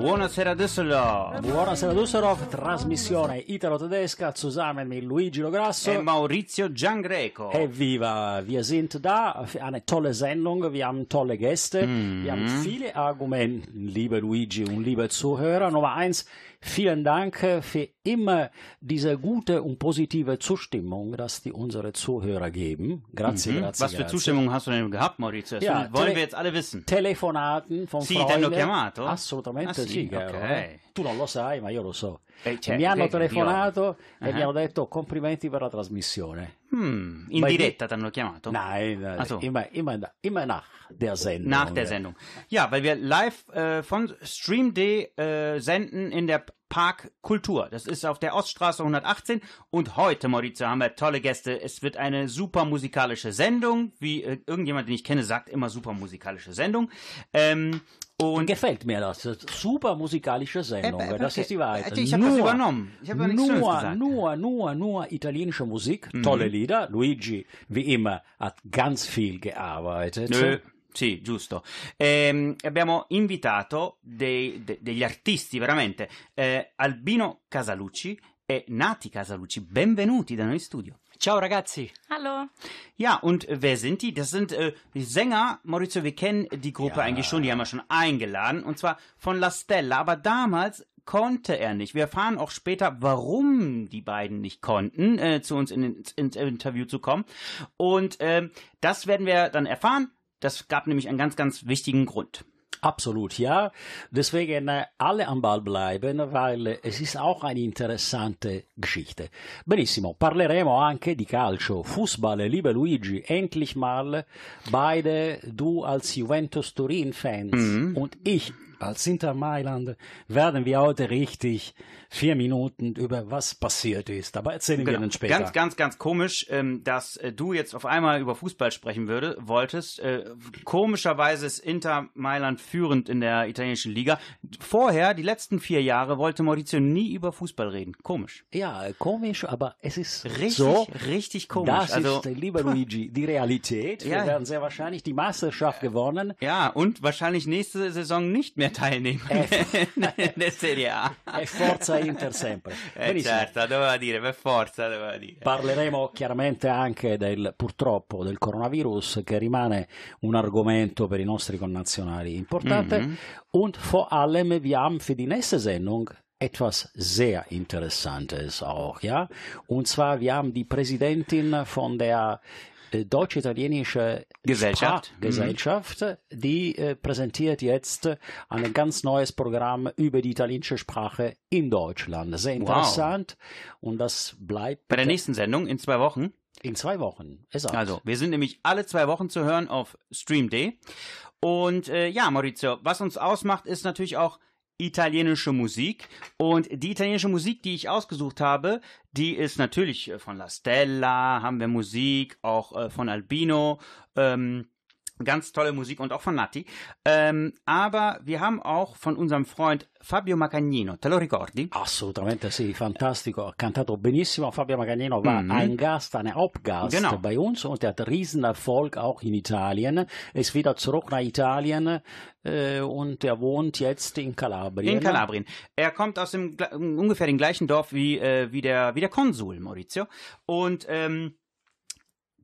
Buonasera Düsseldorf. Buonasera Düsseldorf, trasmissione italo-tedesca zusammen mit Luigi Lograsso. E Maurizio Giangreco. Evviva, wir sind da eine tolle Sendung, wir haben tolle Gäste, Mhm. wir haben viele Argumente, liebe Luigi und liebe Zuhörer. Nummer eins, vielen Dank für immer diese gute und positive Zustimmung, dass die unsere Zuhörer geben. Grazie, grazie. Mhm. Was für grazie. Zustimmung hast du denn gehabt, Maurizio? Das Ja, wollen wir jetzt alle wissen. Telefonaten von Sì, Freunden. ti hanno chiamato? Assolutamente Ah, sì, sì, caro, ok. eh. Tu non lo sai, ma io lo so. Eh, cioè, mi hanno che- telefonato e Ah. mi hanno detto complimenti per la trasmissione. Hmm, in Bei diretta ti hanno chiamato? Nein, Ach so. immer, immer, immer nach der Sendung. Nach der Sendung. Ja, weil wir live äh, von Stream D äh, senden in der Park Kultur. Das ist auf der Oststraße 118. Und heute, Maurizio, haben wir tolle Gäste. Es wird eine super musikalische Sendung. Wie äh, irgendjemand, den ich kenne, sagt immer super musikalische Sendung. Ähm, und Gefällt mir das. Super musikalische Sendung. Äh, das okay. ist die Wahrheit. Äh, ich hab das übernommen. Ich hab nur. Mhm. nur, nur, nur italienische Musik, tolle Lieder. Luigi, wie immer, hat ganz viel gearbeitet. Eh, sì, giusto. Ehm, abbiamo invitato dei- de- degli artisti, veramente. Eh, Albino Casalucci e Nati Casalucci. Benvenuti da noi in studio. Ciao ragazzi. Hallo. Ja, und wer sind die? Das sind äh, die Sänger, Maurizio, wir kennen die Gruppe Ja. eigentlich schon, die haben wir schon eingeladen, und zwar von La Stella, aber damals konnte er nicht. Wir erfahren auch später, warum die beiden nicht konnten, äh, zu uns in, ins, ins Interview zu kommen. Und ähm, das werden wir dann erfahren. Das gab nämlich einen ganz, ganz wichtigen Grund. Absolut, ja. Deswegen äh, alle am Ball bleiben, weil es ist auch eine interessante Geschichte. Benissimo, parleremo anche di calcio, Fußball, liebe Luigi, endlich mal beide, du als Juventus Turin-Fans und ich als Inter Mailand, werden wir heute richtig vier Minuten über was passiert ist. Aber erzählen wir dann später. Genau. Ganz, ganz, ganz komisch, ähm, dass äh, du jetzt auf einmal über Fußball sprechen würde, wolltest. Äh, komischerweise ist Inter Mailand führend in der italienischen Liga. Vorher, die letzten vier Jahre, wollte Maurizio nie über Fußball reden. Komisch. ja, komisch, aber es ist Richtig, so. richtig komisch. Das also, ist, lieber Luigi, die Realität. Wir Ja. werden sehr wahrscheinlich die Meisterschaft gewonnen. ja, und wahrscheinlich nächste Saison nicht mehr teilnehmen in der Serie A. E forza Inter sempre. Eh, certo, doveva dire, per forza doveva dire. Parleremo chiaramente anche del, purtroppo del coronavirus che rimane un argomento per i nostri connazionali importante Mhm. und vor allem wir haben für die nächste Sendung etwas sehr Interessantes auch, ja. Und zwar wir haben die Präsidentin von der deutsch-italienische Gesellschaft. Sprachgesellschaft, die äh, präsentiert jetzt ein ganz neues Programm über die italienische Sprache in Deutschland. Sehr interessant und das bleibt Bei der nächsten Sendung in zwei Wochen in zwei Wochen. Exakt. Also, wir sind nämlich alle zwei Wochen zu hören auf Stream Day. Und äh, ja, Maurizio, was uns ausmacht, ist natürlich auch italienische Musik. Und die italienische Musik, die ich ausgesucht habe, die ist natürlich äh, von La Stella, haben wir Musik, auch äh, von Albino. Ähm, Ganz tolle Musik und auch von Nati. Ähm, aber wir haben auch von unserem Freund Fabio Macagnino, te lo ricordi? Assolutamente sì, fantastico, ha cantato benissimo. Fabio Magagnino war Mhm. ein Gast, ein Hauptgast Genau. bei uns und er hat Riesenerfolg auch in Italien, ist wieder zurück nach Italien äh, und er wohnt jetzt in Kalabrien. In Kalabrien. Er kommt aus dem ungefähr dem gleichen Dorf wie, äh, wie, der, wie der Konsul, Maurizio. Und ähm,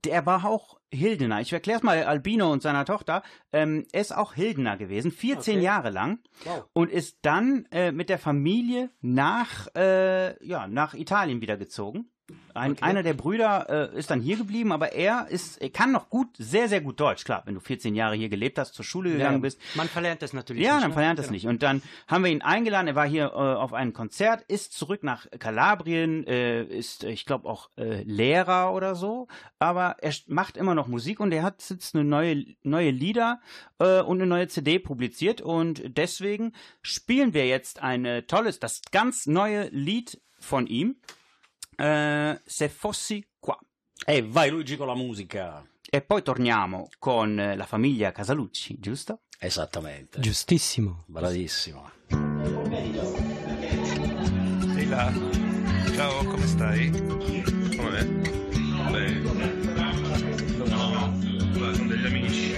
der war auch Hildener. Ich erkläre es mal Albino und seiner Tochter. Ähm, er ist auch Hildener gewesen, 14 Okay. Jahre lang. Wow. Und ist dann äh, mit der Familie nach, äh, ja, nach Italien wieder gezogen. Ein, Okay. Einer der Brüder äh, ist dann hier geblieben, aber er ist, er kann noch gut, sehr, sehr gut Deutsch. Klar, wenn du 14 Jahre hier gelebt hast, zur Schule gegangen bist, Man verlernt es natürlich ja, nicht. dann ne? verlernt es Genau. nicht. Und dann haben wir ihn eingeladen. Er war hier äh, auf einem Konzert, ist zurück nach Kalabrien, äh, ist, ich glaube, auch äh, Lehrer oder so. Aber er macht immer noch Musik und er hat jetzt eine neue, neue Lieder äh, und eine neue CD publiziert. Und deswegen spielen wir jetzt ein tolles, das ganz neue Lied von ihm. Äh, Se fossi qua. E vai Luigi con la musica. E poi torniamo con eh, la famiglia Casalucci, giusto? Esattamente. Giustissimo. Bravissimo. Ehi là, ciao, come stai? Come? Bene. No, va con degli amici.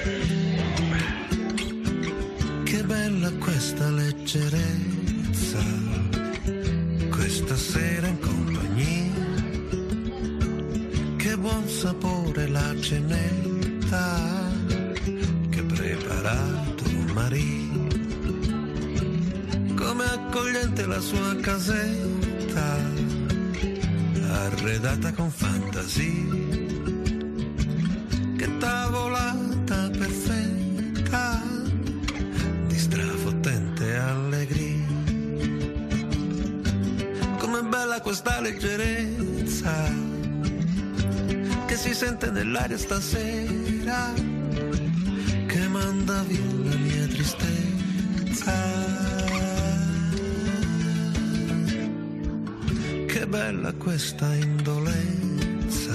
Che bella questa leggerezza, questa sera in buon sapore la cenetta che ha preparato Maria. Come accogliente la sua casetta, arredata con fantasia. Che tavolata perfetta di strafottente allegria. Com'è bella questa leggerezza che si sente nell'aria stasera, che manda via la mia tristezza. Che bella questa indolenza,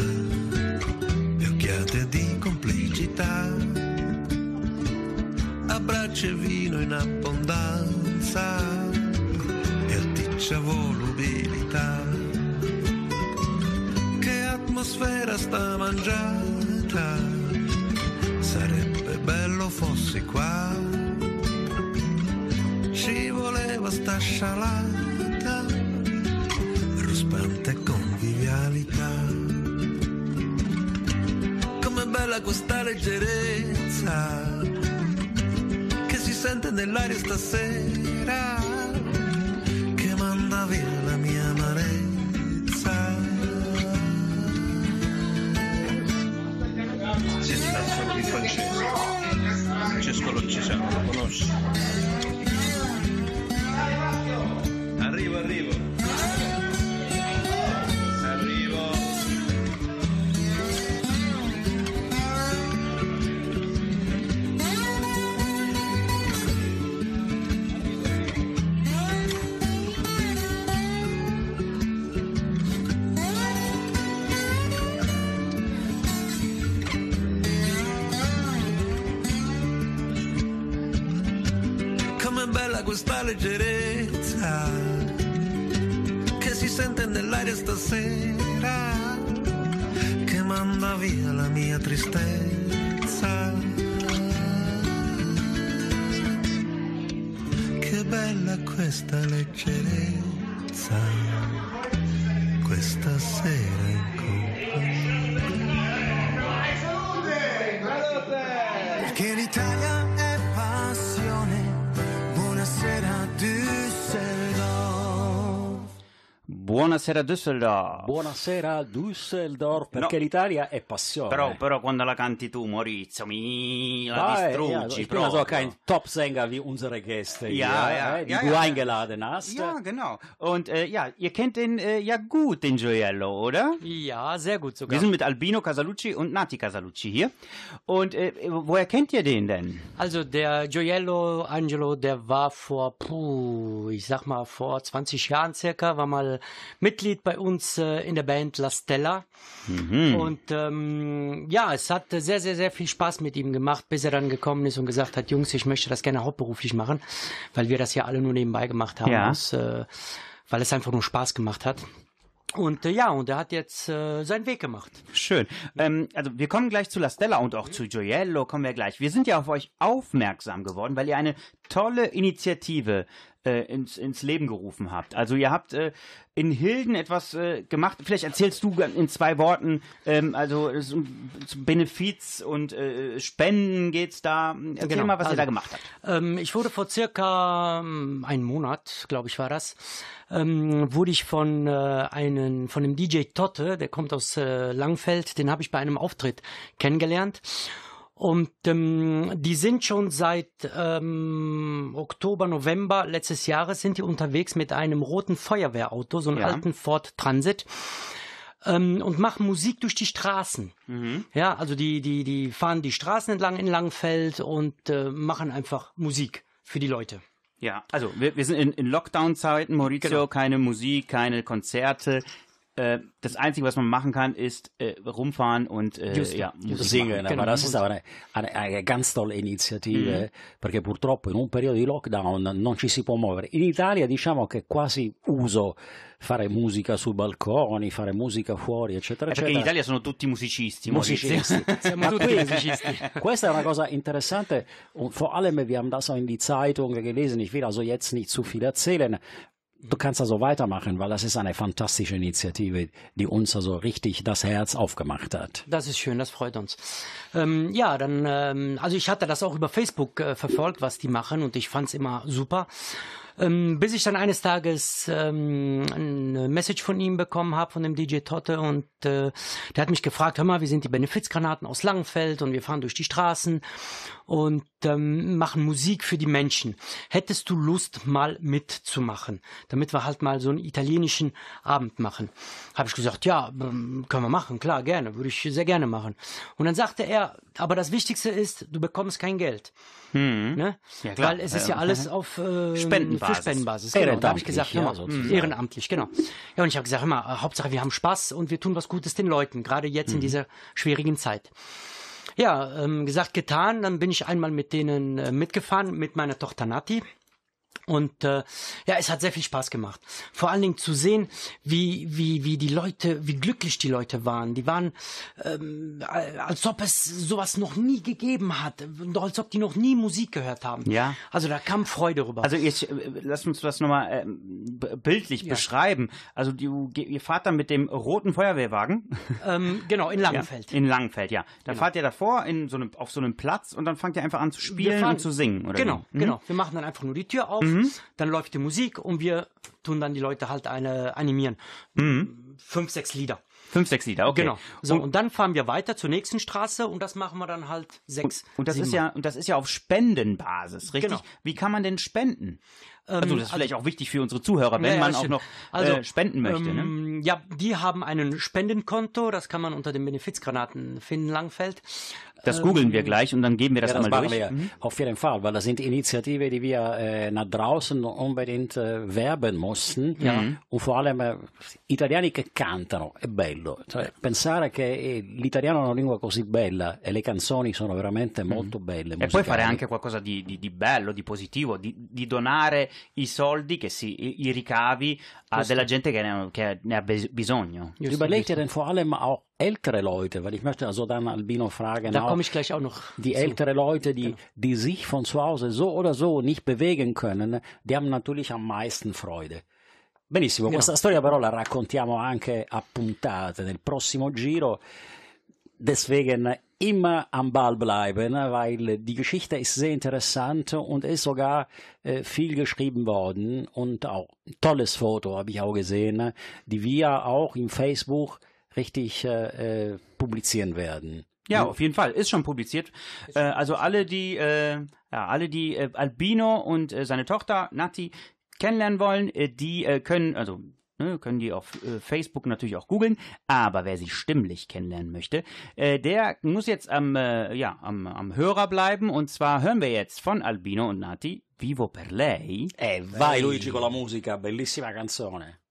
e occhiate di complicità, abbracci e vino in abbondanza e atticcia volubilità. Che atmosfera sta mangiata, sarebbe bello fossi qua. Ci voleva sta scialata, ruspante convivialità. Com'è bella questa leggerezza che si sente nell'aria stasera, δύσκολο το. Stasera, che manda via la mia tristezza. Che bella questa leggerezza, questa sera in compagnia. Buonasera Düsseldorf. Buonasera Düsseldorf, perché No. l'Italia è passione. Però, però quando la canti tu, Maurizio, mi la ja, distruggi ich bin also proprio. kein Topsänger wie unsere Gäste Ja, hier, ja, äh, die ja, du ja. eingeladen hast. Ja, genau. Und äh, ja, ihr kennt den äh, ja gut, den Gioiello, oder? Ja, sehr gut sogar. Wir sind mit Albino Casalucci und Nati Casalucci hier. Und äh, woher kennt ihr den denn? Also der Gioiello Angelo, der war vor, puh, ich sag mal vor 20 Jahren circa, war mal Mitglied bei uns äh, in der Band La Stella. Und ähm, ja, es hat sehr, sehr, sehr viel Spaß mit ihm gemacht, bis er dann gekommen ist und gesagt hat, Jungs, ich möchte das gerne hauptberuflich machen, weil wir das ja alle nur nebenbei gemacht haben, Ja. aus, äh, weil es einfach nur Spaß gemacht hat. Und äh, ja, und er hat jetzt äh, seinen Weg gemacht. Schön. Ähm, also wir kommen gleich zu La Stella und auch zu Gioiello kommen wir gleich. Wir sind ja auf euch aufmerksam geworden, weil ihr eine tolle Initiative äh, ins, ins Leben gerufen habt. Also ihr habt äh, in Hilden etwas äh, gemacht. Vielleicht erzählst du in zwei Worten. Ähm, also um, Benefiz und äh, Spenden geht's da. Erzähl Genau. mal, was ihr Also, da gemacht habt. Ähm, ich wurde vor circa ähm, einen Monat, glaube ich, war das, ähm, wurde ich von äh, einem von dem DJ Totte, der kommt aus äh, Langfeld, den habe ich bei einem Auftritt kennengelernt. Und ähm, die sind schon seit ähm, Oktober, November letztes Jahres sind die unterwegs mit einem roten Feuerwehrauto, so einem Ja. alten Ford Transit ähm, und machen Musik durch die Straßen. Ja, also die, die, die fahren die Straßen entlang in Langfeld und äh, machen einfach Musik für die Leute. Ja, also wir, wir sind in, in Lockdown-Zeiten, Maurizio, Genau. keine Musik, keine Konzerte. Äh, das Einzige, was man machen kann, ist äh, rumfahren und äh, Giusto, ja, giusto. Genau. das ist aber eine, eine, eine ganz tolle Iniziative perché purtroppo in un periodo di lockdown non ci si può muovere. In Italia diciamo che è quasi uso fare musica sui balconi, fare musica fuori, eccetera, Eh, perché eccetera. in Italia sono tutti musicisti. Musicisti. Siamo tutti musicisti. Questa è una cosa interessante und vor allem, wir haben das auch in die Zeitung gelesen, ich will also jetzt nicht zu viel erzählen. Du kannst also weitermachen, weil das ist eine fantastische Initiative, die uns also richtig das Herz aufgemacht hat. Das ist schön, das freut uns. Ähm, ja, dann, ähm, also ich hatte das auch über Facebook äh, verfolgt, was die machen und ich fand's immer super. Ähm, bis ich dann eines Tages ähm, eine Message von ihm bekommen habe, von dem DJ Totte und äh, der hat mich gefragt, hör mal, wir sind die Benefizgranaten aus Langenfeld und wir fahren durch die Straßen und ähm, machen Musik für die Menschen. Hättest du Lust, mal mitzumachen, damit wir halt mal so einen italienischen Abend machen? Habe ich gesagt, ja, ähm, können wir machen, klar, gerne, würde ich sehr gerne machen. Und dann sagte er, aber das Wichtigste ist, du bekommst kein Geld. Ne? Ja, klar. Weil es ist Ja. alles auf äh, Spendenbasis. Für Spendenbasis. Genau. Da habe ich gesagt, ja, mal, sozusagen. ehrenamtlich, genau. Ja, und ich habe gesagt, hör mal, Hauptsache wir haben Spaß und wir tun was Gutes den Leuten, gerade jetzt Mhm. in dieser schwierigen Zeit. Ja, ähm, gesagt, getan. Dann bin ich einmal mit denen äh, mitgefahren, mit meiner Tochter Nati. Und äh, ja, es hat sehr viel Spaß gemacht. Vor allen Dingen zu sehen, wie, wie, wie die Leute, wie glücklich die Leute waren. Die waren, ähm, als ob es sowas noch nie gegeben hat. Als ob die noch nie Musik gehört haben. Ja. Also da kam Freude rüber. Also jetzt äh, lass uns das nochmal ähm, bildlich beschreiben. Also du, ge- ihr fahrt dann mit dem roten Feuerwehrwagen ähm, genau, in Langenfeld. in Langenfeld, ja. Dann fahrt ihr davor in so einem, auf so einem Platz und dann fangt ihr einfach an zu spielen fahren- und zu singen, oder? Genau, wie? Mhm. genau. Wir machen dann einfach nur die Tür auf, dann läuft die Musik und wir tun dann die Leute halt eine animieren. Fünf, sechs Lieder. Fünf, sechs Lieder, okay. Genau. So, Und, und, dann fahren wir weiter zur nächsten Straße und das machen wir dann halt sechs. und das ist ja, und das ist ja auf Spendenbasis, richtig? Genau. Wie kann man denn spenden? also das ist vielleicht auch wichtig für unsere Zuhörer, wenn Ja, man auch noch Also, äh, spenden möchte. ne? Ähm, Ja, die haben ein Spendenkonto, das kann man unter den Benefizgranaten finden, Langfeld. Das googeln wir gleich und dann geben wir das Ja, das einmal durch. wir auf jeden Fall, weil das sind Initiativen, die wir äh, nach draußen unbedingt äh, werben mussten. Und vor allem äh, italiani che cantano, è bello. Cioè, pensare che eh, l'italiano è una lingua così bella e le canzoni sono veramente molto belle. E poi musicali. fare anche qualcosa di, di- di bello, di positivo, di, di donare i soldi, che si, i, i ricavi a della gente che ne, che ne ha bisogno. Just, Überlegt ihr denn vor allem auch ältere Leute, weil ich möchte also dann Albino fragen, Da komme ich gleich auch noch. die ältere Leute, die, die sich von zu Hause so oder so nicht bewegen können, die haben natürlich am meisten Freude. Benissimo, questa storia però la raccontiamo anche a puntate nel prossimo giro. Deswegen immer am Ball bleiben, weil die Geschichte ist sehr interessant und ist sogar äh, viel geschrieben worden und auch ein tolles Foto habe ich auch gesehen, die wir auch im Facebook richtig äh, äh, publizieren werden. Ja, auf jeden Fall. Ist schon publiziert. Äh, also alle, die, äh, ja, alle, die äh, Albino und äh, seine Tochter Nati kennenlernen wollen, äh, die äh, können, also ne, können die auf äh, Facebook natürlich auch googeln. Aber wer sie stimmlich kennenlernen möchte, äh, der muss jetzt am, äh, ja, am, am Hörer bleiben. Und zwar hören wir jetzt von Albino und Nati Vivo per lei. Eh, vai Luigi con la musica, bellissima canzone.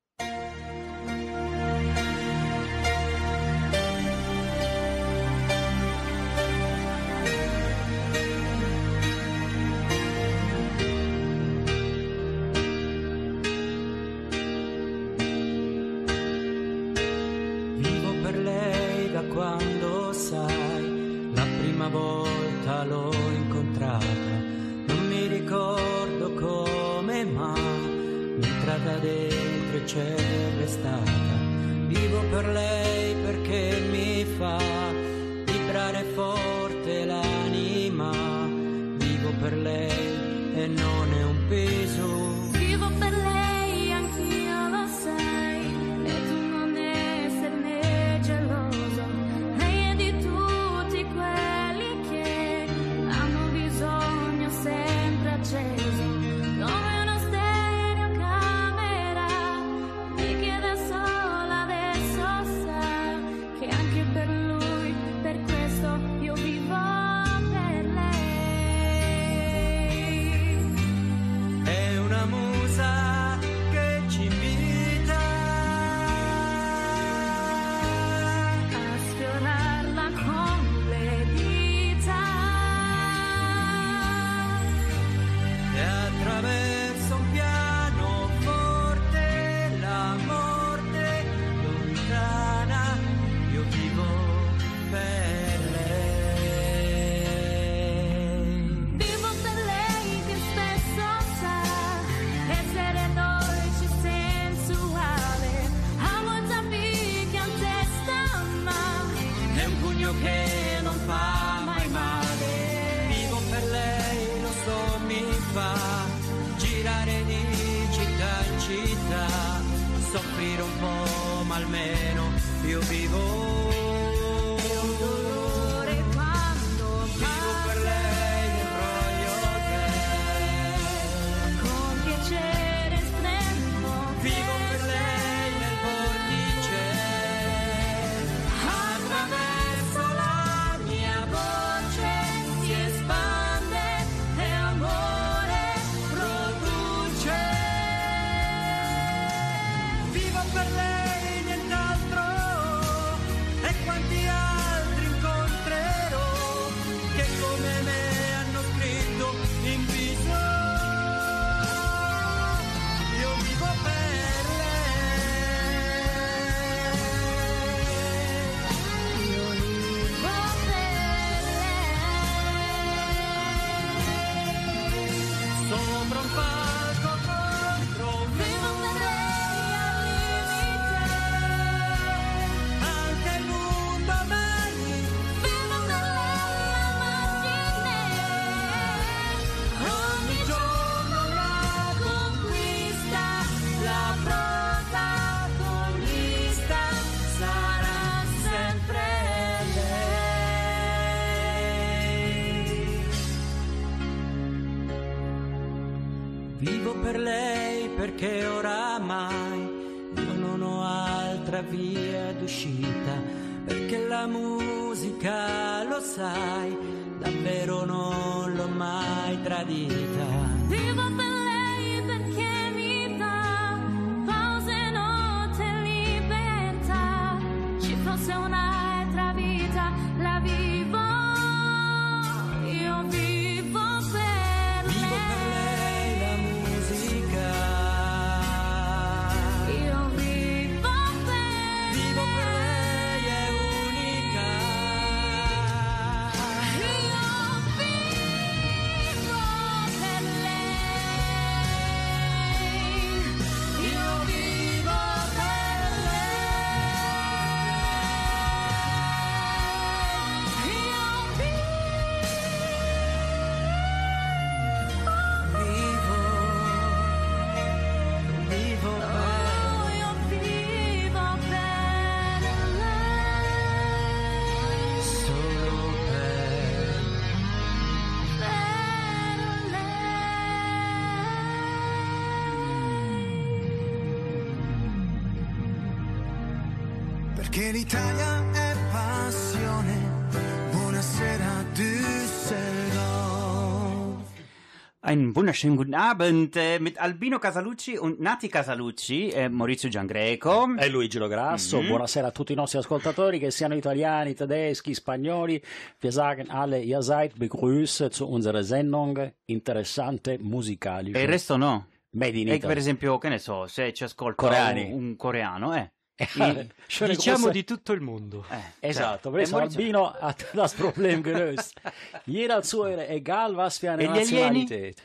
Soffrire un po', ma almeno io vivo. Perché oramai io non ho altra via d'uscita, perché la musica, lo sai, davvero non l'ho mai tradita. Perché l'Italia è passione. Buonasera Düsseldorf. Einen wunderschönen guten Abend äh, mit Albino Casalucci und Nati Casalucci, äh, Maurizio Giangreco. E Luigi Lograsso, Mhm. buonasera a tutti i nostri ascoltatori, che siano italiani, tedeschi, spagnoli. Wir sagen alle, ihr seid begrüßt zu unserer Sendung Interessante Musikalische. E il resto no. Made in E per Italy. esempio, che ne so, se ci ascolta Coreani. un, un coreano, eh. Schöne Diciamo Grüße. di tutto il mondo. eh Esatto, cioè, Maurizio- Albino hat das Problem gelöst. Jeder Zuhörer, egal was für eine? Nationalität,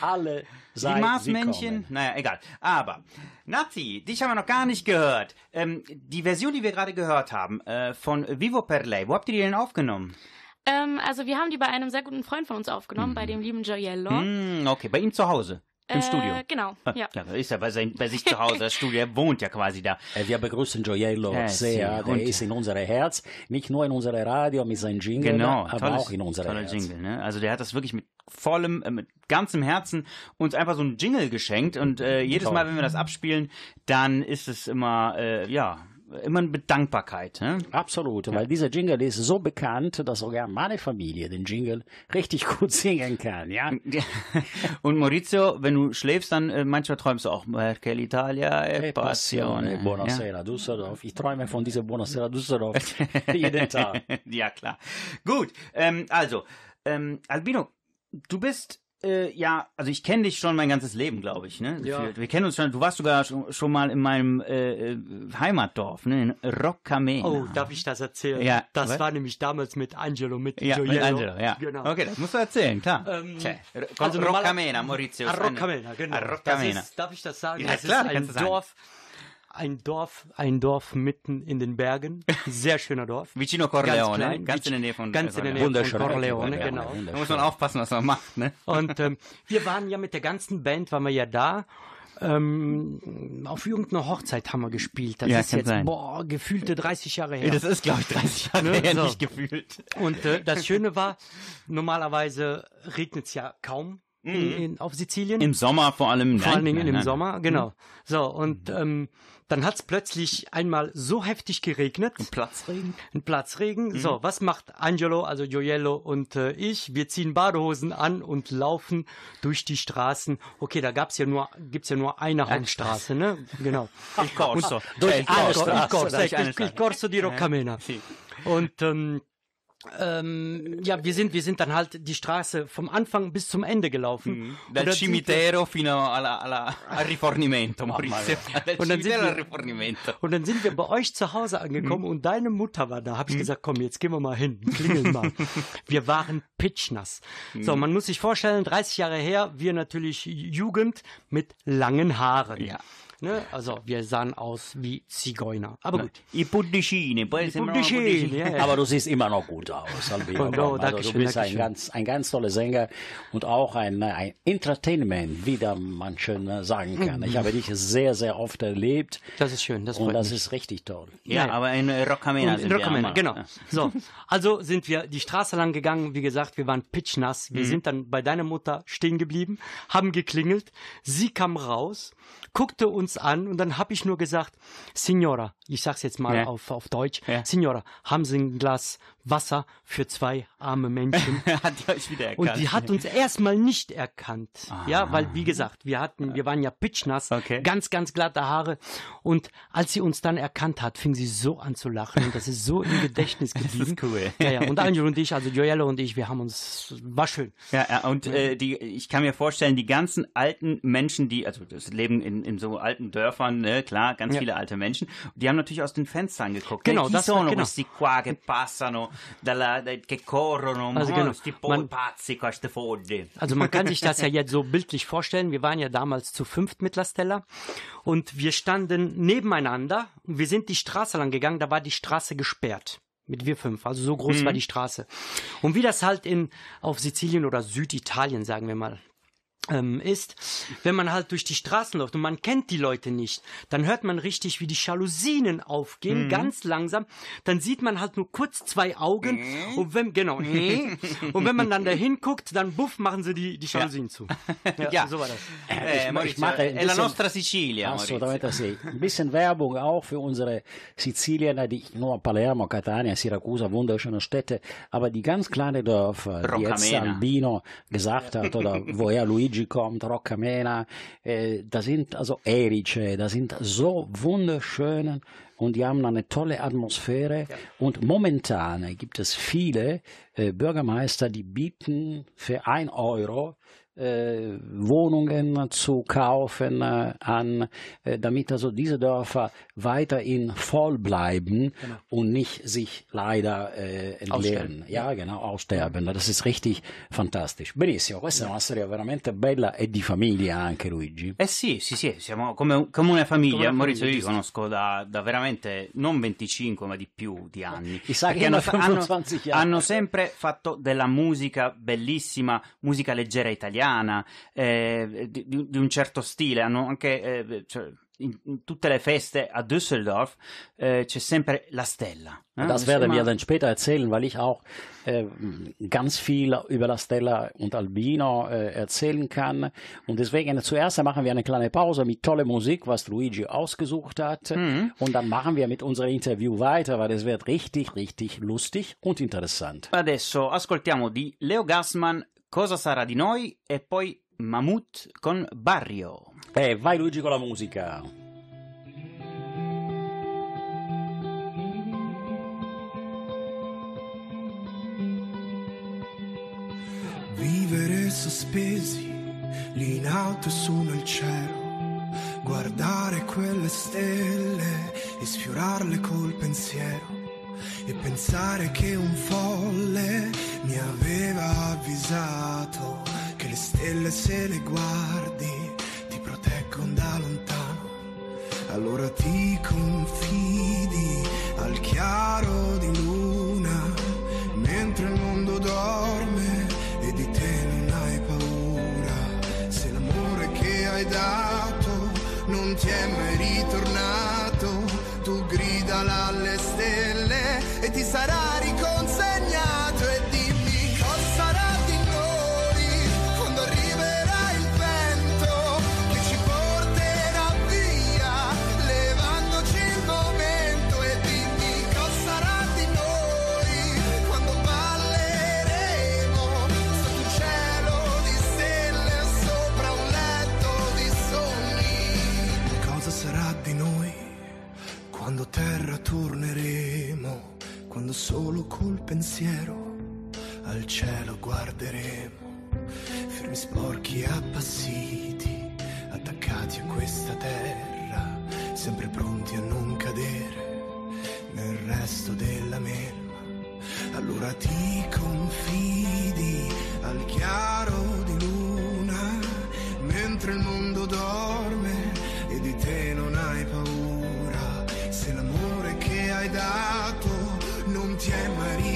alle Die seid Marsmännchen? willkommen. Naja, egal. Aber, Nazi, dich haben wir noch gar nicht gehört. Ähm, die Version, die wir gerade gehört haben, äh, von Vivo per Lei, wo habt ihr die denn aufgenommen? Ähm, also wir haben die bei einem sehr guten Freund von uns aufgenommen, bei dem lieben Gioiello. Hm, okay, bei ihm zu Hause. Im Äh, Studio. Genau, Ah, ja. Ja, ist ja bei, sein, bei sich zu Hause, das Studio, er wohnt ja quasi da. Äh, Wir begrüßen Gioiello Eh, sehr. Der und- ist in unser Herz, nicht nur in unserer Radio mit seinem Jingle, Genau, aber tolles, auch in unser toller Herz. Jingle, ne? Also der hat das wirklich mit vollem, äh, mit ganzem Herzen uns einfach so ein Jingle geschenkt und äh, jedes Toll. Mal, wenn wir das abspielen, dann ist es immer, äh, ja, immer eine Bedankbarkeit, ne? Absolut, weil dieser Jingle ist so bekannt, dass sogar meine Familie den Jingle richtig gut singen kann, ja? Und Maurizio, wenn du schläfst, dann äh, manchmal träumst du auch, perché l'Italia è E passione. passione, buonasera Düsseldorf. Ich träume von dieser Buonasera Düsseldorf jeden Tag. ja, klar. Gut, ähm, also, ähm, Albino, du bist äh, ja, also ich kenne dich schon mein ganzes Leben, glaube ich. Ne? Ja. Wir, wir kennen uns schon. Du warst sogar schon, schon mal in meinem äh, äh, Heimatdorf, ne? in Roccamena. Oh, darf ich das erzählen? Ja, Das was? war nämlich damals mit Angelo, mit ja, Gioiello. mit Angelo, ja. Genau. Okay, das musst du erzählen, klar. Ähm, also Roccamena, Maurizio. A ist eine- Roccamena, genau. A Roccamena. Darf ich das sagen? Ja, das klar, ist ein du sagen. Ein Dorf, ein Dorf mitten in den Bergen. Sehr schöner Dorf. Vicino Corleone, klein, ganz in der Nähe von Ganz in der Corleone. Nähe von. Corleone, genau. Da muss man aufpassen, was man macht, ne? Und ähm, wir waren ja mit der ganzen Band, waren wir ja da. Ähm, auf irgendeiner Hochzeit haben wir gespielt. Das Ja, ist jetzt, sein. boah, gefühlte 30 Jahre her. Das ist, glaube ich, 30 Jahre Ne, her, so. nicht gefühlt. Und äh, das Schöne war, normalerweise regnet es ja kaum in, in, auf Sizilien. Im Sommer vor allem. Vor nein, allen Dingen nein, im. Sommer, genau. So, und ähm, dann hat es plötzlich einmal so heftig geregnet. Platzregen. Ein Platzregen. So, was macht Angelo, also Gioiello und äh, ich? Wir ziehen Badehosen an und laufen durch die Straßen. Okay, da gab's ja nur, gibt's ja nur eine Hauptstraße, ne? Genau. Il corso. Durch Cioè, il eine corso. Il Corso, Durch il, il Straße. Corso di Roccamena. Und ähm, ähm, ja, wir sind, wir sind dann halt die Straße vom Anfang bis zum Ende gelaufen. Mhm. Dal cimitero fino alla, alla, al rifornimento, Maurizio. Dal Und dann sind wir- rifornimento. Und dann sind wir bei euch zu Hause angekommen Mhm. und deine Mutter war da. Hab ich gesagt, komm, jetzt gehen wir mal hin, klingeln mal. wir waren pitchnass. So, Mhm. man muss sich vorstellen, 30 Jahre her, wir natürlich Jugend mit langen Haaren. Ja. Ne? Also, wir sahen aus wie Zigeuner. Aber gut. I puddicini, poi sembrano Puddicini, puddicini. ja, ja. Aber du siehst immer noch gut aus, Albino. Oh, also, du bist ein ganz, ein ganz toller Sänger und auch ein, ein Entertainment, wie da man schön äh, sagen kann. Ich habe dich sehr, sehr oft erlebt Das ist schön, das und das mich. ist richtig toll. Ja, Ja. aber in Roccamena Und sind einmal. genau. Ja. So, also sind wir die Straße lang gegangen. Wie gesagt, wir waren pitchnass. Mhm. Wir sind dann bei deiner Mutter stehen geblieben, haben geklingelt. Sie kam raus, guckte uns an und dann habe ich nur gesagt, Signora, ich sag's jetzt mal Ja. auf, auf Deutsch, Ja. Signora, haben Sie ein Glas Wasser für zwei arme Menschen? Hat die euch wieder erkannt. Und die hat uns erstmal nicht erkannt. Ja, weil, wie gesagt, wir hatten, wir waren ja pitchnass, Okay. ganz, ganz glatte Haare. Und als sie uns dann erkannt hat, fing sie so an zu lachen. Und das ist so im Gedächtnis geblieben. cool. Ja, ja. Und Angelo und ich, also Gioello und ich, wir haben uns, war schön. Ja, ja und äh, die, ich kann mir vorstellen, die ganzen alten Menschen, die, also das leben in, in so alten Dörfern, ne, klar, ganz Ja. viele alte Menschen, die haben natürlich aus den Fenstern geguckt. Genau, ne? Das- sono genau. questi qua che passano, dalla, da- che corrono, Also genau, man- pazzi queste foglie. Also man kann sich das ja jetzt so bildlich vorstellen. Wir waren ja damals zu fünft mit La Stella und wir standen nebeneinander und wir sind die Straße lang gegangen, da war die Straße gesperrt. Mit wir fünf, also so groß war die Straße. Und wie das halt in, auf Sizilien oder Süditalien, sagen wir mal, ähm, ist, wenn man halt durch die Straßen läuft und man kennt die Leute nicht, dann hört man richtig, wie die Jalousien aufgehen, ganz langsam. Dann sieht man halt nur kurz zwei Augen und wenn, genau, und wenn man dann dahin guckt, dann buff, machen sie die, die Jalousien zu. Ja, Ja. so war das. Eh, ich Maurizio, mache ein bisschen- nostra Sicilia, Maurizio. Assolutamente sì. Ein bisschen Werbung auch für unsere Sizilien, die nur Palermo, Catania, Siracusa, wunderschöne Städte, aber die ganz kleinen Dörfer, die jetzt Roccamena. Albino gesagt hat, oder woher Luigi kommt, Roccamena, äh, da sind also Erice, da sind so wunderschöne und die haben eine tolle Atmosphäre. Und momentan gibt es viele äh, Bürgermeister, die bieten für ein Euro Wohnungen zu kaufen äh, an, äh, damit also diese Dörfer weiterhin voll bleiben und nicht sich leider äh, entleeren. Ja, genau, aussterben. Das ist richtig fantastisch. Benissimo, questa è una storia veramente bella e di famiglia anche Luigi. Eh sì, sì, sì, siamo come, come una famiglia. Come una Maurizio, io famiglia, li conosco da, da veramente non 25, ma di più di anni. Sa che hanno hanno, 25 anni. hanno sempre fatto della musica bellissima, musica leggera italiana, eh, di, di- un certo stile. Hanno anche, eh, cioè, in, in tutte le feste a Düsseldorf eh, c'è sempre la stella. eh? Das werden wir dann später erzählen, weil ich auch äh, ganz viel über la Stella und Albino äh, erzählen kann. Und deswegen zuerst machen wir eine kleine Pause mit toller Musik, was Luigi ausgesucht hat. Und dann machen wir mit unserem Interview weiter, weil es wird richtig, richtig lustig und interessant. Adesso ascoltiamo di Leo Gassman Cosa sarà di noi e poi Mammut con Barrio. Eh, vai Luigi con la musica. Vivere sospesi lì in alto e su nel cielo, guardare quelle stelle e sfiorarle col pensiero e pensare che un folle mi aveva avvisato che le stelle se le guardi ti proteggono da lontano. Allora ti confidi al chiaro di luna mentre il mondo dorme e di te non hai paura. Se l'amore che hai dato non ti è mai ritornato, tu grida alle ti sarà riconsegnato e dimmi cosa sarà di noi quando arriverà il vento che ci porterà via levandoci il momento e dimmi cosa sarà di noi quando balleremo sotto un cielo di stelle sopra un letto di sogni. Cosa sarà di noi quando terra torneremo? quando solo col pensiero al cielo guarderemo, fermi sporchi e appassiti, attaccati a questa terra, sempre pronti a non cadere nel resto della mela. Allora ti confidi al chiaro di luna, mentre il mondo dorme Jean-Marie.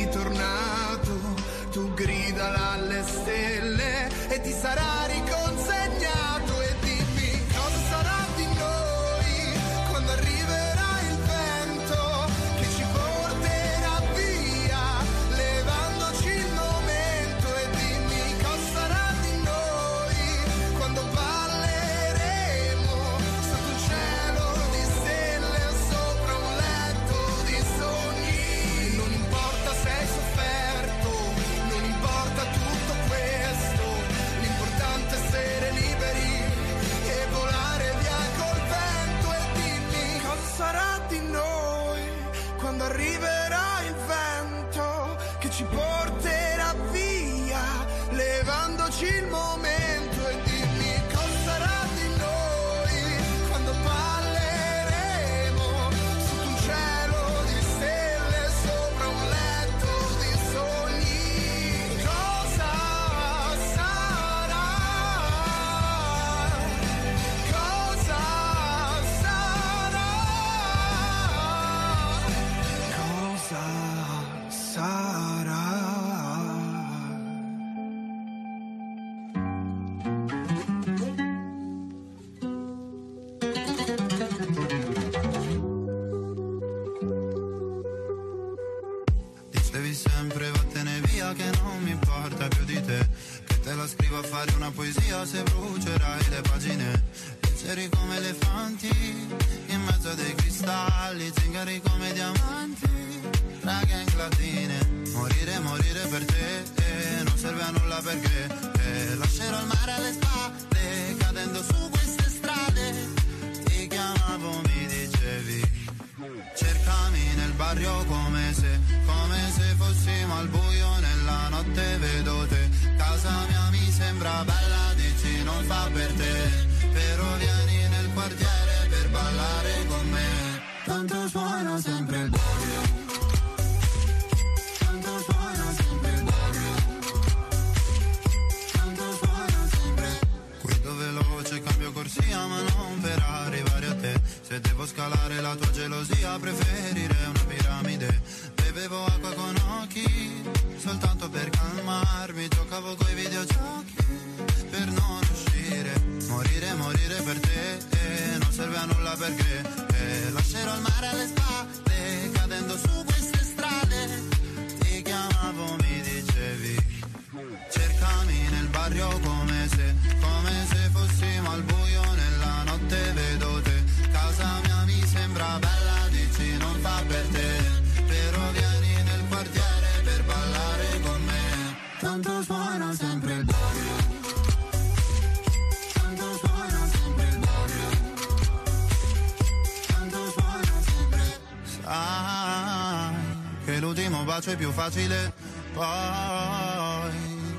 più facile. Poi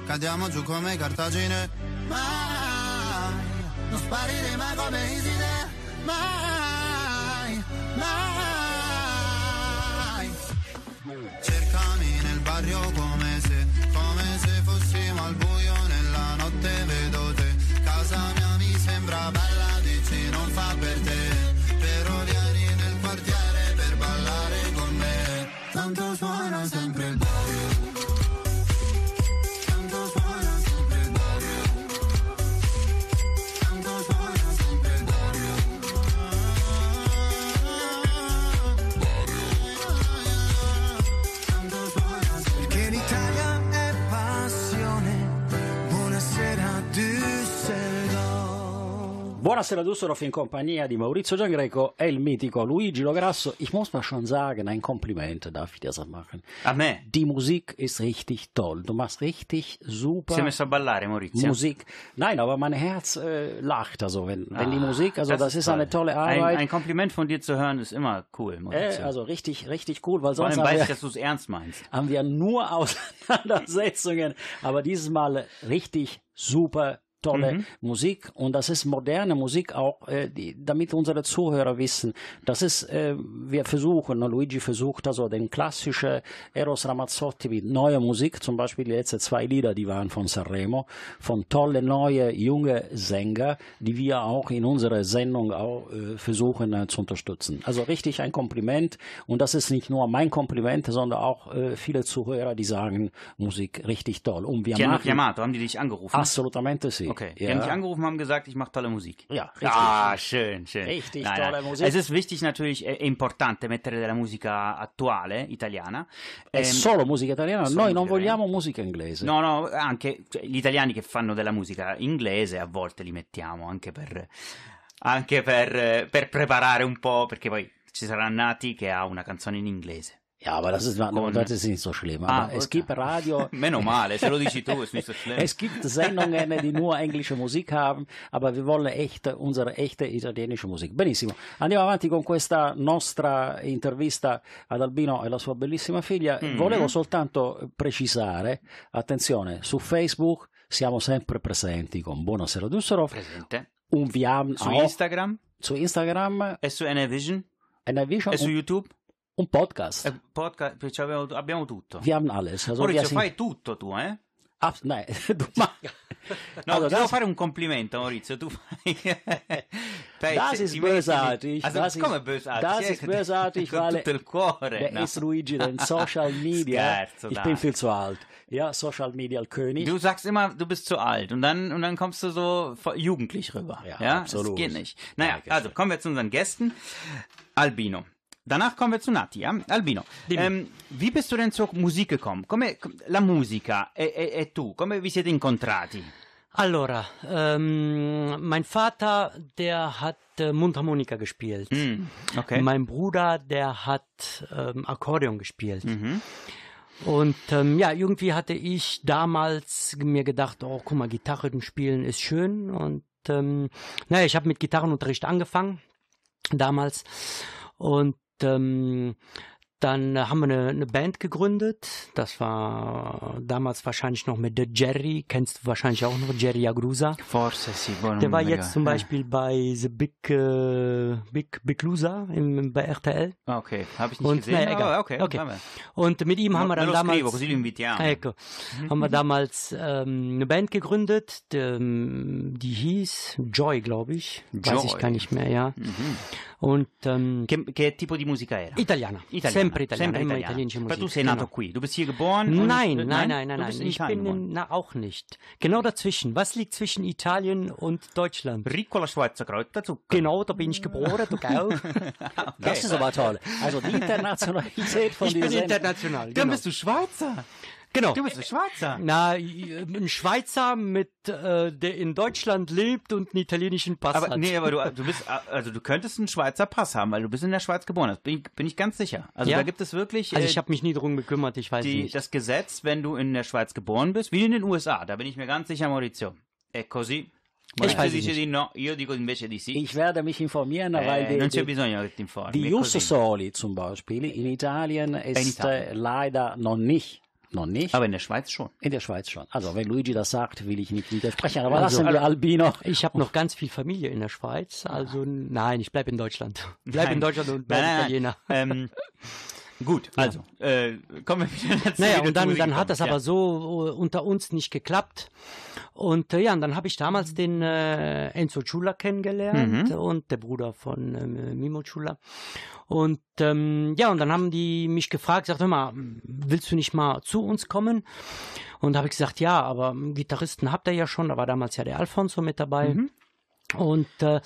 cadiamo giù come cartagine. Buonasera Düsseldorf in compagnia di Maurizio Giangreco e il mitico Luigi Lograsso. Ich muss mal schon sagen, ein Kompliment darf ich dir machen. A me. Die Musik ist richtig toll. Du machst richtig super Si è messo a ballare, Maurizio. Musik. Nein, aber mein Herz äh, lacht also, wenn, wenn die Ah, Musik, also das, ist eine tolle Ein, Arbeit. ein Kompliment von dir zu hören ist immer cool, äh, Maurizio. also richtig, richtig cool, weil Vor sonst allem haben weiß ich, dass du es ernst meinst. haben wir nur Auseinandersetzungen, aber dieses Mal richtig super tolle Mhm. Musik und das ist moderne Musik auch, äh, die, damit unsere Zuhörer wissen, das ist, äh, wir versuchen, ne, Luigi versucht also den klassischen Eros Ramazzotti mit neuer Musik, zum Beispiel die letzten zwei Lieder, die waren von Sanremo, von tolle neue junge Sänger, die wir auch in unserer Sendung auch äh, versuchen äh, zu unterstützen. Also richtig ein Kompliment und das ist nicht nur mein Kompliment, sondern auch äh, viele Zuhörer, die sagen, Musik richtig toll. Und wir Die machen chiamato, haben die dich angerufen? Assolutamente sì. Okay, die ja. haben dich angerufen, haben gesagt, ich mache tolle Musik. Ja, richtig. Ah, schön, schön. Richtig Nein, tolle nein. Musik. Es ist wichtig natürlich, è, è importante mettere della musica attuale, italiana. È Ehm, solo musica italiana, solo noi non vogliamo musica inglese. No, no, anche cioè, gli italiani che fanno della musica inglese a volte li mettiamo anche per, anche per, per preparare un po', perché poi ci sarà Nati che ha una canzone in inglese. Ja, aber das ist, Con- das ist nicht so schlimm. Ah, Aber es okay. gibt Radio, Meno male, se lo dici tu ist nicht so schlimm. es gibt Sendungen, die nur englische Musik haben, aber wir wollen echte, unsere echte italienische Musik. Benissimo, andiamo avanti con questa nostra intervista ad Albino e la sua bellissima figlia. Mm. Volevo soltanto precisare, attenzione, su Facebook siamo sempre presenti con Buonasera Düsseldorf Presente. wir haben Su Instagram zu Instagram e su NVision eine Vision e su YouTube. Und Podcast. E podcast, cioè, abbiamo, abbiamo tutto. Wir haben alles. Also Maurizio, sind, fai tutto tu, eh? Ab, nein, du machst. No, Also das- fare un complimento, Maurizio. Tu fai. fai Das ist bösartig. Also, das ist, come bösartig? Das ist bösartig, weil tutto il cuore. der no? ist Luigi, den Social Media. Scherzo, ich bin viel zu alt. Ja, Social Media König. Du sagst immer, du bist zu alt und dann und dann kommst du so jugendlich rüber. Ja, Ja, absolut. Das geht nicht. Naja, also kommen wir zu unseren Gästen. Albino. Danach kommen wir zu Nati, ja? Albino, ähm, wie bist du denn zur Musik gekommen? Come, la musica e, e, e tu, come vi siete incontrati? Allora, ähm, mein Vater, der hat äh, Mundharmonika gespielt. Mm, okay. Mein Bruder, der hat ähm, Akkordeon gespielt. Mhm. Und ähm, ja, irgendwie hatte ich damals mir gedacht, oh, guck mal, Gitarren spielen ist schön. Und ähm, naja, ich habe mit Gitarrenunterricht angefangen damals. Und ähm, dann haben wir eine, eine Band gegründet. Das war damals wahrscheinlich noch mit der Jerry. Kennst du wahrscheinlich auch noch, Jerry Agrusa. Forse sì, boh, non Der war jetzt zum. Beispiel bei The Big, äh, Big, Big Loser im, bei RTL. Ah, ok, habe ich nicht Und, gesehen. naja, egal. aber okay, Okay. Und mit ihm haben wir dann damals. scrivo, così lo invitiamo. Ecco, haben wir damals ähm, eine Band gegründet, ähm, die hieß Joy, glaube ich. Weiß ich Joy. gar nicht mehr, ja. Und ähm, Che, che tipo di musica era? Italiana. Italiana. Sempre italiana, Sempre immer italienische Aber Musik. du sei nato genau. qui, du bist hier geboren? Nein, nein, nein, nein, du nein. bist in Ich bin in, na, auch nicht. Genau dazwischen. Was liegt zwischen Italien und Deutschland? Riccola Schweizer Kräuterzucker. Genau, da bin ich geboren, du auch. Das ist aber toll. Also die Internationalität von Ich bin dieser international. Dann Genau. bist du Schweizer. Genau. Du bist ein Schweizer. Na, ein Schweizer mit, äh, der in Deutschland lebt und einen italienischen Pass Aber hat. nee, aber du, du bist, also du könntest einen Schweizer Pass haben, weil du bist in der Schweiz geboren. Das bin ich, bin ich ganz sicher. Also Ja? da gibt es wirklich Also äh, ich habe mich nie drum gekümmert, ich weiß die, nicht. das Gesetz, wenn du in der Schweiz geboren bist, wie in den USA. Da bin ich mir ganz sicher, Maurizio. È così. Maurizio weiß es dice nicht. di no, io dico invece di sì. Ich werde mich informieren, weil Eh, die, non c'è die, bisogno che ti informi. die è Jus. Soli zum Beispiel in Italien ist Italien. äh, leider noch nicht. Noch nicht. Aber in der Schweiz schon. in der Schweiz schon. Also wenn Luigi das sagt, will ich nicht widersprechen. Aber Also, lassen wir Albino. Ich habe noch ganz viel Familie in der Schweiz, also nein, ich bleib in Deutschland. Bleib Nein. in Deutschland und bleib Nein, nein, Italiener. nein. Ähm, gut, also, äh, kommen wir wieder dazu. Naja, und dann, dann hat das kommen. aber so äh, unter uns nicht geklappt. Und äh, ja, und dann habe ich damals den äh, Enzo Chula kennengelernt Mhm. und der Bruder von ähm, Mimo Chula. Und ähm, ja, und dann haben die mich gefragt, sagt hör mal, willst du nicht mal zu uns kommen? Und da habe ich gesagt, ja, aber Gitarristen habt ihr ja schon, da war damals ja der Alfonso mit dabei. Mhm. Und äh,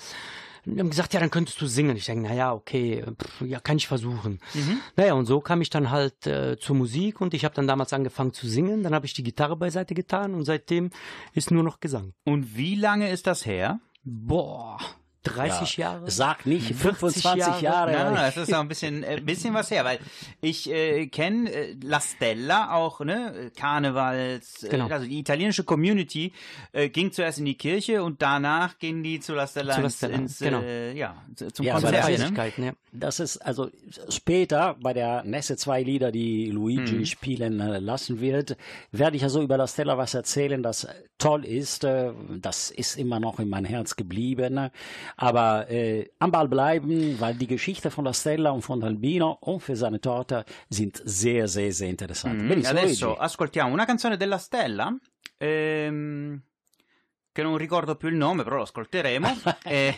die haben gesagt, ja, dann könntest du singen. Ich sage, naja, okay, pff, ja, kann ich versuchen. Mhm. Naja, und so kam ich dann halt äh, zur Musik und ich habe dann damals angefangen zu singen. Dann habe ich die Gitarre beiseite getan und seitdem ist nur noch Gesang. Und wie lange ist das her? Boah, 30 Ja. Jahre? Sag nicht 40 25 Jahre. Nein, nein, das ist auch ein bisschen, äh, bisschen was her, weil ich äh, kenne äh, La Stella auch, ne, Karnevals, Genau. äh, also die italienische Community äh, ging zuerst in die Kirche und danach gingen die zu La Stella, Zu La ins, Stella, ins genau. äh, ja, zum Ja, aber Konzert. das ist- Ne? Ja. Das ist also später bei der nächsten zwei Lieder, die Luigi spielen äh, lassen wird, werde ich also über La Stella was erzählen, das toll ist. Äh, das ist immer noch in mein Herz geblieben. Aber äh, am Ball bleiben, weil die Geschichte von La Stella und von Albino und für seine Tochter sind sehr, sehr, sehr interessant. Mm, Adesso ascoltiamo una canzone della Stella. ehm, che non ricordo più il nome, però lo ascolteremo. Eh,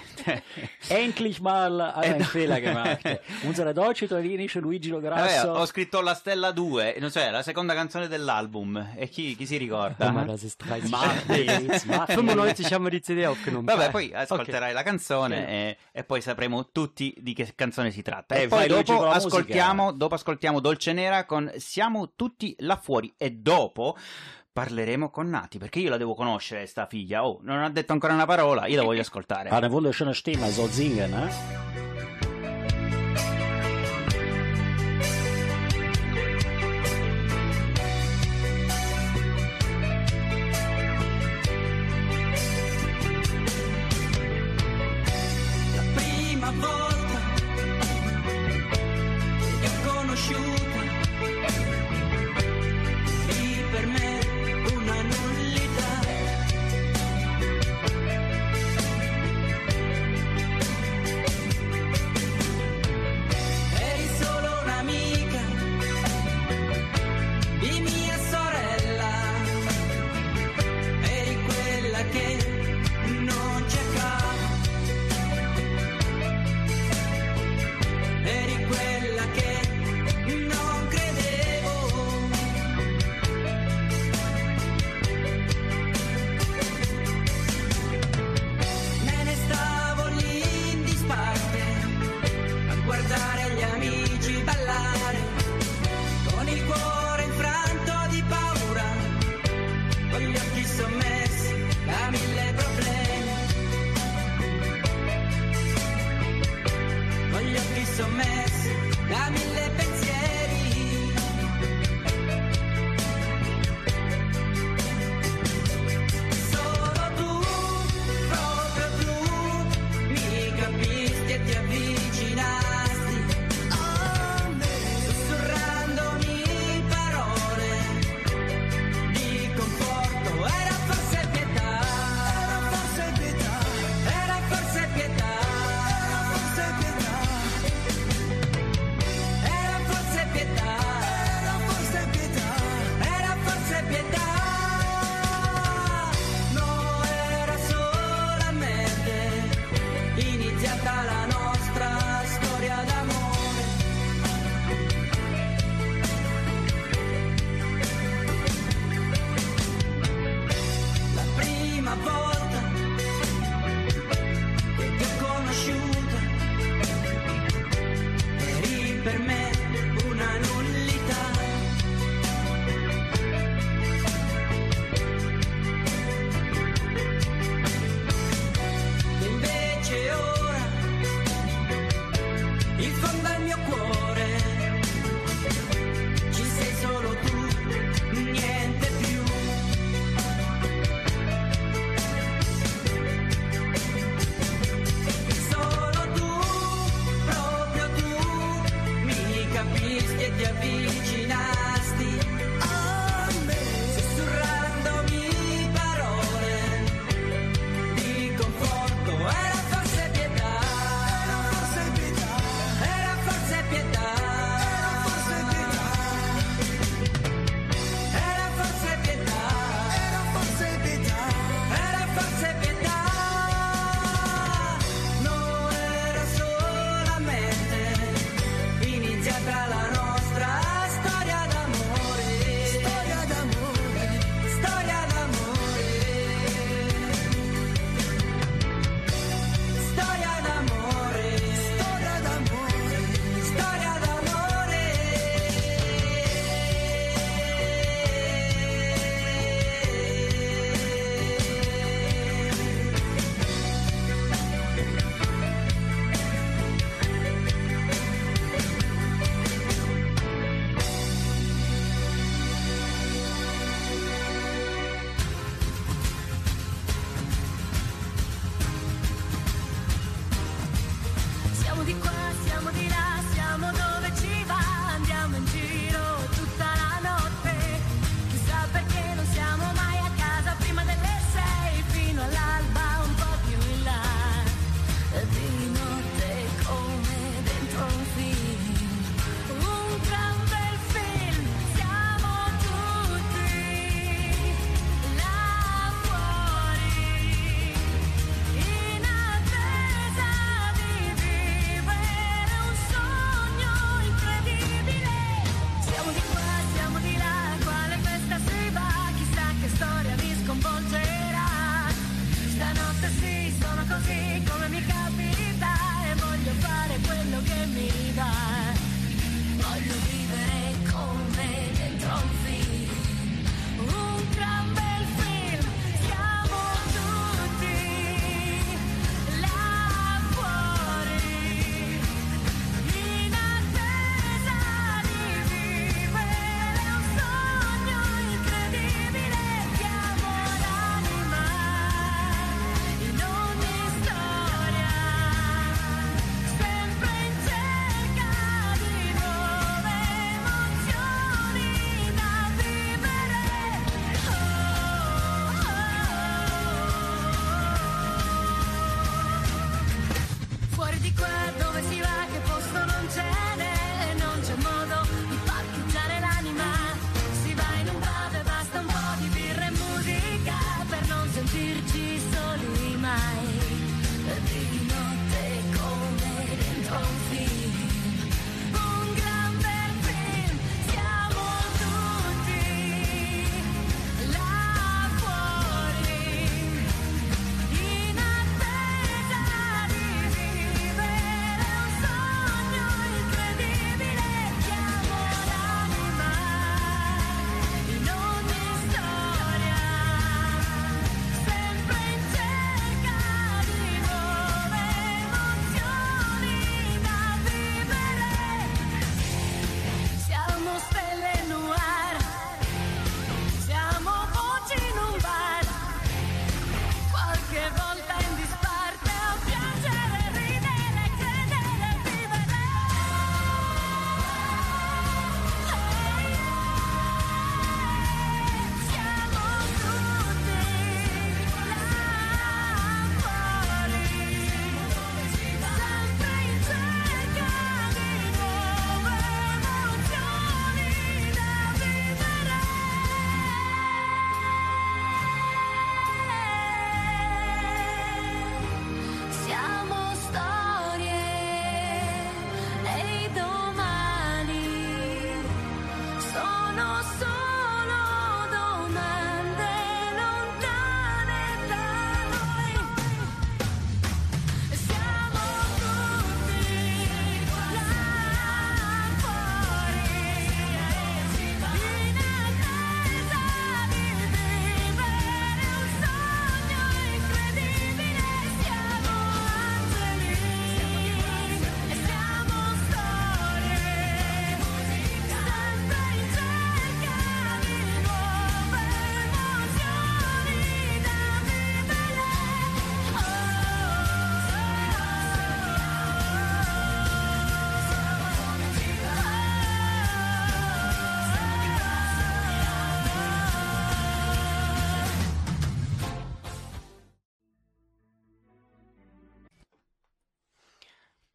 Endlich mal einen Fehler gemacht. Unsere deutsch-italienische Luigi vabbè, Lograsso. ho scritto La Stella 2, non so, è la seconda canzone dell'album. E chi, chi si ricorda? Guck mal, das ist 30 Mach nichts, mach nichts. 95 haben wir die CD aufgenommen. Vabbè, poi ascolterai la canzone e, e poi sapremo tutti di che canzone si tratta. Eh, e poi Luigi, dopo ascoltiamo, dopo ascoltiamo Dolce Nera con Siamo tutti là fuori e dopo parleremo con Nati, perché io la devo conoscere, sta figlia. Oh, non ha detto ancora una parola, io la voglio ascoltare. Hat eine wunderschöne Stimme, soll singen, ne? La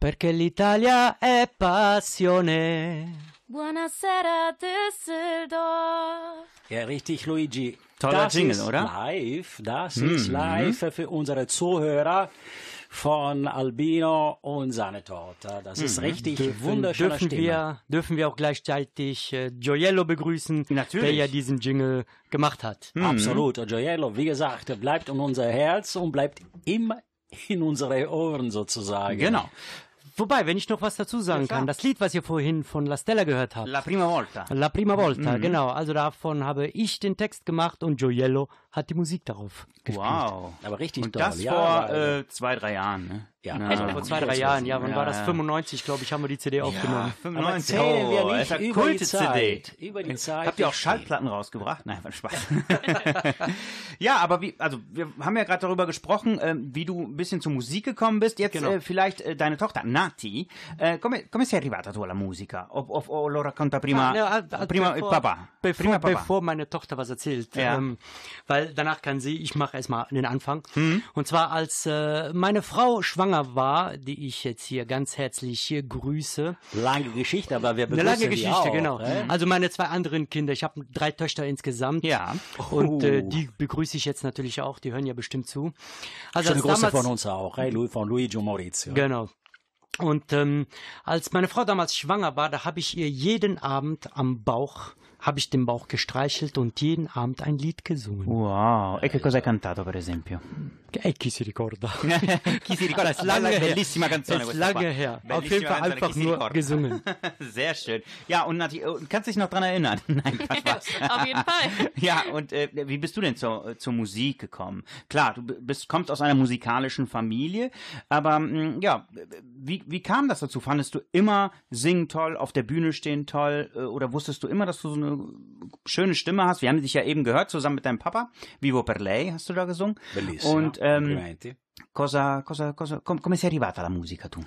perché l'Italia è passione. Buonasera Düsseldorf. Ja, richtig, Luigi. Toller das Jingle, oder? Live, das mm. ist live für unsere Zuhörer von Albino und seine Torte. Das ist hm. richtig dürfen, wunderschöne dürfen Stimme. Wir, dürfen wir auch gleichzeitig äh, Gioiello begrüßen, Natürlich. der ja diesen Jingle gemacht hat. Mhm. Absolut. Gioiello, wie gesagt, bleibt in unser Herz und bleibt immer in unsere Ohren sozusagen. Genau. Wobei, wenn ich noch was dazu sagen ja, kann, das Lied, was ihr vorhin von La Stella gehört habt. La prima volta. La prima volta, mhm. genau. Also davon habe ich den Text gemacht und Gioiello hat die Musik darauf gespielt. Wow. Aber richtig Und doll. das ja, vor also äh, zwei, drei Jahren, ne? Ja, ja. Also vor zwei, drei Jahren. Ja, wann ja. war das? 95, glaube ich, haben wir die CD aufgenommen. 95. Aber wir oh, nicht ist eine kulte CD. Über die Zeit. Habt ihr auch Schallplatten rausgebracht? Nein, war Spaß. ja, aber wie, also wir haben ja gerade darüber gesprochen, äh, wie du ein bisschen zur Musik gekommen bist. Jetzt genau. äh, vielleicht äh, deine Tochter Nati. Äh, come, come sei arrivata tu alla musica? O, o, o lo racconta prima, ah, ne, prima bevor, Papa? Bevor, Papa. Bevor meine Tochter was erzählt. Ähm, weil danach kann sie, ich mache erstmal den Anfang. Mhm. Und zwar als äh, meine Frau schwanger war, die ich jetzt hier ganz herzlich hier grüße. Lange Geschichte, aber wir Eine begrüßen lange die Geschichte, auch, genau. äh? Also meine zwei anderen Kinder, ich habe drei Töchter insgesamt. Ja. Und äh, Oh. die begrüße ich jetzt natürlich auch, die hören ja bestimmt zu. Also Schöne Grüße von uns auch, hey, von Luigi und Maurizio. Genau. Und ähm, als meine Frau damals schwanger war, da habe ich ihr jeden Abend am Bauch, habe ich den Bauch gestreichelt und jeden Abend ein Lied gesungen. Wow. E che cosa hai cantato, per esempio? Ey, chi si ricorda? Chi si ricorda? Das ist lange her. Bellissima canzone ist qua. lange her. Auf Bellissima jeden Fall canzone, einfach nur ricorda? gesungen. Sehr schön. Ja, und Nati, äh, kannst dich noch dran erinnern? Nein. Auf jeden Fall. Ja, und äh, wie bist du denn zur, äh, zur Musik gekommen? Klar, du bist, kommst aus einer musikalischen Familie, aber mh, ja, wie, wie kam das dazu? Fandest du immer singen toll, auf der Bühne stehen toll äh, oder wusstest du immer, dass du so eine schöne Stimme hast? Wir haben dich ja eben gehört, zusammen mit deinem Papa. Vivo per lei hast du da gesungen. Bellissimo. Und ähm, cosa, cosa, cosa, com, come sei arrivata alla musica tu?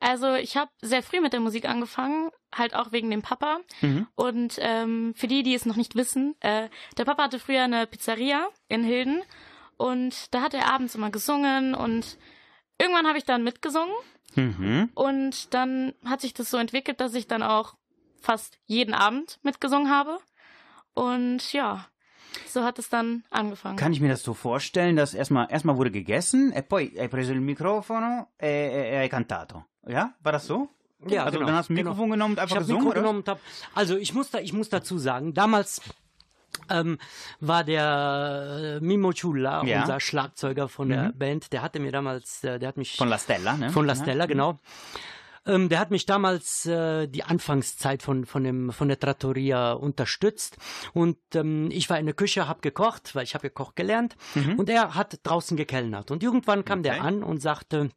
Also ich habe sehr früh mit der Musik angefangen, halt auch wegen dem Papa. Mhm. Und ähm, für die, die es noch nicht wissen, äh, der Papa hatte früher eine Pizzeria in Hilden und da hat er abends immer gesungen und irgendwann habe ich dann mitgesungen Mhm. und dann hat sich das so entwickelt, dass ich dann auch fast jeden Abend mitgesungen habe. Und ja, so hat es dann angefangen. Kann ich mir das so vorstellen, dass erstmal erstmal wurde gegessen, e poi hai preso il microfono e, e, e hai cantato. Ja? War das so? Ja, also genau, dann hast du ein genau. Mikrofon genommen und einfach ich habe gesungen, Mikro oder? genommen und hab, also ich muss da, ich muss dazu sagen, damals ähm, war der äh, Mimo Ciulla, Ja. unser Schlagzeuger von der Band, der hatte mir damals, äh, der hat mich Von La Stella, ne? von La Ja. Stella, genau. Ähm, der hat mich damals äh, die Anfangszeit von von dem von der Trattoria unterstützt und ähm, ich war in der Küche, habe gekocht, weil ich habe ja Koch gelernt und er hat draußen gekellnert und irgendwann kam der Okay. an und sagte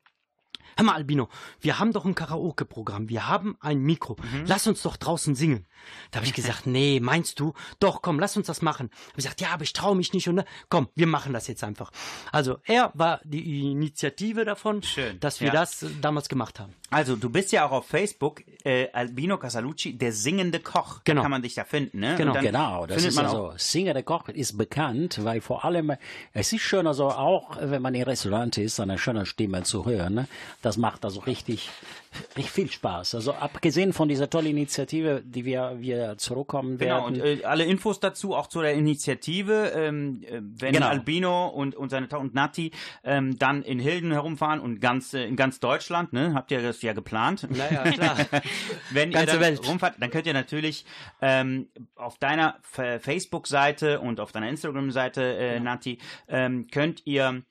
Hör mal, Albino, wir haben doch ein Karaoke-Programm, wir haben ein Mikro, lass uns doch draußen singen. Da habe ich gesagt, nee, meinst du? Doch, komm, lass uns das machen. Hab ich gesagt, ja, aber ich traue mich nicht und ne, komm, wir machen das jetzt einfach. Also er war die Initiative davon, Schön, dass wir ja. das damals gemacht haben. Also, du bist ja auch auf Facebook, äh, Albino Casalucci, der singende Koch. Genau. Kann man dich da finden, ne? Genau. Genau, das ist also. Singer der Koch ist bekannt, weil vor allem, es ist schön, also auch, wenn man im Restaurant ist, eine schöne Stimme zu hören, ne? Das macht also richtig, richtig viel Spaß. Also abgesehen von dieser tollen Initiative, die wir, wir zurückkommen Genau, und werden. äh, alle Infos dazu auch zu der Initiative, ähm, äh, wenn Genau. Albino und, und seine Tochter und Nati ähm, dann in Hilden herumfahren und ganz, äh, in ganz Deutschland, ne? Habt ihr das ja geplant? Naja, klar. Wenn Ganze ihr dann Welt. rumfahrt, dann könnt ihr natürlich ähm, auf deiner F- Facebook-Seite und auf deiner Instagram-Seite, äh, Nati, ähm, könnt ihr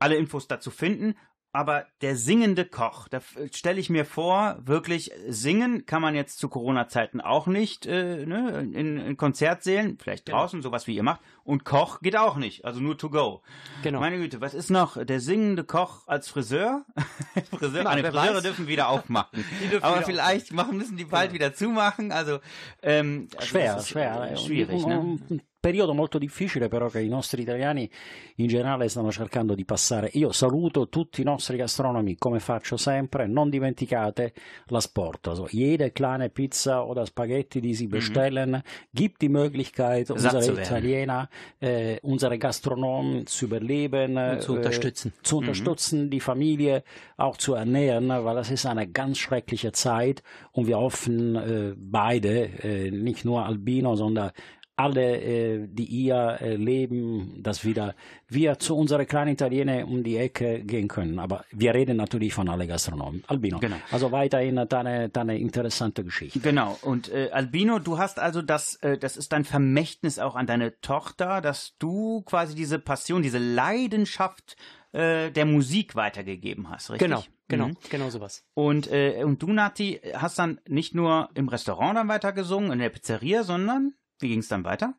alle Infos dazu finden. Aber der singende Koch, da stelle ich mir vor, wirklich singen kann man jetzt zu Corona-Zeiten auch nicht äh, ne, in, in Konzertsälen, vielleicht Genau. draußen, sowas wie ihr macht. Und Koch geht auch nicht, also nur to go. Genau. Meine Güte, was ist noch? Der singende Koch als Friseur? Friseur die wer Friseure weiß. dürfen wieder aufmachen. dürfen Aber wieder vielleicht machen, müssen die bald wieder zumachen. Also, ähm, also Schwer, ist, schwer. äh, Schwierig, un, ne? Periodo molto difficile però che i nostri italiani in generale stanno cercando di passare. Io saluto tutti i nostri gastronomi come faccio sempre, non dimenticate l'asport. Also jede kleine Pizza oder Spaghetti, die Sie bestellen, gibt die Möglichkeit, Mhm. Satt unsere. Italiener, äh, unsere Gastronomen zu überleben, Und zu äh, unterstützen. zu Mhm. unterstützen, die Familie auch zu ernähren, weil das ist eine ganz schreckliche Zeit und wir hoffen äh, beide, äh, nicht nur Albino, sondern alle, äh, die hier äh, leben, dass wieder wir zu unserer kleinen Italiener um die Ecke gehen können. Aber wir reden natürlich von alle Gastronomen. Albino. Genau. Also weiterhin deine, deine interessante Geschichte. Genau. Und äh, Albino, du hast also das, äh, das ist dein Vermächtnis auch an deine Tochter, dass du quasi diese Passion, diese Leidenschaft äh, der Musik weitergegeben hast, richtig? Genau, genau, Mhm. genau sowas. Und, äh, und du, Nati, hast dann nicht nur im Restaurant dann weiter gesungen, in der Pizzeria, sondern wie ging es dann weiter?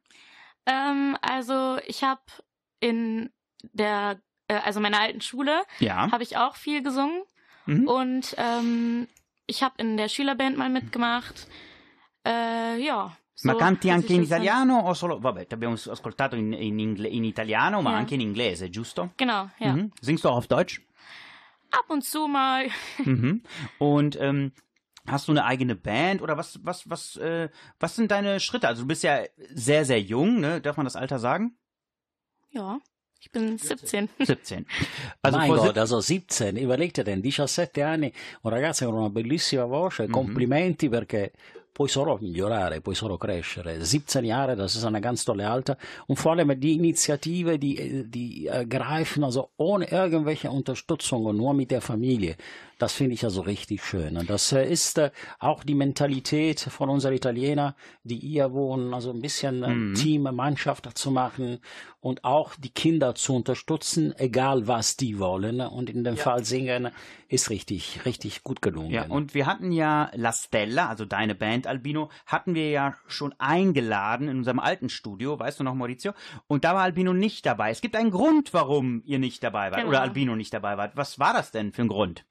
Ähm, also ich habe in der, äh, also meiner alten Schule, Ja. habe ich auch viel gesungen Mhm. Und ähm, ich habe in der Schülerband mal mitgemacht. Äh, ja. so Ma canti anche in italiano o solo... Vabbè, ti abbiamo ascoltato in, in in italiano, ma Ja. anche in inglese, giusto? Genau, ja. Mhm. Singst du auch auf Deutsch? Ab und zu mal. mhm. Und ähm, hast du eine eigene Band oder was, was, was, äh, was sind deine Schritte? Also du bist ja sehr, sehr jung, ne? Darf man das Alter sagen? Ja, ich bin 17. 17. Also mein Gott, also 17, überlegte denn, 17 anni, un ragazzo con una bellissima voce, Komplimenti perché puoi solo migliorare, puoi solo crescere. 17 Jahre, das ist eine ganz tolle Alter. Und vor allem die Initiative, die, die ergreifen, also ohne irgendwelche Unterstützung und nur mit der Familie. Das finde ich also richtig schön. Und das äh, ist äh, auch die Mentalität von unseren Italiener, die hier wohnen, also ein bisschen äh, Team, Mannschaft zu machen und auch die Kinder zu unterstützen, egal was die wollen. Und in dem Fall singen ist richtig, richtig gut gelungen. Ja, und wir hatten ja La Stella, also deine Band Albino, hatten wir ja schon eingeladen in unserem alten Studio, weißt du noch, Maurizio? Und da war Albino nicht dabei. Es gibt einen Grund, warum ihr nicht dabei wart Genau. oder Albino nicht dabei wart. Was war das denn für ein Grund?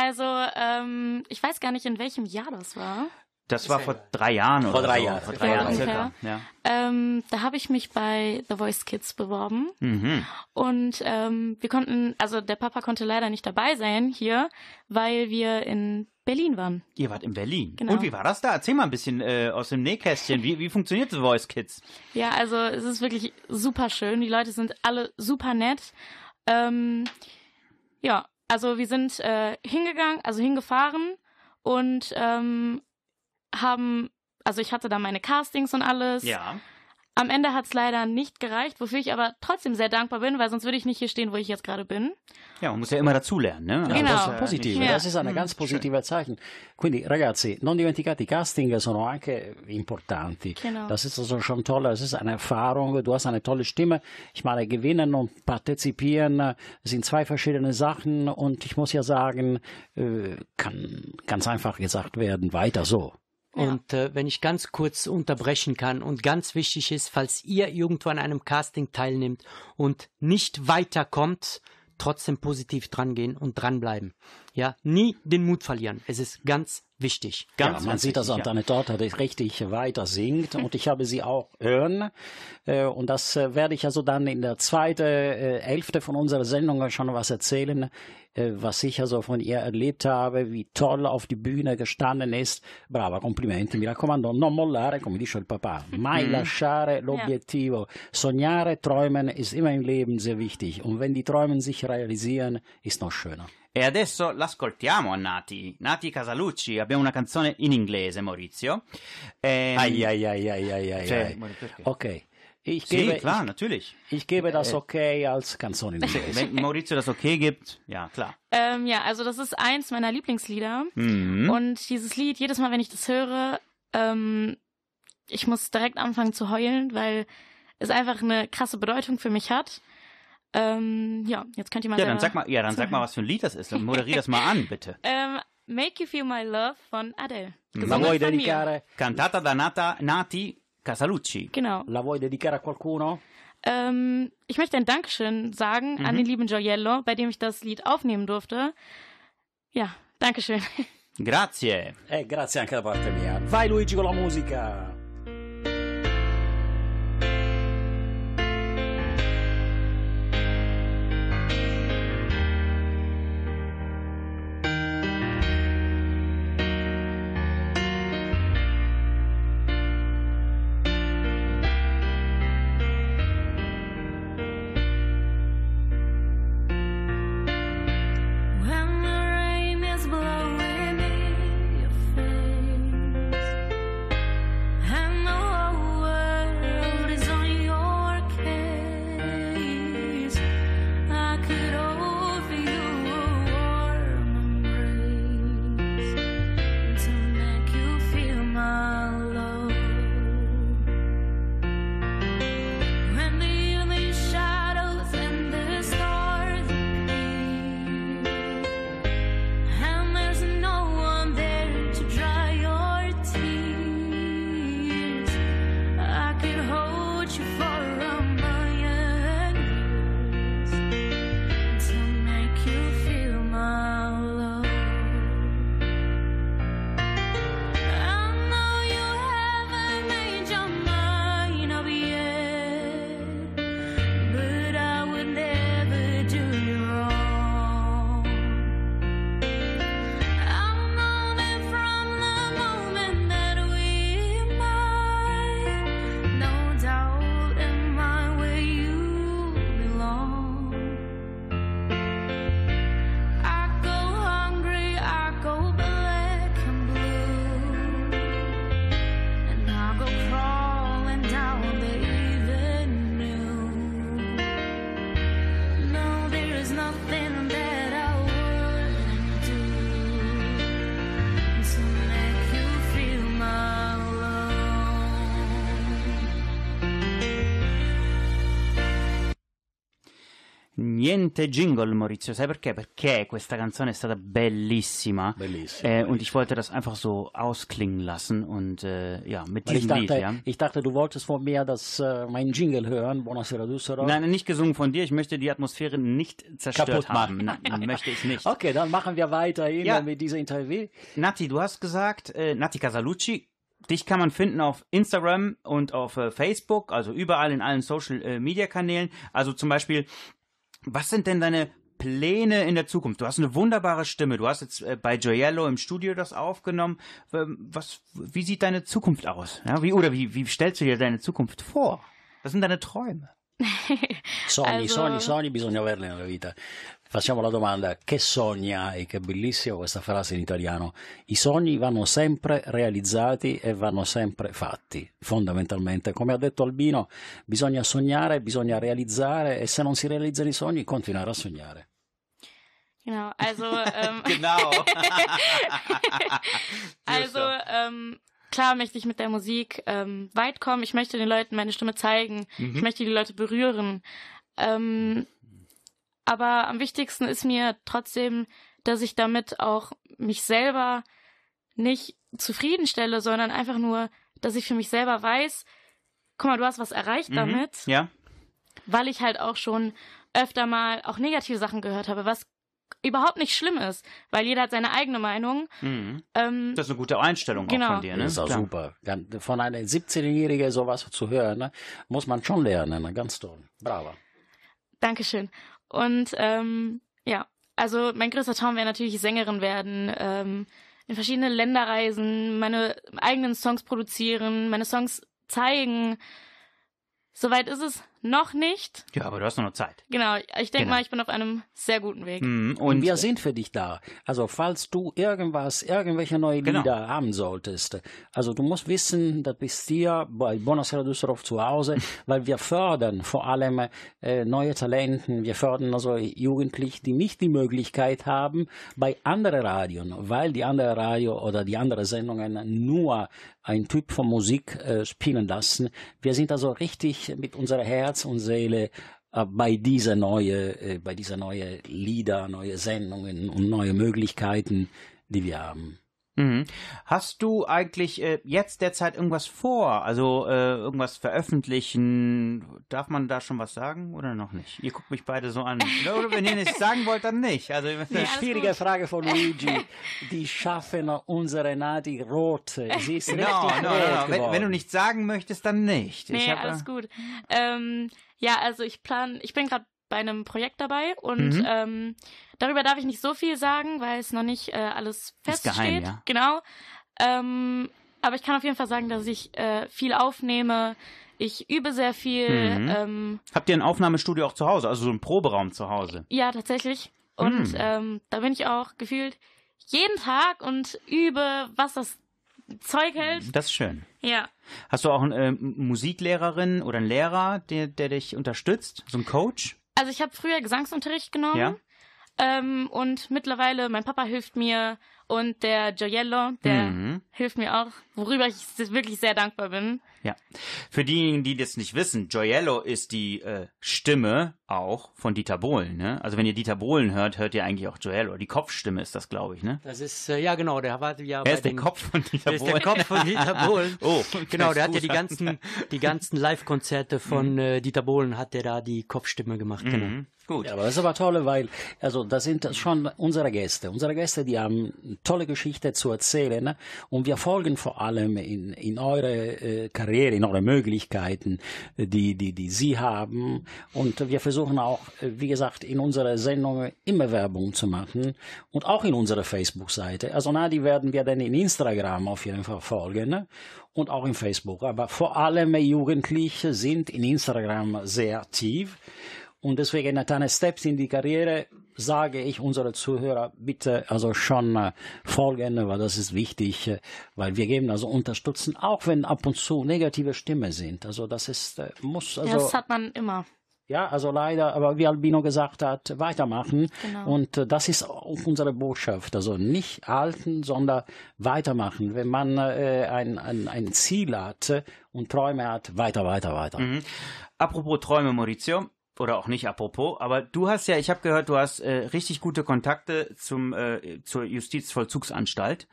Also, ähm, ich weiß gar nicht, in welchem Jahr das war. Das war vor drei Jahren Vor oder drei so. Jahren. Vor drei Ja, Jahren ungefähr. circa. Ja. Ähm, da habe ich mich bei The Voice Kids beworben. Mhm. Und ähm, wir konnten, also der Papa konnte leider nicht dabei sein hier, weil wir in Berlin waren. Ihr wart in Berlin. Genau. Und wie war das da? Erzähl mal ein bisschen äh, aus dem Nähkästchen. Wie, wie funktioniert The Voice Kids? Ja, also es ist wirklich super schön. Die Leute sind alle super nett. Ähm, ja, also wir sind äh, hingegangen, also hingefahren und ähm, haben, also ich hatte da meine Castings und alles. Ja. Am Ende hat es leider nicht gereicht, wofür ich aber trotzdem sehr dankbar bin, weil sonst würde ich nicht hier stehen, wo ich jetzt gerade bin. Ja, man muss ja immer dazulernen, ne? Also Genau. das Das ist è ja das ist ein ganz positiver Zeichen. Quindi ragazzi, non dimenticate, i casting sono anche importanti. Genau. Das ist also schon toll, das ist eine Erfahrung, du hast eine tolle Stimme. Ich meine, gewinnen und partizipieren sind zwei verschiedene Sachen und ich muss ja sagen, äh, kann ganz einfach gesagt werden, weiter so. Und äh, wenn ich ganz kurz unterbrechen kann und ganz wichtig ist, falls ihr irgendwo an einem Casting teilnimmt und nicht weiterkommt, trotzdem positiv drangehen und dranbleiben. Ja, nie den Mut verlieren. Es ist ganz wichtig. ja, Ganz, man ganz sieht, dass wichtig, auch deine Tochter das richtig weiter singt und ich habe sie auch hören äh, und das äh, werde ich also dann in der zweiten äh, Hälfte von unserer Sendung schon was erzählen, äh, was ich also von ihr erlebt habe, wie toll auf die Bühne gestanden ist. Brava, complimenti, mi raccomando, non mollare, come dice il papà, mai lasciare l'obiettivo. Sognare, träumen ist immer im Leben sehr wichtig und wenn die Träume sich realisieren, ist noch schöner. E adesso l'ascoltiamo a Nati. Nati Casalucci, abbiamo una canzone in inglese, Maurizio. Ehm, Ai, ai, ai, ai, ai, ai, Cioè, ai. Okay. Ich gebe, klar, ich, natürlich. ich gebe das okay als inglese. Wenn Maurizio das okay gibt, ja, klar. Ähm, ja, also das ist eins meiner Lieblingslieder. Mhm. Und dieses Lied, jedes Mal, wenn ich das höre, ähm, ich muss direkt anfangen zu heulen, weil es einfach eine krasse Bedeutung für mich hat. Ähm, ja, jetzt könnt ihr mal Ja, dann sag mal, ja, dann sag mal, was für ein Lied das ist. Dann moderier das mal an, bitte. Ähm, Make You Feel My Love von Adele. Gesungen vuoi von mir. dedicare, Cantata da Nata, Nati Casalucci. Genau. la vuoi dedicare a qualcuno? Ähm, ich möchte ein Dankeschön sagen an Mhm. den lieben Gioiello, bei dem ich das Lied aufnehmen durfte. Ja, Dankeschön. Grazie. Eh, grazie anche da parte mia. Vai Luigi con la musica. Niente Jingle, Maurizio. Sai perché? Perché questa canzone è stata bellissima. Bellissima, Äh, und ich wollte das einfach so ausklingen lassen und äh, ja, mit Weil ich diesem Lied, dachte, ja. ich dachte, du wolltest von mir das, äh, mein Jingle hören. Buonasera Düsseldorf. Nein, nicht gesungen von dir. Ich möchte die Atmosphäre nicht zerstört Kaputt haben. machen. Nein, möchte ich nicht. Okay, dann machen wir weiterhin Ja. mit dieser Interview. Nati, du hast gesagt, äh, Nati Casalucci, dich kann man finden auf Instagram und auf äh, Facebook, also überall in allen Social äh, Media Kanälen. Also zum Beispiel, was sind denn deine Pläne in der Zukunft? Du hast eine wunderbare Stimme. Du hast jetzt äh, bei Joyello im Studio das aufgenommen. Ähm, Was, wie sieht deine Zukunft aus? Ja, wie, oder wie, wie stellst du dir deine Zukunft vor? Was sind deine Träume? Sogni, Also- sogni, sogni bisogna averli nella vita. Facciamo la domanda, che sogni hai? Che bellissima questa frase in italiano. I sogni vanno sempre realizzati e vanno sempre fatti, fondamentalmente. Come ha detto Albino, bisogna sognare, bisogna realizzare e se non si realizzano i sogni, continuare a sognare. Genau, also ähm, Genau. Also, ähm, klar möchte ich mit der Musik ähm, weit kommen. Ich möchte den Leuten meine Stimme zeigen. Ich möchte die Leute berühren. Ähm, aber am wichtigsten ist mir trotzdem, dass ich damit auch mich selber nicht zufriedenstelle, sondern einfach nur, dass ich für mich selber weiß, guck mal, du hast was erreicht damit, ja. weil ich halt auch schon öfter mal auch negative Sachen gehört habe, was überhaupt nicht schlimm ist, weil jeder hat seine eigene Meinung. Mhm. Ähm, Das ist eine gute Einstellung Genau. auch von dir, ne? Das ist auch Klar. super. Von einer 17-Jährigen sowas zu hören, ne, muss man schon lernen. ne, Ganz toll. Brava. Dankeschön. Und ähm, ja, also mein größter Traum wäre natürlich Sängerin werden, ähm, in verschiedene Länder reisen, meine eigenen Songs produzieren, meine Songs zeigen. Soweit ist es noch nicht. Ja, aber du hast noch Zeit. Genau, ich denke Genau. mal, ich bin auf einem sehr guten Weg. Mhm. Und wir sind für dich da. Also falls du irgendwas, irgendwelche neue Genau. Lieder haben solltest, also du musst wissen, das bist hier bei Buonasera Düsseldorf zu Hause, weil wir fördern vor allem äh, neue Talenten, wir fördern also Jugendliche, die nicht die Möglichkeit haben, bei anderen Radien, weil die andere Radio oder die anderen Sendungen nur ein Typ von Musik äh, spielen lassen. Wir sind also richtig mit unserer Herz und Seele äh, bei dieser neue, äh, bei dieser neue Lieder, neue Sendungen und neue Möglichkeiten, die wir haben. Mhm. Hast du eigentlich äh, jetzt derzeit irgendwas vor? Also äh, irgendwas veröffentlichen? Darf man da schon was sagen oder noch nicht? Ihr guckt mich beide so an. oder wenn ihr nichts sagen wollt, dann nicht. Also Ja, alles Schwierige gut. Frage von Luigi. Die schaffen unsere Nati rot. Sie ist no, richtig no, rot no, no. Wenn, wenn du nichts sagen möchtest, dann nicht. Nee, ich hab, alles äh, gut. Ähm, ja, also ich plan, ich bin gerade bei einem Projekt dabei und Mhm. ähm, darüber darf ich nicht so viel sagen, weil es noch nicht äh, alles Ist feststeht. geheim, ja. Genau. Ähm, aber ich kann auf jeden Fall sagen, dass ich äh, viel aufnehme. Ich übe sehr viel. Mhm. Ähm, Habt ihr ein Aufnahmestudio auch zu Hause? Also so ein Proberaum zu Hause? ja, tatsächlich. Und Mhm. ähm, da bin ich auch gefühlt jeden Tag und übe, was das Zeug hält. Das ist schön. Ja. Hast du auch eine äh, Musiklehrerin oder einen Lehrer, der, der dich unterstützt? So ein Coach? Also ich habe früher Gesangsunterricht genommen. Ja. Ähm, und mittlerweile, mein Papa hilft mir und der Gioiello, der Mhm. hilft mir auch, worüber ich wirklich sehr dankbar bin. Ja. Für diejenigen, die das nicht wissen, Joyello ist die äh, Stimme auch von Dieter Bohlen. Ne? Also wenn ihr Dieter Bohlen hört, hört ihr eigentlich auch Joyello. Die Kopfstimme ist das, glaube ich. Ne? Das ist, äh, ja genau, der war ja Er bei ist der den, Kopf von Dieter der ist Bohlen. der Kopf von Dieter Bohlen. Oh, genau, der hat ja die ganzen, die ganzen Live-Konzerte von äh, Dieter Bohlen, hat der da die Kopfstimme gemacht, genau. Mhm. Gut. Ja, aber das ist aber toll, weil also das sind schon unsere Gäste. Unsere Gäste, die haben tolle Geschichte zu erzählen und wir folgen vor allem in, in eure äh, Karriere, in eure Möglichkeiten, äh, die, die, die Sie haben. Und wir versuchen auch, äh, wie gesagt, in unserer Sendung immer Werbung zu machen und auch in unserer Facebook-Seite. Also na, die werden wir dann in Instagram auf jeden Fall folgen und auch in Facebook. Aber vor allem Jugendliche sind in Instagram sehr aktiv. Und deswegen deine Steps in die Karriere sage ich unsere Zuhörer bitte also schon äh, folgen, weil das ist wichtig, äh, weil wir geben also unterstützen, auch wenn ab und zu negative Stimmen sind. Also das ist äh, muss also ja, das hat man immer. ja, also leider, aber wie Albino gesagt hat, weitermachen. Genau. Und äh, das ist auch unsere Botschaft. Also nicht halten, sondern weitermachen. Wenn man äh, ein, ein, ein Ziel hat und Träume hat, weiter, weiter, weiter. Mhm. Apropos Träume, Maurizio. Oder auch nicht apropos, aber du hast ja, ich habe gehört, du hast äh, richtig gute Kontakte zum äh, zur Justizvollzugsanstalt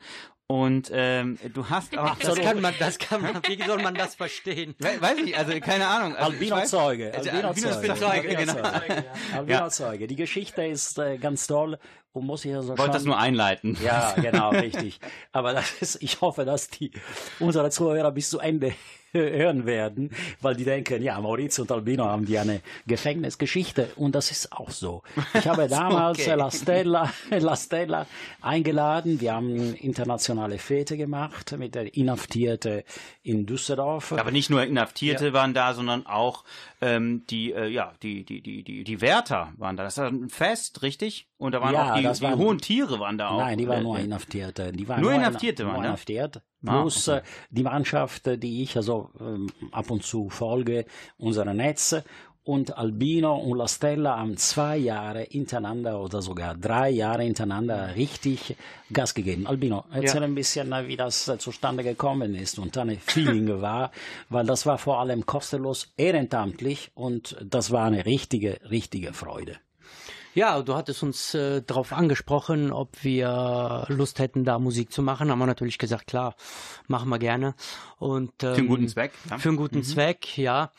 und ähm, du hast auch Das kann man, das kann man, wie soll man das verstehen? We weiß ich, also keine Ahnung. Also ich Albino weiß- Zeuge. Also, Albino Albino Zeuge. Zeuge, Albino genau. Zeuge. Albino Zeuge. Die Geschichte ist äh, ganz toll und muss ich also Ich wollte das nur einleiten. Ja, genau, richtig. Aber das ist, ich hoffe, dass die unsere Zuhörer bis zu Ende hören werden, weil die denken, ja, Maurizio und Albino haben die eine Gefängnisgeschichte und das ist auch so. Ich habe damals okay. äh, La Stella, La Stella eingeladen. Wir haben internationale Fete gemacht mit der Inhaftierte in Düsseldorf. Aber nicht nur Inhaftierte waren da, sondern auch ähm, die, äh, ja, die, die, die, die, die Wärter waren da. Das war ein Fest, richtig? Und da waren Ja, auch die, die waren- hohen Tiere waren da auch. Nein, die waren Äh, nur äh, Inhaftierte. Die waren Nur Inhaftierte waren, nur ne? Inhaftiert. Ah, Plus okay. äh, die Mannschaft, die ich also ähm, ab und zu folge, unsere Netz. Und Albino und La Stella haben zwei Jahre hintereinander oder sogar drei Jahre hintereinander richtig Gas gegeben. Albino, erzähl ein bisschen, wie das äh, zustande gekommen ist und deine Feeling war, weil das war vor allem kostenlos, ehrenamtlich und das war eine richtige, richtige Freude. Ja, du hattest uns äh, darauf angesprochen, ob wir Lust hätten, da Musik zu machen. Haben wir natürlich gesagt, klar, machen wir gerne. Und ähm, Für einen guten Zweck, ja. Für einen guten Mhm. Zweck, ja.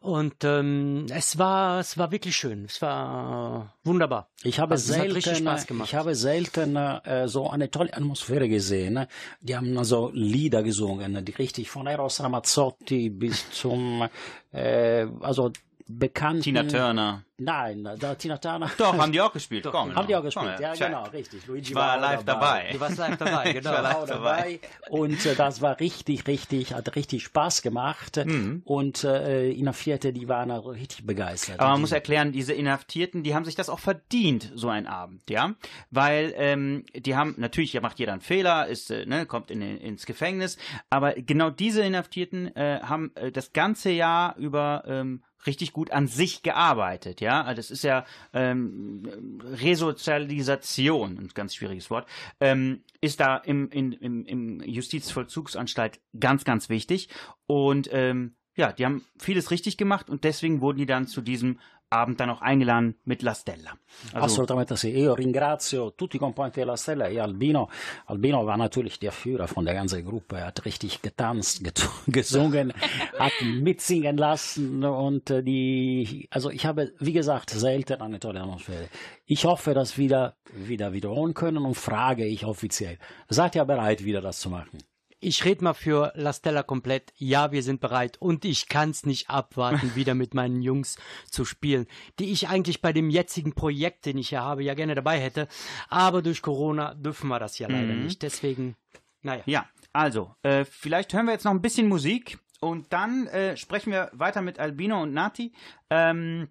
Und ähm, es war, es war wirklich schön. Es war wunderbar. Ich habe Also, selten, ich habe selten äh, so eine tolle Atmosphäre gesehen. ne? Die haben also Lieder gesungen, die richtig von Eros Ramazzotti bis zum, äh, also bekannten. Tina Turner. Nein, da Tina Turner. Doch, haben die auch gespielt. Komm, Haben die auch Komm, gespielt, ja, check. genau, richtig. Luigi Ich war auch live dabei. Du warst live dabei, genau. Ich war live auch dabei. Und äh, das war richtig, richtig, hat richtig Spaß gemacht. Mhm. Und äh, Inhaftierte, die waren also richtig begeistert. Aber man Die- muss erklären, diese Inhaftierten, die haben sich das auch verdient, so ein Abend, ja, weil ähm, die haben natürlich, ja, macht jeder einen Fehler, ist, äh, ne, kommt in, ins Gefängnis, aber genau diese Inhaftierten äh, haben äh, das ganze Jahr über ähm, richtig gut an sich gearbeitet, ja. Also Das ist ja ähm, Resozialisation, ein ganz schwieriges Wort, ähm, ist da im, in, im, im Justizvollzugsanstalt ganz, ganz wichtig. Und ähm, ja, die haben vieles richtig gemacht und deswegen wurden die dann zu diesem Abend dann auch eingeladen mit La Stella. Also, Assolutamente sì. Io ringrazio tutti i componenti della Stella e Albino. Albino war natürlich der Führer von der ganzen Gruppe. Er hat richtig getanzt, get gesungen, hat mitsingen lassen und äh, die, also ich habe, wie gesagt, selten eine tolle Atmosphäre. Ich hoffe, dass wir wieder, wieder wiederholen können und frage ich offiziell. Seid ihr bereit, wieder das zu machen? Ich rede mal für La Stella komplett. Ja, wir sind bereit und ich kann's nicht abwarten, wieder mit meinen Jungs zu spielen, die ich eigentlich bei dem jetzigen Projekt, den ich hier habe, ja gerne dabei hätte. Aber durch Corona dürfen wir das ja leider Mhm. nicht. Deswegen, naja. Ja, also, äh, vielleicht hören wir jetzt noch ein bisschen Musik und dann äh, sprechen wir weiter mit Albino und Nati. Ähm,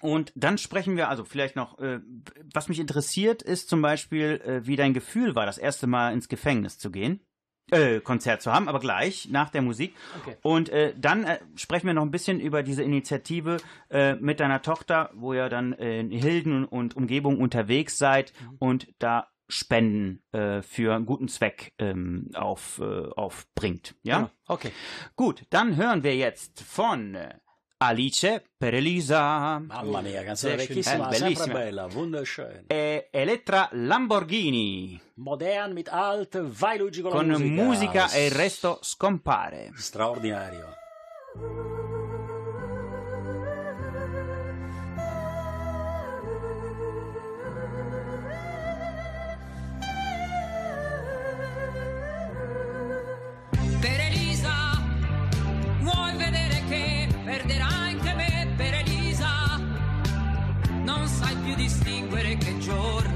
und dann sprechen wir, also vielleicht noch, äh, was mich interessiert, ist zum Beispiel, äh, wie dein Gefühl war, das erste Mal ins Gefängnis zu gehen. Äh, Konzert zu haben, aber gleich nach der Musik. Okay. Und äh, dann äh, sprechen wir noch ein bisschen über diese Initiative äh, mit deiner Tochter, wo ihr dann äh, in Hilden und Umgebung unterwegs seid und da Spenden äh, für einen guten Zweck ähm, auf, äh, aufbringt. Ja? Genau. Okay. Gut, dann hören wir jetzt von äh, Alice per Elisa Mamma mia, canzone Sehr schön. vecchissima, Eh, sempre bellissima. bella, wunderschön. e Elettra Lamborghini Modern mit alt, vai Luigi con, con musica. musica e il resto scompare. Straordinario. Distinguere che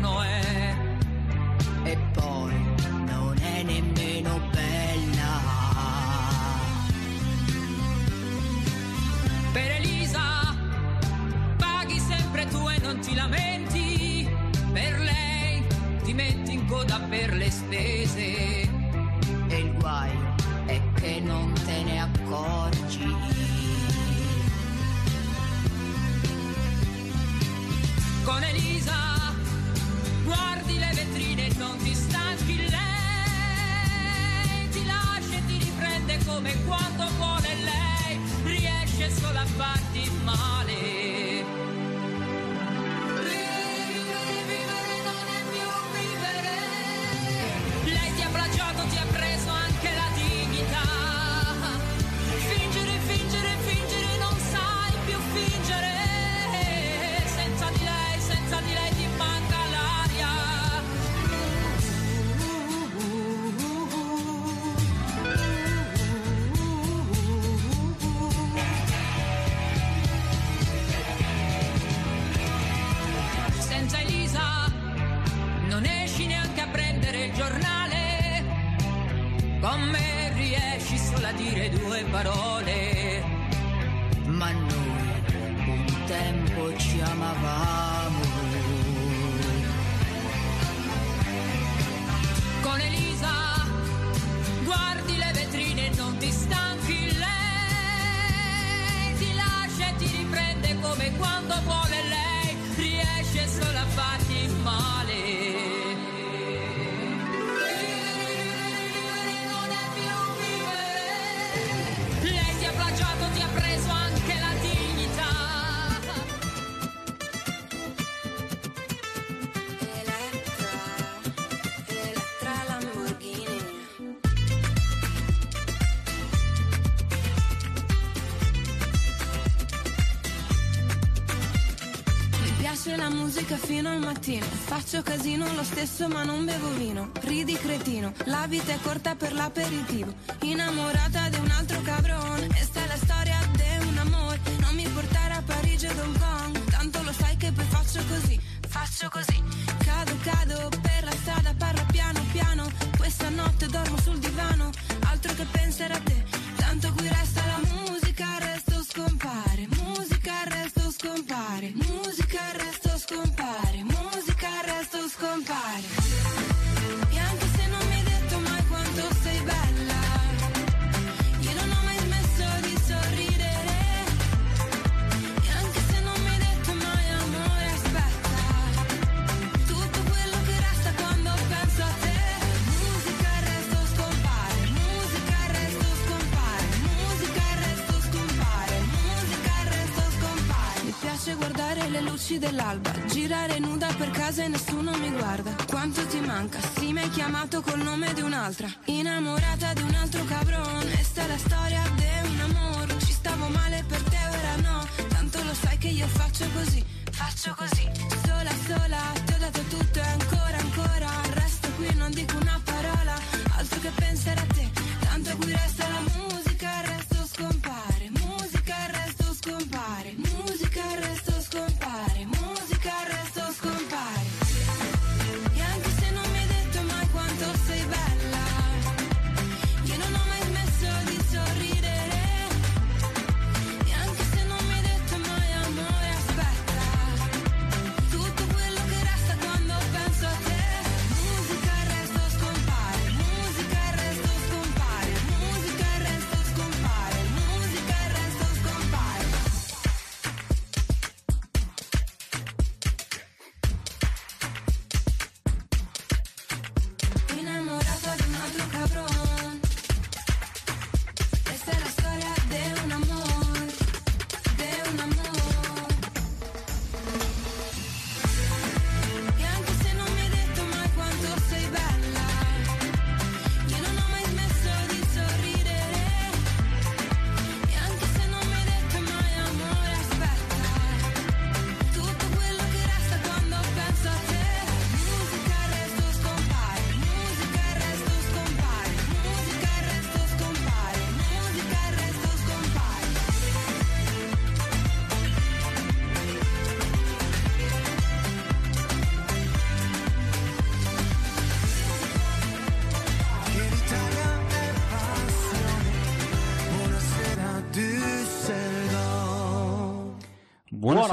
mattino. Faccio casino lo stesso ma non bevo vino. Ridi cretino, la vita è corta per l'aperitivo.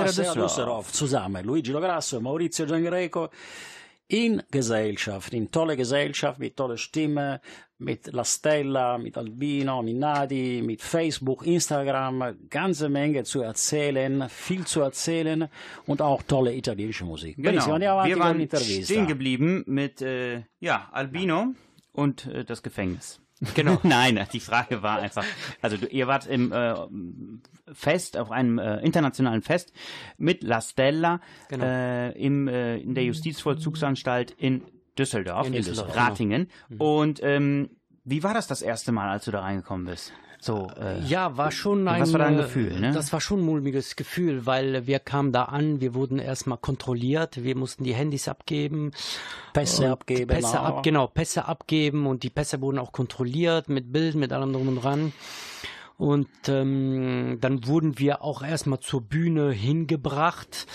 Düsseldorf. Düsseldorf. Zusammen Luigi Lograsso, Maurizio Giangreco in Gesellschaft, in tolle Gesellschaft mit tolle Stimme, mit La Stella, mit Albino, mit Nadi, mit Facebook, Instagram, ganze Menge zu erzählen, viel zu erzählen und auch tolle italienische Musik. Genau. Wir waren stehen geblieben mit äh, ja, Albino und äh, das Gefängnis. Genau. Nein, die Frage war einfach, also du, ihr wart im äh, Fest, auf einem äh, internationalen Fest mit La Stella Genau. äh, im, äh, in der Justizvollzugsanstalt in Düsseldorf, In in Düsseldorf, Ratingen. Und ähm, wie war das das erste Mal, als du da reingekommen bist? So, äh, Ja, war schon ein, was war dein äh, Gefühl, ne? Das war schon ein mulmiges Gefühl, weil wir kamen da an, wir wurden erstmal kontrolliert, wir mussten die Handys abgeben. Pässe abgeben, Pässe auch. ab, genau, Pässe abgeben und die Pässe wurden auch kontrolliert mit Bild, mit allem drum und dran. Und ähm, dann wurden wir auch erstmal zur Bühne hingebracht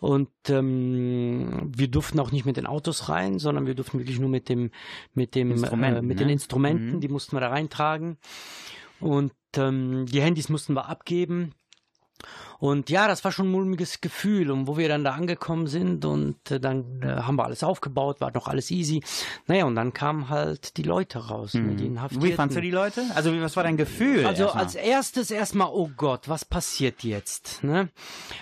und ähm, wir durften auch nicht mit den Autos rein, sondern wir durften wirklich nur mit dem mit dem Instrumenten, äh, mit ne? den Instrumenten, Mhm. die mussten wir da reintragen. Und ähm, die Handys mussten wir abgeben. Und ja, das war schon ein mulmiges Gefühl. Und wo wir dann da angekommen sind und äh, dann äh, haben wir alles aufgebaut, war noch alles easy. Naja, und dann kamen halt die Leute raus, ne, die Inhaftierten. Wie fandst du die Leute? Also, was war dein Gefühl? Also erstmal? als erstes erstmal, oh Gott, was passiert jetzt? Ne?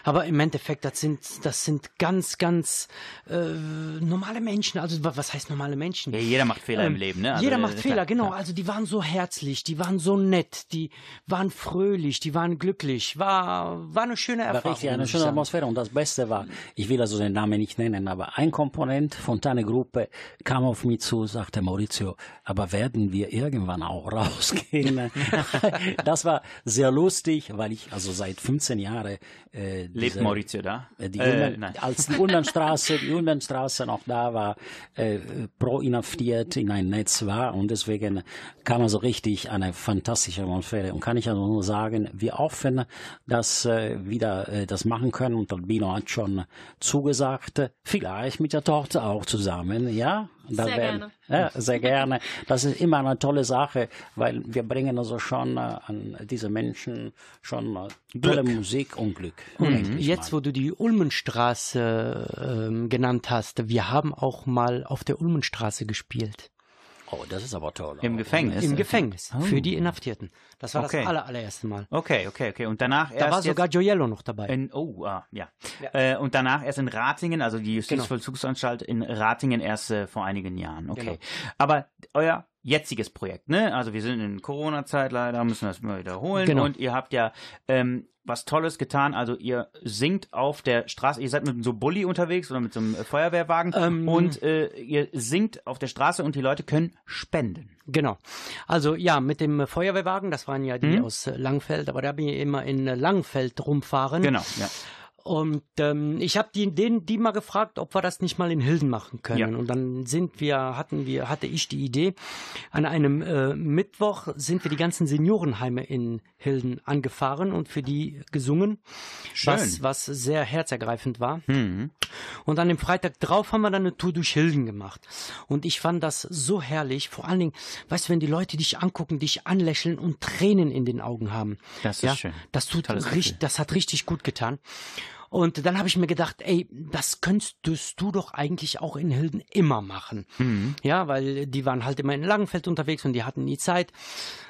Aber im Endeffekt, das sind, das sind ganz, ganz äh, normale Menschen. Also wa- was heißt normale Menschen? ja, jeder macht Fehler im Ähm, Leben, ne? Also, jeder äh, macht Fehler, genau. Also die waren so herzlich, die waren so nett, die waren fröhlich, die waren glücklich. War, war eine schöne war Erfahrung. richtig eine schöne sagen. Atmosphäre. Und das Beste war, ich will also den Namen nicht nennen, aber ein Komponent von deiner Gruppe kam auf mich zu, sagte Maurizio, aber werden wir irgendwann auch rausgehen? das war sehr lustig, weil ich also seit 15 Jahren äh, Lebt Maurizio da? äh, Die Äh, Ulmen, nein. als die Ulmenstraße, die Ulmenstraße noch da war, äh, pro inhaftiert in ein Netz war und deswegen kam also richtig eine fantastische Atmosphäre und kann ich also nur sagen, wir hoffen, dass äh, wieder äh, das machen können und Albino hat schon zugesagt, vielleicht mit der Tochter auch zusammen, ja? Da Sehr werden- gerne. Ja, sehr gerne. Das ist immer eine tolle Sache, weil wir bringen also schon äh, an diese Menschen schon äh, tolle Glück. Musik und Glück. Ich jetzt, mal. wo du die Ulmenstraße ähm, genannt hast, wir haben auch mal auf der Ulmenstraße gespielt. Oh, das ist aber toll. Im Gefängnis? Im Gefängnis. Oh. Für die Inhaftierten. Das war Okay. das aller, allererste Mal. Okay, okay, okay. Und danach Da erst war sogar Gioiello noch dabei. in, oh, ah, ja. Äh, und danach erst in Ratingen, also die Justizvollzugsanstalt in Ratingen erst äh, vor einigen Jahren. Okay. Genau. Aber euer jetziges Projekt, ne? Also wir sind in Corona-Zeit leider, müssen das mal wiederholen. Genau. Und ihr habt ja ähm, was Tolles getan. Also ihr singt auf der Straße, ihr seid mit so einem Bulli unterwegs oder mit so einem äh, Feuerwehrwagen Ähm. und äh, ihr singt auf der Straße und die Leute können spenden. Genau. Also ja, mit dem Feuerwehrwagen, das waren ja die Mhm. aus Langfeld, aber da bin ich immer in Langfeld rumfahren. Genau, ja. Und ähm, ich habe die, den, die mal gefragt, ob wir das nicht mal in Hilden machen können. Ja. Und dann sind wir, hatten wir, hatte ich die Idee, an einem äh, Mittwoch sind wir die ganzen Seniorenheime in Hilden angefahren und für die gesungen, Schön. was, was sehr herzergreifend war. Mhm. Und an dem Freitag drauf haben wir dann eine Tour durch Hilden gemacht. Und ich fand das so herrlich. Vor allen Dingen, weißt du, wenn die Leute dich angucken, dich anlächeln und Tränen in den Augen haben. Das ist ja, schön. Das tut richtig, das hat richtig gut getan. Und dann habe ich mir gedacht, ey, das könntest du doch eigentlich auch in Hilden immer machen. Mhm. Ja, weil die waren halt immer in Langenfeld unterwegs und die hatten nie Zeit.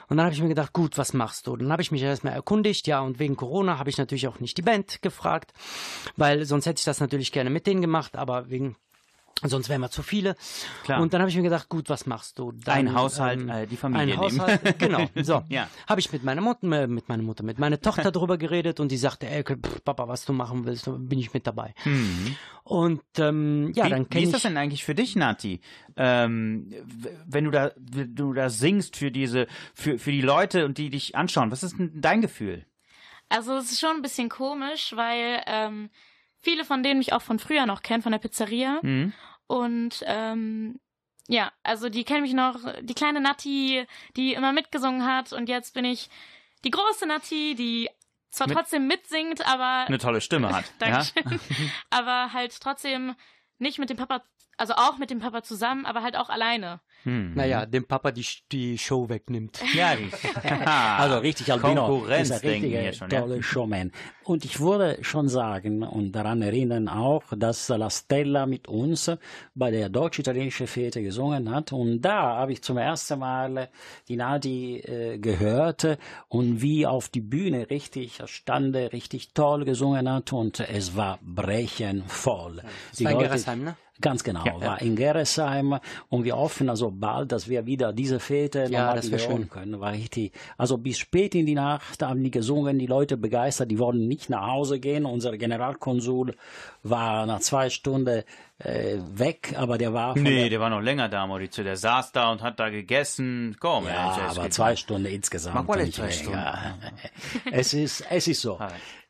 Und dann habe ich mir gedacht, gut, was machst du? Dann habe ich mich erstmal erkundigt, ja, und wegen Corona habe ich natürlich auch nicht die Band gefragt, weil sonst hätte ich das natürlich gerne mit denen gemacht, aber wegen Sonst wären wir zu viele. Klar. Und dann habe ich mir gedacht, gut, was machst du? Dann, Ein Haushalt, äh, die Familie Ein nehmen. Haushalt, genau. So. Ja. Habe ich mit meiner Mutter, äh, mit meiner Mutter, mit meiner Tochter drüber geredet und die sagte, ey, pff, Papa, was du machen willst, bin ich mit dabei. Und ähm, ja, wie, dann wie kenne ist ich. das denn eigentlich für dich, Nati? Ähm, wenn du da, wenn du da singst für diese, für, für die Leute und die dich anschauen, was ist denn dein Gefühl? Also es ist schon ein bisschen komisch, weil ähm, viele von denen mich auch von früher noch kennen, von der Pizzeria. Mhm. Und ähm, ja, also die kennen mich noch, die kleine Nati, die immer mitgesungen hat. Und jetzt bin ich die große Nati, die zwar Mit- trotzdem mitsingt, aber Eine tolle Stimme hat. ja? Dankeschön. aber halt trotzdem nicht mit dem Papa, also auch mit dem Papa zusammen, aber halt auch alleine. Hm. Naja, dem Papa die, die Show wegnimmt. Ja, Also richtig, Albino Konkurrenz ist ein hier schon, ja. toller Showman. Und ich würde schon sagen und daran erinnern auch, dass La Stella mit uns bei der deutsch-italienischen Fete gesungen hat. Und da habe ich zum ersten Mal die Nadi äh, gehört und wie auf die Bühne richtig stand, richtig toll gesungen hat und es war brechenvoll. Das Die war in Leute- ne? Ganz genau, Ja, ja. war in Gerresheim und wir hoffen also bald, dass wir wieder diese Fete Ja, nochmal das wär wiederholen schön. können. War richtig, also bis spät in die Nacht haben die gesungen, die Leute begeistert, die wollten nicht nach Hause gehen. Unser Generalkonsul war nach zwei Stunden äh, weg, aber der war Nee, der, der war noch länger da, Maurizio. Der saß da und hat da gegessen. Komm, ja, ey, es aber zwei. Stunden insgesamt. Mach mal nicht zwei länger. es ist, es ist so.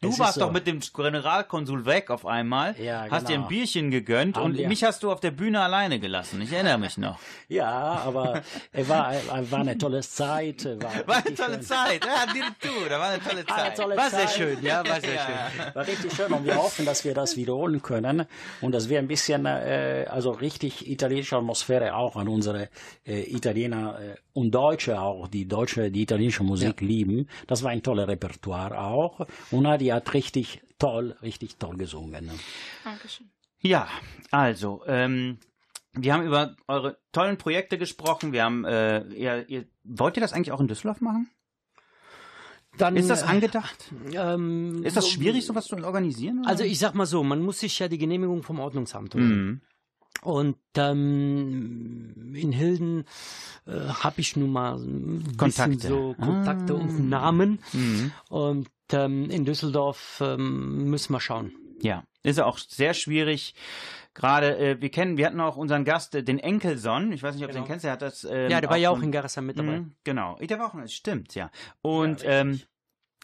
Du Es warst so. doch mit dem Generalkonsul weg auf einmal, Ja, hast dir genau. ein Bierchen gegönnt Haben und wir. mich hast du auf der Bühne alleine gelassen. Ich erinnere mich noch. Ja, aber es war, war eine tolle Zeit. War, War eine tolle schön. Zeit. Ja, du, da war eine tolle Eine Zeit. tolle War sehr Zeit. schön, ja, war sehr Ja. schön. War richtig schön und wir hoffen, dass wir das wiederholen können und dass wir ein bisschen äh, also richtig italienische Atmosphäre auch an unsere äh, Italiener äh, und Deutsche auch, die deutsche, die italienische Musik lieben. Das war ein toller Repertoire auch. Und Nadi hat richtig toll, richtig toll gesungen. Dankeschön. Ja, also, ähm, wir haben über eure tollen Projekte gesprochen. Wir haben, äh, ihr, ihr, wollt ihr das eigentlich auch in Düsseldorf machen? Dann, Ist das angedacht? ähm, Ist das so- schwierig, sowas zu organisieren? oder? Also ich sag mal so, man muss sich ja die Genehmigung vom Ordnungsamt holen. Mhm. Und ähm, in Hilden äh, habe ich nun mal ein bisschen Kontakte. so Kontakte Ah. und Namen. Mhm. Und ähm, in Düsseldorf ähm, müssen wir schauen. Ja, ist auch sehr schwierig. Gerade, äh, wir kennen, wir hatten auch unseren Gast, äh, den Enkelson. Ich weiß nicht, ob du Genau. den kennst. Der hat das. Ähm, ja, der war ja auch in Garissa mit dabei. Mhm, genau, der war auch, stimmt, ja. Und Ja, ähm,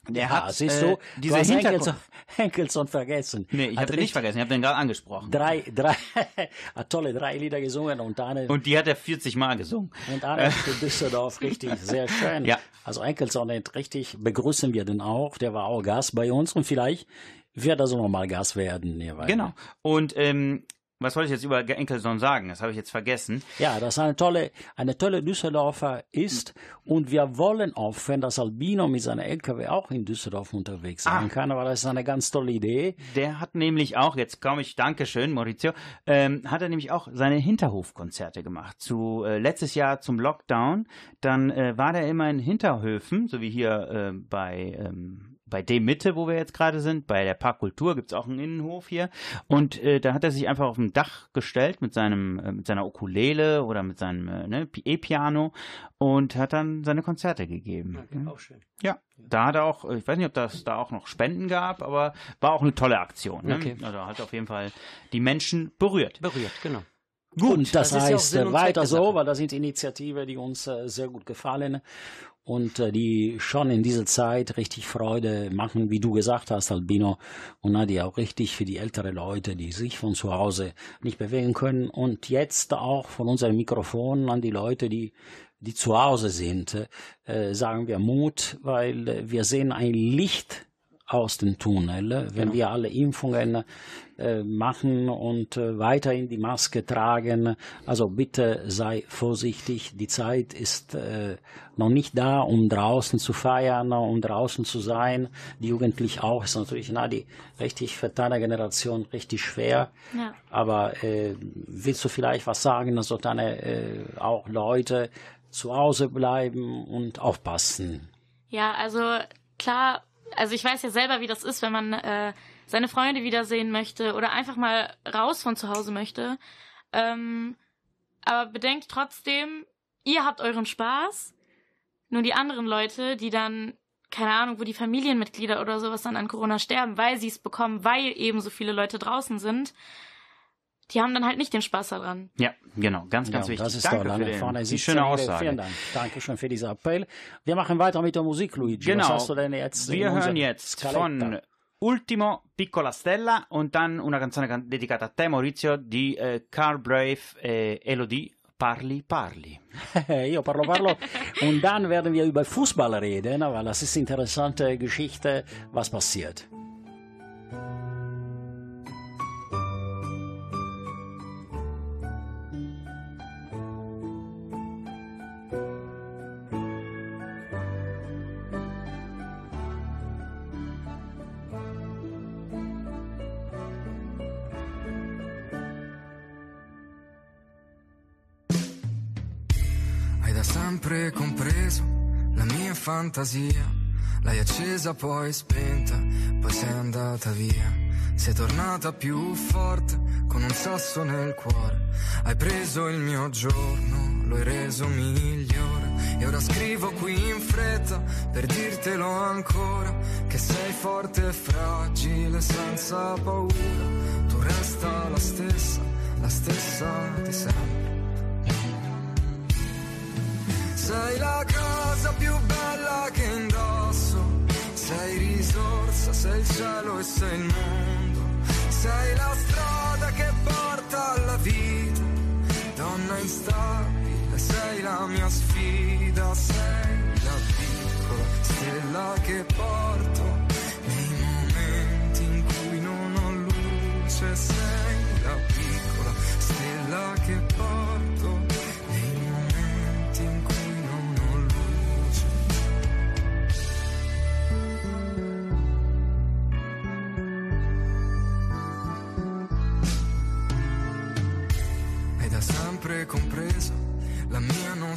der Ja, hat siehst äh, du, diese du Hintergrund. Henkelson, Henkelson vergessen. Nee, ich habe den nicht vergessen. Ich habe den gerade angesprochen. Drei, drei, hat tolle drei Lieder gesungen und eine, Und die hat er 40 Mal gesungen. und eine für Düsseldorf richtig sehr schön. Ja. Also Enkelson hat richtig, begrüßen wir den auch. Der war auch Gast bei uns und vielleicht wird er so nochmal Gast werden. hierbei. Genau. Und ähm, was wollte ich jetzt über Enkelson sagen? Das habe ich jetzt vergessen. Ja, das eine tolle, eine tolle Düsseldorfer ist und wir wollen auch, wenn das Albino mit seiner LKW auch in Düsseldorf unterwegs sein Ah. kann, aber das ist eine ganz tolle Idee. Der hat nämlich auch, jetzt komme ich, Dankeschön, Maurizio, ähm, hat er nämlich auch seine Hinterhofkonzerte gemacht. Zu äh, letztes Jahr zum Lockdown, dann äh, war der immer in Hinterhöfen, so wie hier äh, bei ähm, bei dem Mitte, wo wir jetzt gerade sind, bei der Parkkultur gibt's auch einen Innenhof hier. Und äh, da hat er sich einfach auf dem Dach gestellt mit seinem, äh, mit seiner Ukulele oder mit seinem äh, ne, E-Piano und hat dann seine Konzerte gegeben. Auch schön. Ja, da hat er auch, ich weiß nicht, ob das da auch noch Spenden gab, aber war auch eine tolle Aktion. Ne? Okay. Also hat auf jeden Fall die Menschen berührt. Berührt, genau. Gut, und das, das ja heißt äh, Zweck weiter so, weil das sind Initiativen, die uns äh, sehr gut gefallen und äh, die schon in dieser Zeit richtig Freude machen, wie du gesagt hast, Albino, und äh, die auch richtig für die älteren Leute, die sich von zu Hause nicht bewegen können. Und jetzt auch von unserem Mikrofon an die Leute, die die zu Hause sind, äh, sagen wir Mut, weil äh, wir sehen ein Licht aus dem Tunnel, wenn wir alle Impfungen äh, machen und äh, weiterhin die Maske tragen. Also bitte sei vorsichtig. Die Zeit ist äh, noch nicht da, um draußen zu feiern, um draußen zu sein. Die Jugendlichen auch ist natürlich na, die richtig für deine Generation richtig schwer. Ja. Aber äh, willst du vielleicht was sagen, dass so deine äh, auch Leute zu Hause bleiben und aufpassen? Ja, also klar, also ich weiß ja selber, wie das ist, wenn man äh, seine Freunde wiedersehen möchte oder einfach mal raus von zu Hause möchte. Ähm, aber bedenkt trotzdem, ihr habt euren Spaß. Nur die anderen Leute, die dann, keine Ahnung, wo die Familienmitglieder oder sowas dann an Corona sterben, weil sie es bekommen, weil eben so viele Leute draußen sind, die haben dann halt nicht den Spaß daran. Ja, genau, ganz, ganz Ja, wichtig. Das ist Danke toll. für Vorne die schöne. Aussage. Vielen Dank. Dankeschön für diesen Appell. Wir machen weiter mit der Musik, Luigi. Genau. Was hast du denn jetzt in Wir hören jetzt Scaletta? von Ultimo Piccola Stella und dann una canzone can- dedicata a te, Maurizio, di äh, Carl Brave e Elodie. Parli, parli. Io parlo, parlo. Und dann werden wir über Fußball reden, weil das ist eine interessante Geschichte, was passiert. Fantasia. L'hai accesa poi spenta, poi sei andata via. Sei tornata più forte con un sasso nel cuore. Hai preso il mio giorno, lo hai reso migliore. E ora scrivo qui in fretta per dirtelo ancora. Che sei forte e fragile senza paura. Tu resta la stessa, la stessa di sempre. Sei la cosa più bella che indosso, sei risorsa, sei il cielo e sei il mondo, sei la strada che porta alla vita, donna instabile, sei la mia sfida, sei la piccola stella che porto nei momenti in cui non ho luce, sei la piccola stella che porto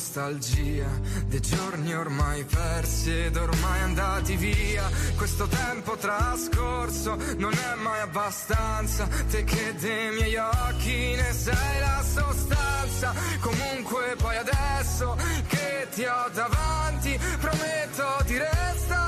nostalgia dei giorni ormai persi ed ormai andati via. Questo tempo trascorso non è mai abbastanza. Te che dei miei occhi ne sei la sostanza. Comunque poi adesso che ti ho davanti, prometto di restarti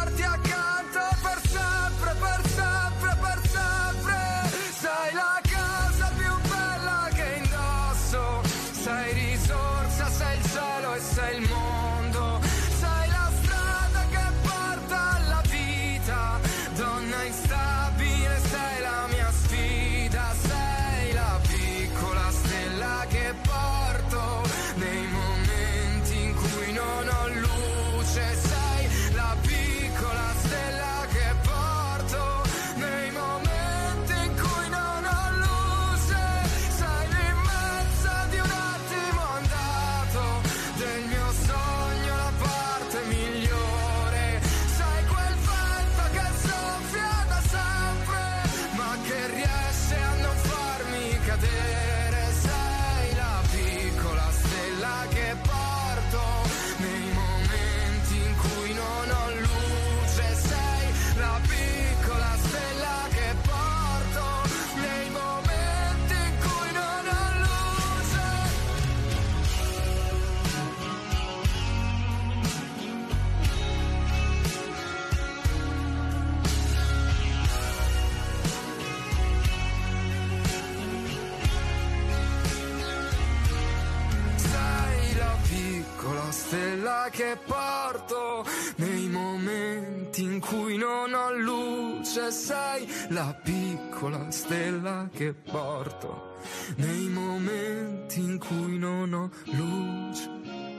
che porto nei momenti in cui non ho luce. Sei la piccola stella che porto nei momenti in cui non ho luce.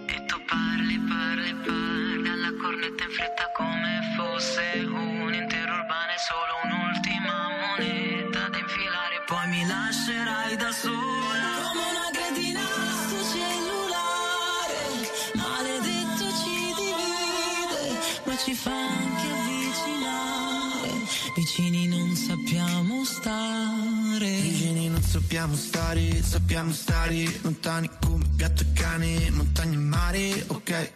E tu parli, parli, parli alla cornetta in fretta come fosse un intero urbano e solo un'ultima moneta da infilare. Poi mi lascerai da sola. Ci fa anche avvicinare. Vicini non sappiamo stare. Vicini non sappiamo stare, sappiamo stare lontani come gatto e cane, montagne e mare, ok.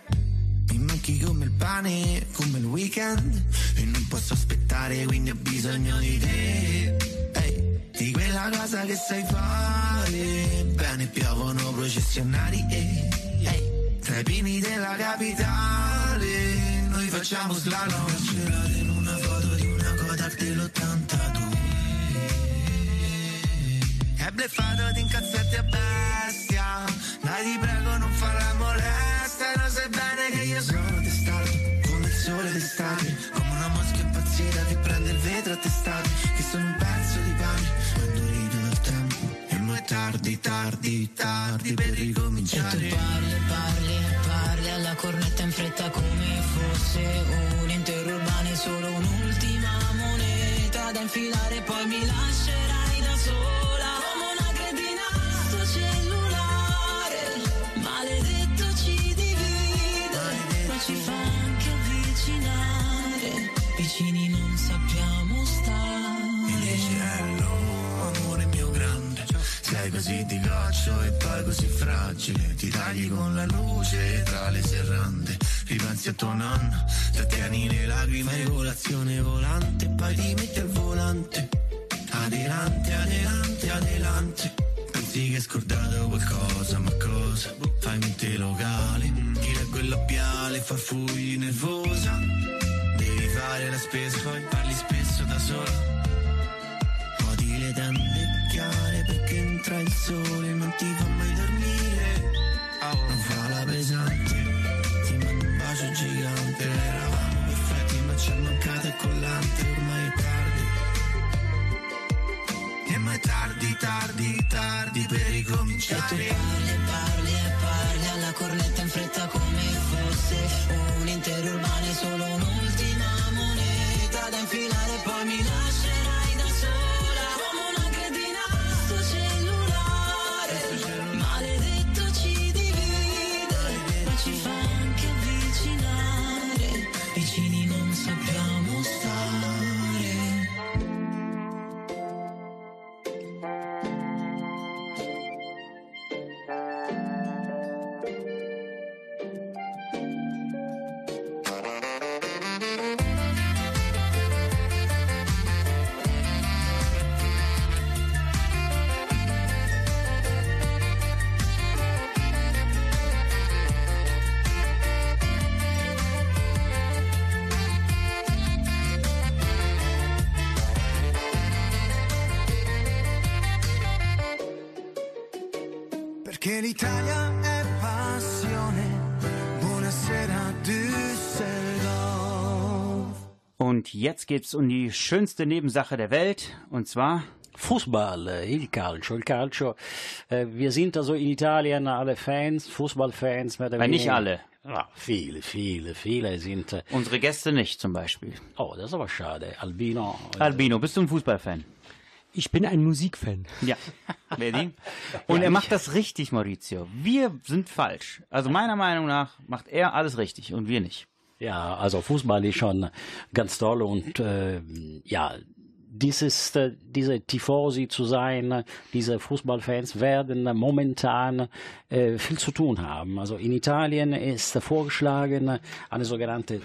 Mi manchi come il pane, come il weekend E non posso aspettare, quindi ho bisogno di te di quella cosa che sai fare Bene, piovono processionari Ehi, ehi, tra i pini della capitale facciamo slalom Girare in una foto di una Kodak dell'82 è bleffato di incazzetti a bestia. Dai ti prego non fare molestia. Lo sai bene che io sono testato Come il sole d'estate. Come una mosca impazzita che prende il vetro a testate Che sono un pezzo di pane. Indurito dal tempo E mo è tardi, tardi, tardi per E tu ricominciare parli, parli parli alla cornetta in fretta come fosse un intero urbano e solo un'ultima moneta da infilare poi mi lascerai da sola. Come una cretina sto cellulare maledetto ci divide ma ci fa anche avvicinare. Vicini non sappiamo stare. Cielo, amore mio grande Sei così di goccio e poi così fragile. Ti tagli con la luce tra le serrande Ripensi a tuo nonno Trattieni le lacrime colazione volante Poi ti metti al volante. Adelante, adelante, adelante. Pensi che hai scordato qualcosa, ma cosa? Fai mente locale. Chi leggo il labiale, farfugli nervosa? Devi fare la spesa, poi parli spesso da sola. Odi le tende chiare perché entra il sole non ti fa mai dormire. Non fa la pesante, ti bacio gigante. Eravamo perfetti ma ci è mancato il collante, ormai è tardi. E ma è tardi, tardi, tardi per E tu ricominciare. parli, parli e parli alla cornetta in fretta jetzt geht's um die schönste Nebensache der Welt, und zwar Fußball, äh, il calcio, il calcio. Äh, wir sind also in Italien alle Fans, Fußballfans. Mehr oder Weil nicht alle. Ja, viele, viele, viele sind. Äh, unsere Gäste nicht zum Beispiel. oh, das ist aber schade. Albino. Albino, bist du ein Fußballfan? Ich bin ein Musikfan. Ja. Lady. Und er macht das richtig, Maurizio. Wir sind falsch. Also meiner Meinung nach macht er alles richtig und wir nicht. Ja, also Fußball ist schon ganz toll und äh, ja, dieses, äh, diese Tifosi zu sein, diese Fußballfans werden momentan äh, viel zu tun haben. Also in Italien ist vorgeschlagen eine sogenannte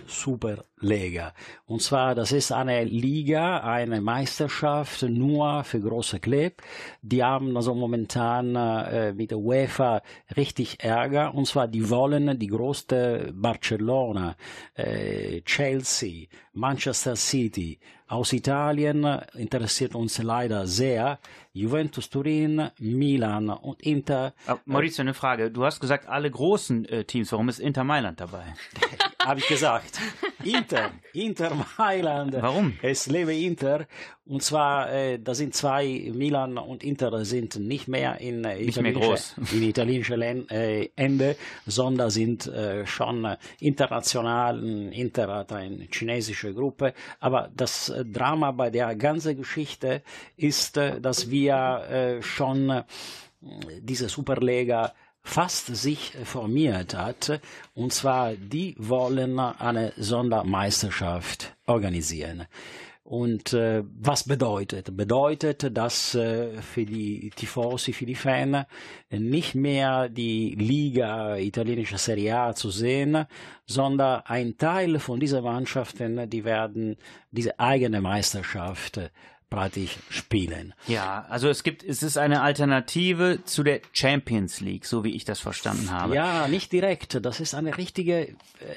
Superlega. Und zwar, das ist eine Liga, eine Meisterschaft nur für große Club. Die haben also momentan äh, mit der UEFA richtig Ärger. Und zwar, die wollen die größte Barcelona, äh, Chelsea, Manchester City, aus Italien interessiert uns leider sehr. Juventus Turin, Milan und Inter. Aber Maurizio, eine Frage. Du hast gesagt, alle großen äh, Teams. Warum ist Inter Mailand dabei? Habe ich gesagt. Inter, Inter Mailand. Warum? Es lebe Inter. Und zwar, äh, da sind zwei, Milan und Inter sind nicht mehr in äh, Nicht mehr groß. in italienische Län- äh, Hände, sondern sind äh, schon äh, international. Inter hat eine chinesische Gruppe. Aber das äh, Drama bei der ganzen Geschichte ist, äh, dass wir schon diese Superlega fast sich formiert hat. Und zwar, die wollen eine Sondermeisterschaft organisieren. Und äh, was bedeutet? Bedeutet, dass äh, für die Tifosi, für die Fans nicht mehr die Liga italienische Serie A zu sehen, sondern ein Teil von diesen Mannschaften, die werden diese eigene Meisterschaft praktisch spielen. Ja, also es gibt, es ist eine Alternative zu der Champions League, so wie ich das verstanden habe. Ja, nicht direkt. Das ist eine richtige, äh,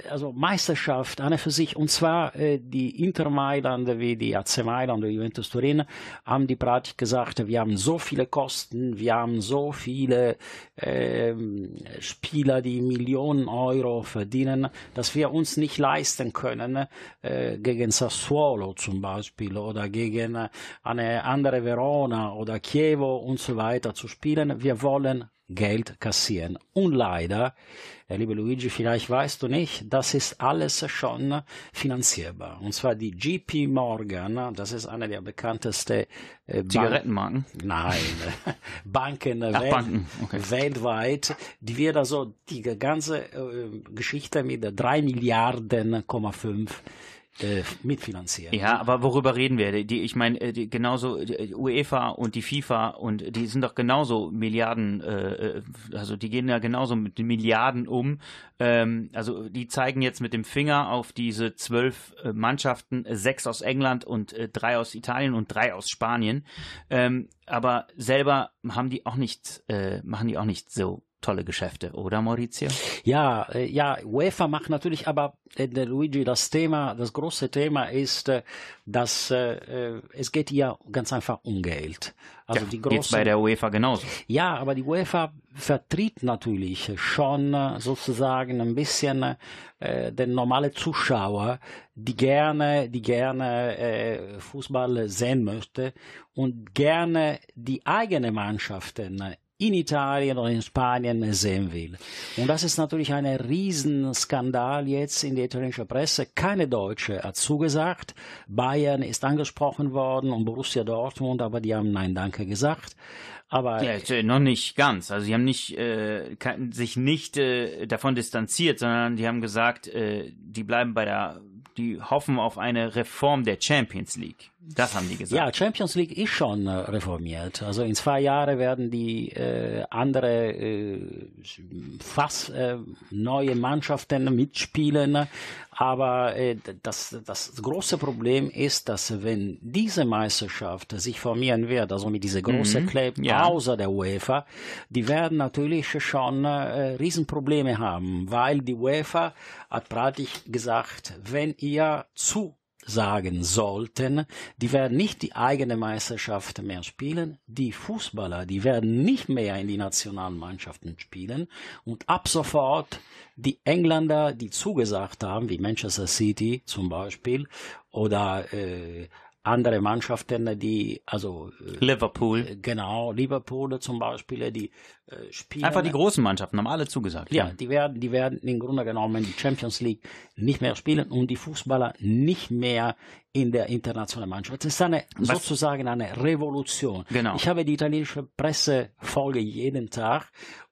also Meisterschaft, eine für sich. Und zwar äh, die Inter Mailand wie die AC Mailand oder Juventus Turin haben die praktisch gesagt, wir haben so viele Kosten, wir haben so viele ähm, Spieler, die Millionen Euro verdienen, dass wir uns nicht leisten können, äh, gegen Sassuolo zum Beispiel oder gegen äh, eine andere Verona oder Chievo und so weiter zu spielen. Wir wollen Geld kassieren. Und leider, äh, liebe Luigi, vielleicht weißt du nicht, das ist alles schon finanzierbar. Und zwar die GP Morgan, das ist eine der bekanntesten äh, Zigarettenmarken? Nein, Banken, Ach, wel- Banken, okay. weltweit, die wird also die ganze äh, Geschichte mit 3 Milliarden, 5 äh, mitfinanzieren. Ja, aber worüber reden wir? Die, ich meine, äh, genauso die UEFA und die FIFA und die sind doch genauso Milliarden, äh, äh, also die gehen ja genauso mit den Milliarden um. Ähm, also die zeigen jetzt mit dem Finger auf diese zwölf äh, Mannschaften, äh, sechs aus England und äh, drei aus Italien und drei aus Spanien. Ähm, aber selber haben die auch nicht, äh, machen die auch nicht so tolle Geschäfte, oder Maurizio? Ja, äh, ja, UEFA macht natürlich, aber äh, Luigi, das Thema, das große Thema ist, äh, dass äh, äh, es geht ja ganz einfach um Geld. Also die Geht's großen, bei der UEFA genauso. ja, aber die UEFA vertritt natürlich schon äh, sozusagen ein bisschen den normale Zuschauer, die gerne, die gerne Fußball sehen möchte und gerne die eigenen Mannschaften in Italien oder in Spanien sehen will. Und das ist natürlich ein Riesenskandal jetzt in der italienischen Presse. Keine Deutsche hat zugesagt. Bayern ist angesprochen worden und Borussia Dortmund, aber die haben Nein Danke gesagt. Aber Ja, äh, noch nicht ganz. Also sie haben nicht äh, sich nicht äh, davon distanziert, sondern die haben gesagt, äh, die bleiben bei der, die hoffen auf eine Reform der Champions League. Das haben die gesagt. Ja, Champions League ist schon äh, reformiert. Also in zwei Jahren werden die äh, andere äh, fast äh, neue Mannschaften mitspielen. Aber äh, das, das große Problem ist, dass wenn diese Meisterschaft sich formieren wird, also mit dieser großen Mhm, Club ja. außer der UEFA, die werden natürlich schon äh, Riesenprobleme haben, weil die UEFA hat praktisch gesagt, wenn ihr zu sagen sollten, die werden nicht die eigene Meisterschaft mehr spielen. Die Fußballer, die werden nicht mehr in die Nationalmannschaften spielen. Und ab sofort die Engländer, die zugesagt haben, wie Manchester City zum Beispiel, oder äh, andere Mannschaften, die, also äh, Liverpool. genau, Liverpool zum Beispiel, die äh, spielen. Einfach die großen Mannschaften haben alle zugesagt. Ja, die werden, die werden im Grunde genommen die Champions League nicht mehr spielen und die Fußballer nicht mehr in der internationalen Mannschaft. Das ist eine, Was- sozusagen eine Revolution. Genau. Ich habe die italienische Presse folge jeden Tag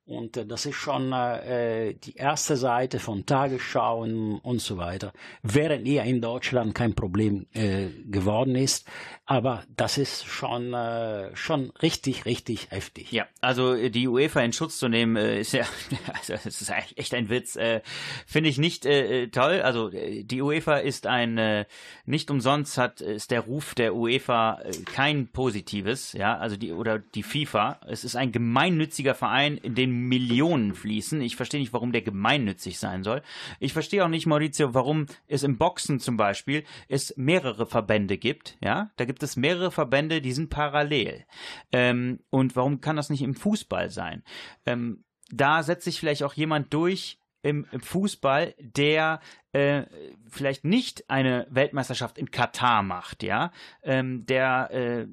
und äh, das ist schon äh, die erste Seite von Tagesschauen und so weiter. Während hier in Deutschland kein Problem äh, geworden ist, aber das ist schon, äh, schon richtig, richtig heftig. Ja, also äh, die UEFA in Schutz zu nehmen, äh, ist ja, also, das ist echt ein Witz. Äh, Finde ich nicht äh, äh, toll. Also äh, die UEFA ist ein, äh, nicht umsonst hat ist der Ruf der UEFA äh, kein positives, ja, also die oder die FIFA. Es ist ein gemeinnütziger Verein, in den Millionen fließen. Ich verstehe nicht, warum der gemeinnützig sein soll. Ich verstehe auch nicht, Maurizio, warum es im Boxen zum Beispiel es mehrere Verbände gibt, ja. Da gibt es mehrere Verbände, die sind parallel. Ähm, und warum kann das nicht im Fußball sein? Ähm, da setzt sich vielleicht auch jemand durch im, Fußball, der äh, vielleicht nicht eine Weltmeisterschaft in Katar macht, ja, ähm, der äh,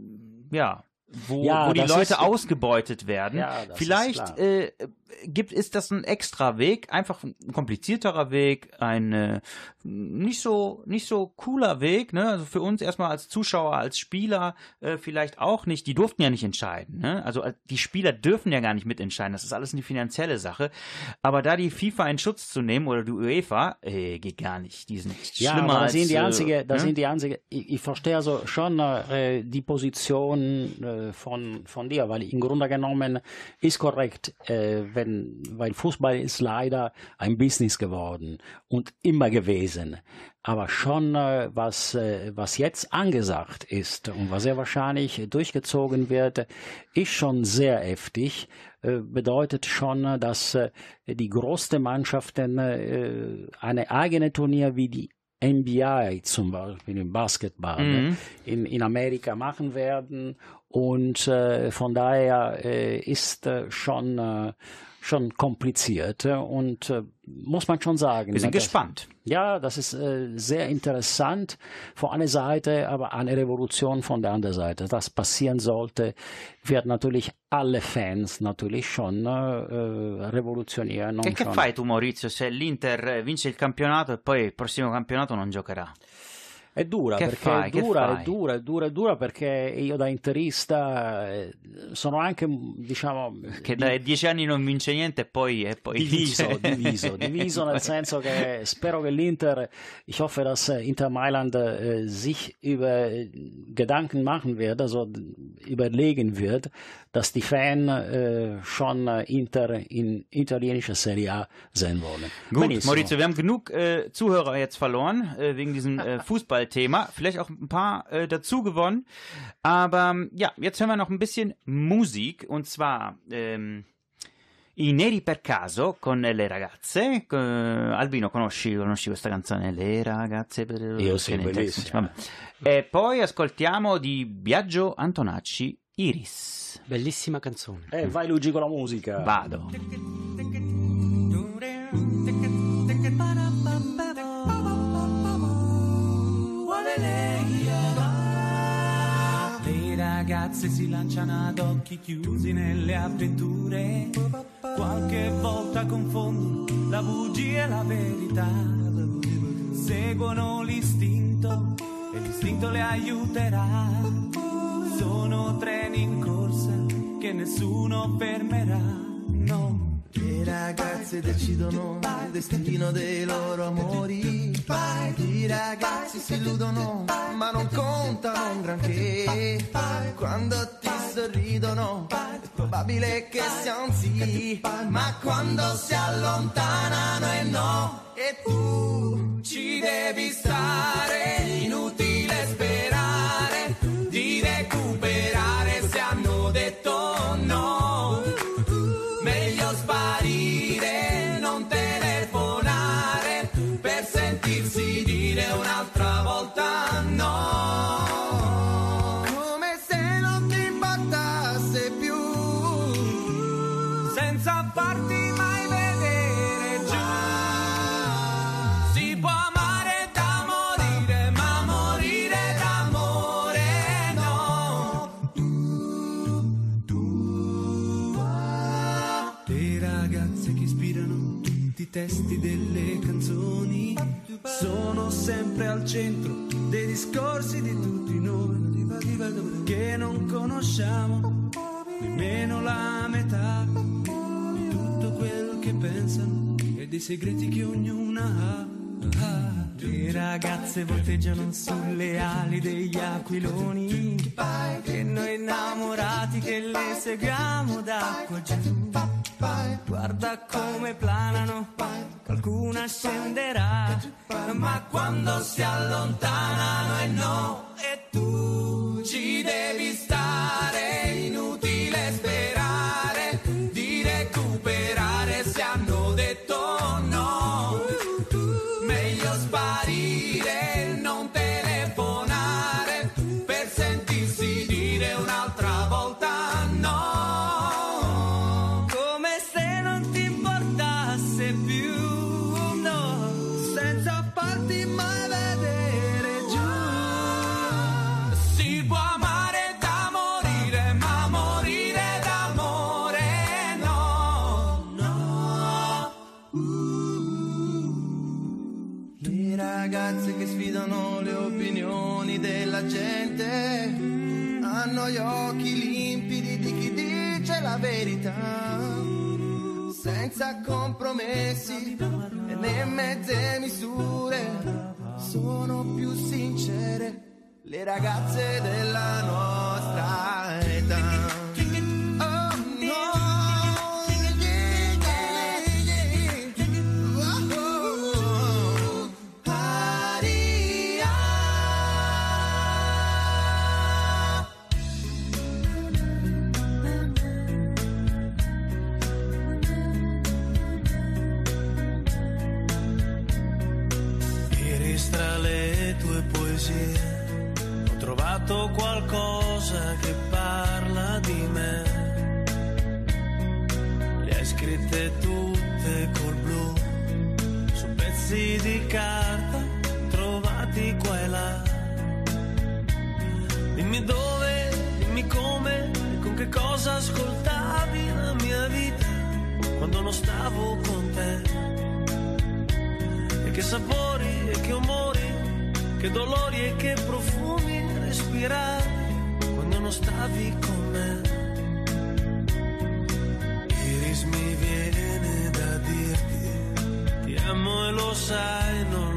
ja wo, Ja, wo die Leute ist- ausgebeutet werden. Ja, Vielleicht äh, gibt ist das ein extra Weg, einfach ein komplizierterer Weg, ein äh, nicht so nicht so cooler Weg, ne? Also für uns erstmal als Zuschauer, als Spieler äh, vielleicht auch nicht. Die durften ja nicht entscheiden, ne? Also äh, die Spieler dürfen ja gar nicht mitentscheiden. Das ist alles eine finanzielle Sache. Aber da die FIFA in Schutz zu nehmen oder die UEFA, äh, geht gar nicht. Die sind Ja, schlimmer aber als das sind die äh, einzige, das ne? sind die einzige, ich, ich verstehe also schon äh, die Position äh, von, von dir, weil im Grunde genommen ist korrekt, äh, wenn, weil Fußball ist leider ein Business geworden und immer gewesen. Aber schon, äh, was, äh, was jetzt angesagt ist und was sehr wahrscheinlich durchgezogen wird, ist schon sehr heftig. Äh, bedeutet schon, dass die größten Mannschaften eine eigene Turnier wie die NBA zum Beispiel im Basketball Mhm. in, in Amerika machen werden. Und äh, von daher äh, ist äh, schon, äh, schon kompliziert. Und äh, muss man schon sagen. Wir sind dass- gespannt. Ja, das ist äh, sehr interessant von einer Seite, aber eine Revolution von der anderen Seite. Das passieren sollte, wird natürlich alle Fans natürlich schon revolutionieren. Che, und che fai tu Maurizio se l'Inter eh, vince il campionato e poi il prossimo campionato non giocherà? È dura, Che perché fai? è dura, è dura, è dura, è dura perché io da interista eh, sono anche, diciamo, Che da dieci anni non vince niente e poi, e poi diviso, vince. diviso, diviso nel senso che spero che l'Inter, ich hoffe, dass äh, Inter Mailand äh, sich über äh, Gedanken machen wird, also überlegen wird, dass die Fan äh, schon äh, Inter in italienischer Serie A sehen wollen. Gut, Benissimo. Maurizio, wir haben genug äh, Zuhörer jetzt verloren wegen diesem äh, Fußballthema. Vielleicht auch ein paar äh, dazu gewonnen. Aber ähm, ja, jetzt hören wir noch ein bisschen Musik und zwar ähm, I Neri per caso con le ragazze. Eh, Albino, conosci, conosci questa canzone? Le ragazze per Io sì, bellissima. E poi ascoltiamo di Biagio Antonacci Iris. Bellissima canzone. Eh, vai Luigi con la musica. Vado. Le ragazze si lanciano ad occhi chiusi nelle avventure. Qualche volta confondono la bugia e la verità. Seguono l'istinto e l'istinto le aiuterà. Sono treni in corsa che nessuno fermerà. Ragazze decidono il destino dei loro amori. I ragazzi si illudono, ma non contano un granché. Quando ti sorridono, è probabile che sia un sì. Ma quando si allontanano è no. E tu ci devi stare, inutile sempre al centro dei discorsi di tutti noi che non conosciamo nemmeno la metà di tutto quello che pensano e dei segreti che ognuna ha. Le ragazze volteggiano sulle ali degli aquiloni e noi innamorati che le seguiamo da qua giù. Guarda come planano, qualcuna scenderà, ma quando si allontanano e no, e tu ci devi stare, della gente hanno gli occhi limpidi di chi dice la verità, senza compromessi e né mezze misure, sono più sincere le ragazze della nostra età. Trovato qualcosa che parla di me. Le hai scritte tutte col blu su pezzi di carta trovati qua e là. Dimmi dove, dimmi come, e con che cosa ascoltavi la mia vita quando non stavo con te. E che sapori e che umori, che dolori e che profumi respiravi quando non stavi con me. Iris mi viene da dirti, ti amo e lo sai, non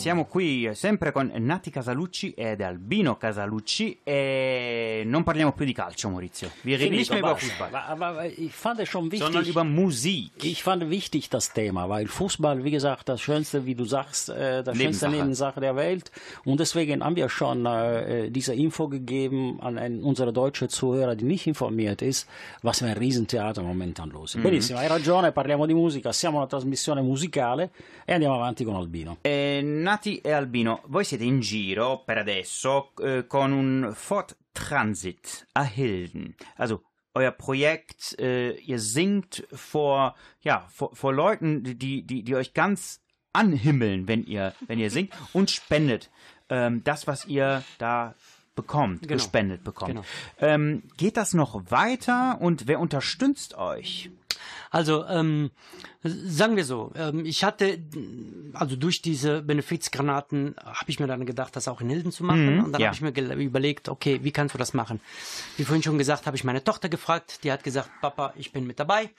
siamo qui eh, sempre con Nati Casalucci ed Albino Casalucci e non parliamo più di calcio, Maurizio. Wir reden nicht mehr über Fußball. Aber, ich fand es schon wichtig. sondern über Musik. Ich fand wichtig das Thema, weil Fußball, wie gesagt, das schönste, wie du sagst, äh, das schönste Nebensache. Nebensache der Welt. Und deswegen haben wir schon äh, diese Info gegeben an ein, unsere deutsche Zuhörer, die nicht informiert ist, was für ein Riesentheater momentan los è. Mhm. Benissimo, hai ragione, parliamo di musica, siamo una trasmissione musicale e andiamo avanti con Albino. Eh, Nati e Albino, voi siete in giro per adesso eh, con un Ford Transit a Hilden. Also euer Projekt, äh, ihr singt vor, ja, vor, vor Leuten, die, die, die euch ganz anhimmeln, wenn ihr, wenn ihr singt und spendet ähm, das, was ihr da bekommt, Genau. gespendet bekommt. Genau. Ähm, geht das noch weiter und wer unterstützt euch? Also, ähm, sagen wir so, ähm, ich hatte, also durch diese Benefizgranaten habe ich mir dann gedacht, das auch in Hilden zu machen. Mhm, und dann ja. habe ich mir überlegt, okay, wie kannst du das machen? Wie vorhin schon gesagt, habe ich meine Tochter gefragt, die hat gesagt, Papa, ich bin mit dabei.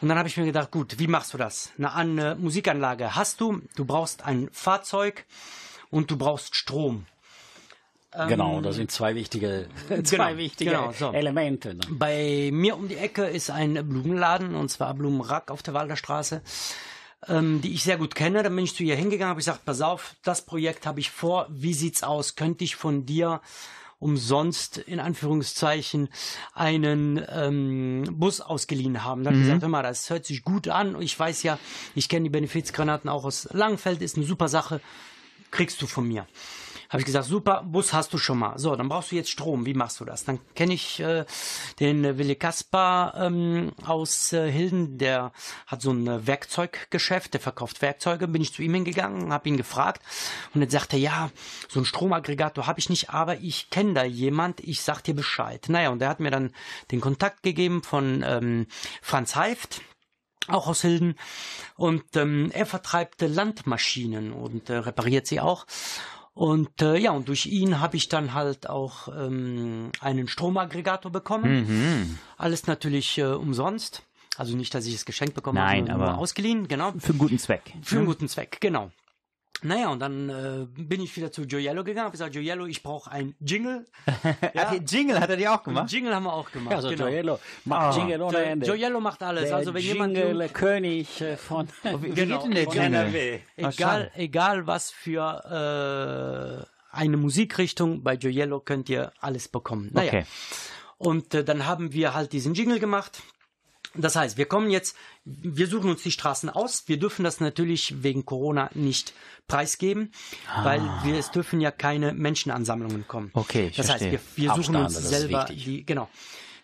Und dann habe ich mir gedacht, gut, wie machst du das? Na, eine Musikanlage hast du, du brauchst ein Fahrzeug und du brauchst Strom. Genau, Ähm, das sind zwei wichtige, genau, zwei wichtige genau, so. Elemente. ne? Bei mir um die Ecke ist ein Blumenladen, und zwar Blumenrack auf der Walderstraße, ähm, die ich sehr gut kenne. Dann bin ich zu ihr hingegangen, habe gesagt, pass auf, das Projekt habe ich vor, wie sieht's aus? Könnte ich von dir umsonst, in Anführungszeichen, einen ähm, Bus ausgeliehen haben. Dann Mhm. gesagt, hör mal, das hört sich gut an. Ich weiß ja, ich kenne die Benefizgranaten auch aus Langenfeld, ist eine super Sache. Kriegst du von mir. Habe ich gesagt, super, Bus hast du schon mal. So, dann brauchst du jetzt Strom. Wie machst du das? Dann kenne ich äh, den äh, Willi Kaspar ähm, aus äh, Hilden, der hat so ein äh, Werkzeuggeschäft, der verkauft Werkzeuge. Bin ich zu ihm hingegangen, habe ihn gefragt und dann sagte er, ja, so ein Stromaggregator habe ich nicht, aber ich kenne da jemand, ich sag dir Bescheid. Naja, und der hat mir dann den Kontakt gegeben von ähm, Franz Heift, auch aus Hilden. Und ähm, er vertreibt äh, Landmaschinen und äh, repariert sie auch. Und äh, ja, und durch ihn habe ich dann halt auch ähm, einen Stromaggregator bekommen. Mhm. Alles natürlich äh, umsonst. Also nicht, dass ich es geschenkt bekomme, Nein, sondern nur aber ausgeliehen, genau. Für einen guten Zweck. Für einen guten Zweck, genau. Naja, und dann äh, bin ich wieder zu Gioiello gegangen, habe gesagt, Gioiello, ich brauche ein Jingle. Ja. Jingle hat er dir auch gemacht? Jingle haben wir auch gemacht. Also genau. Gioiello macht Ah. Jingle ohne Ende. Gioiello macht alles. Der also wenn jemand Jingle König äh, von Wie geht denn der Jingle? NRW. Egal, egal was für äh, eine Musikrichtung, bei Gioiello könnt ihr alles bekommen. Naja. Okay. Und äh, dann haben wir halt diesen Jingle gemacht. Das heißt, wir kommen jetzt, wir suchen uns die Straßen aus. Wir dürfen das natürlich wegen Corona nicht preisgeben, Ah. weil wir, es dürfen ja keine Menschenansammlungen kommen. Okay, ich Das heißt, verstehe. wir, wir suchen Abstand, uns selber die, genau.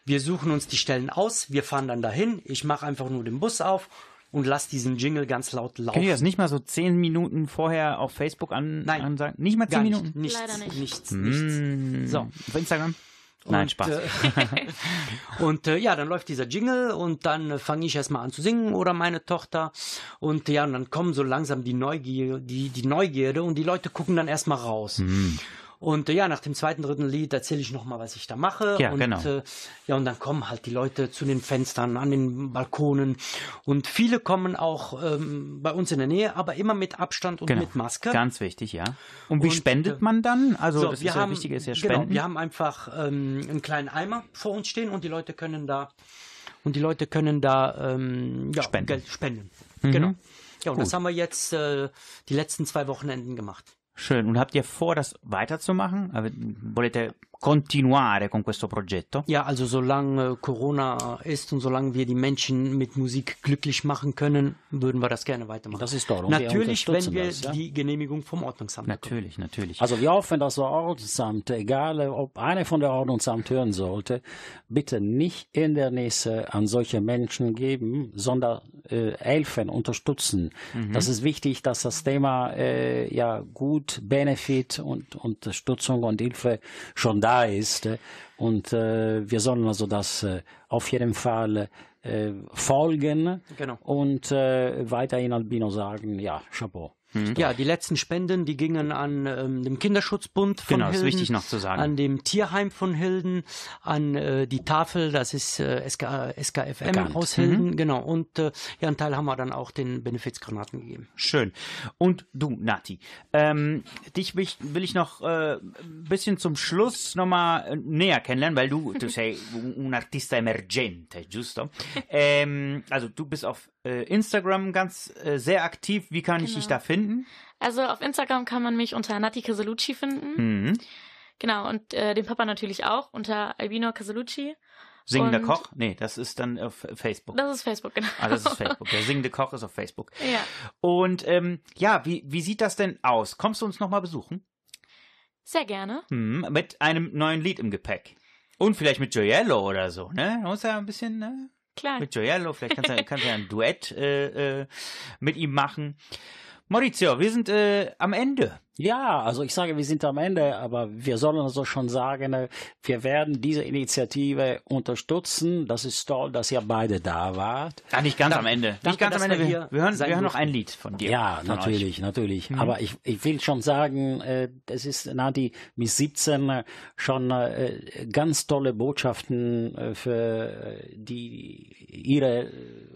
Wir suchen uns die Stellen aus, wir fahren dann dahin. Ich mache einfach nur den Bus auf und lass diesen Jingle ganz laut laufen. Könnt ihr das nicht mal so zehn Minuten vorher auf Facebook an, Nein. ansagen? Nicht mal Gar zehn nicht. Minuten? Nichts, Leider nicht. Nichts, nichts. So. Auf Instagram? Nein, Und, Spaß. Äh, und äh, ja, dann läuft dieser Jingle und dann äh, fange ich erstmal an zu singen oder meine Tochter. Und ja, und dann kommen so langsam die Neugier, die, die Neugierde und die Leute gucken dann erstmal raus. Mhm. Und äh, ja, nach dem zweiten, dritten Lied erzähle ich nochmal, was ich da mache. Ja, und, genau. Äh, ja, und dann kommen halt die Leute zu den Fenstern, an den Balkonen. Und viele kommen auch ähm, bei uns in der Nähe, aber immer mit Abstand und Genau. mit Maske. Ganz wichtig, ja. Und wie Und, spendet äh, man dann? Also So, das ist ja haben, Wichtige ist ja Genau, Spenden. wir haben einfach ähm, einen kleinen Eimer vor uns stehen und die Leute können da und die Leute können da ähm, ja, Spenden. Geld spenden. Mhm. Genau. Ja, und Gut. das haben wir jetzt äh, die letzten zwei Wochenenden gemacht. Schön. Und habt ihr vor, das weiterzumachen? Ave- Volete continuare con questo progetto? Ja, also solange Corona ist und solange wir die Menschen mit Musik glücklich machen können, würden wir das gerne weitermachen. Das ist toll. Und wir Natürlich, wenn wir das, ja. die Genehmigung vom Ordnungsamt bekommen. Natürlich, natürlich. Also wir hoffen, dass das Ordnungsamt, egal ob einer von der Ordnungsamt hören sollte, bitte nicht in der Nähe an solche Menschen geben, sondern äh, helfen, unterstützen. Mhm. Das ist wichtig, dass das Thema äh, ja gut Benefit und Unterstützung und Hilfe schon da ist. äh, Und äh, wir sollen also das äh, auf jeden Fall äh, folgen Genau. und äh, weiterhin Albino sagen, ja, Chapeau. Ja, die letzten Spenden, die gingen an ähm, dem Kinderschutzbund von Genau, ist Hilden, wichtig noch zu sagen. an dem Tierheim von Hilden, an äh, die Tafel, das ist äh, SK, SKFM Bekannt. aus Hilden, genau. Und äh, ja, einen Teil haben wir dann auch den Benefizgranaten gegeben. Schön. Und du, Nati, ähm, dich will ich, will ich noch äh, ein bisschen zum Schluss nochmal äh, näher kennenlernen, weil du, du sei un artista emergente, giusto? Ähm, also du bist auf äh, Instagram ganz äh, sehr aktiv. Wie kann ich Genau. dich da finden? Also auf Instagram kann man mich unter Nati Casalucci finden. Mhm. Genau, und äh, den Papa natürlich auch unter Albino Casalucci. Singender Und- Koch? Nee, das ist dann auf Facebook. Das ist Facebook, genau. Ah, das ist Facebook. Der singende Koch ist auf Facebook. Ja. Und ähm, ja, wie, wie sieht das denn aus? Kommst du uns nochmal besuchen? Sehr gerne. Hm, mit einem neuen Lied im Gepäck. Und vielleicht mit Gioiello oder so, ne? Da muss ja ein bisschen, ne? Klar. Mit Gioiello, vielleicht kannst du, kannst du ja ein Duett äh, äh, mit ihm machen. Maurizio, wir sind äh, am Ende. Ja, also ich sage, wir sind am Ende, aber wir sollen also schon sagen, äh, wir werden diese Initiative unterstützen. Das ist toll, dass ihr beide da wart. Ah, nicht ganz Dank- am Ende. danke, nicht ganz am Ende. wir Wir, hier wir hören, wir hören noch ein Lied von dir. Ja, von natürlich, Euch. natürlich. Mhm. Aber ich, ich will schon sagen, äh, es ist Nati mit 17 äh, schon äh, ganz tolle Botschaften äh, für äh, die ihre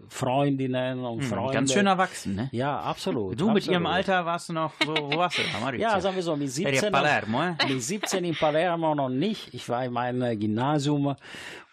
Freundinnen und Hm, Freunde. ganz schön erwachsen, ne? Ja, absolut. Du mit absolut. ihrem Alter warst du noch so, wo warst du da, Maurizio? Ja, sagen wir so, mit Eri a 17, Palermo, eh? mit 17 in Palermo noch nicht. Ich war in meinem Gymnasium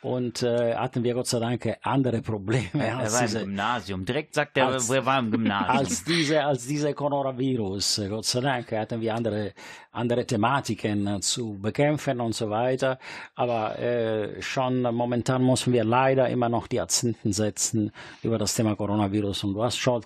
und äh, hatten wir Gott sei Dank andere Probleme Er als war im diese, Gymnasium. Direkt sagt er, als- wo er war im Gymnasium. als diese, als diese Coronavirus. Gott sei Dank hatten wir andere, andere Thematiken äh, zu bekämpfen und so weiter. Aber äh, schon momentan müssen wir leider immer noch die Akzenten setzen über das Thema Coronavirus. Und du hast schon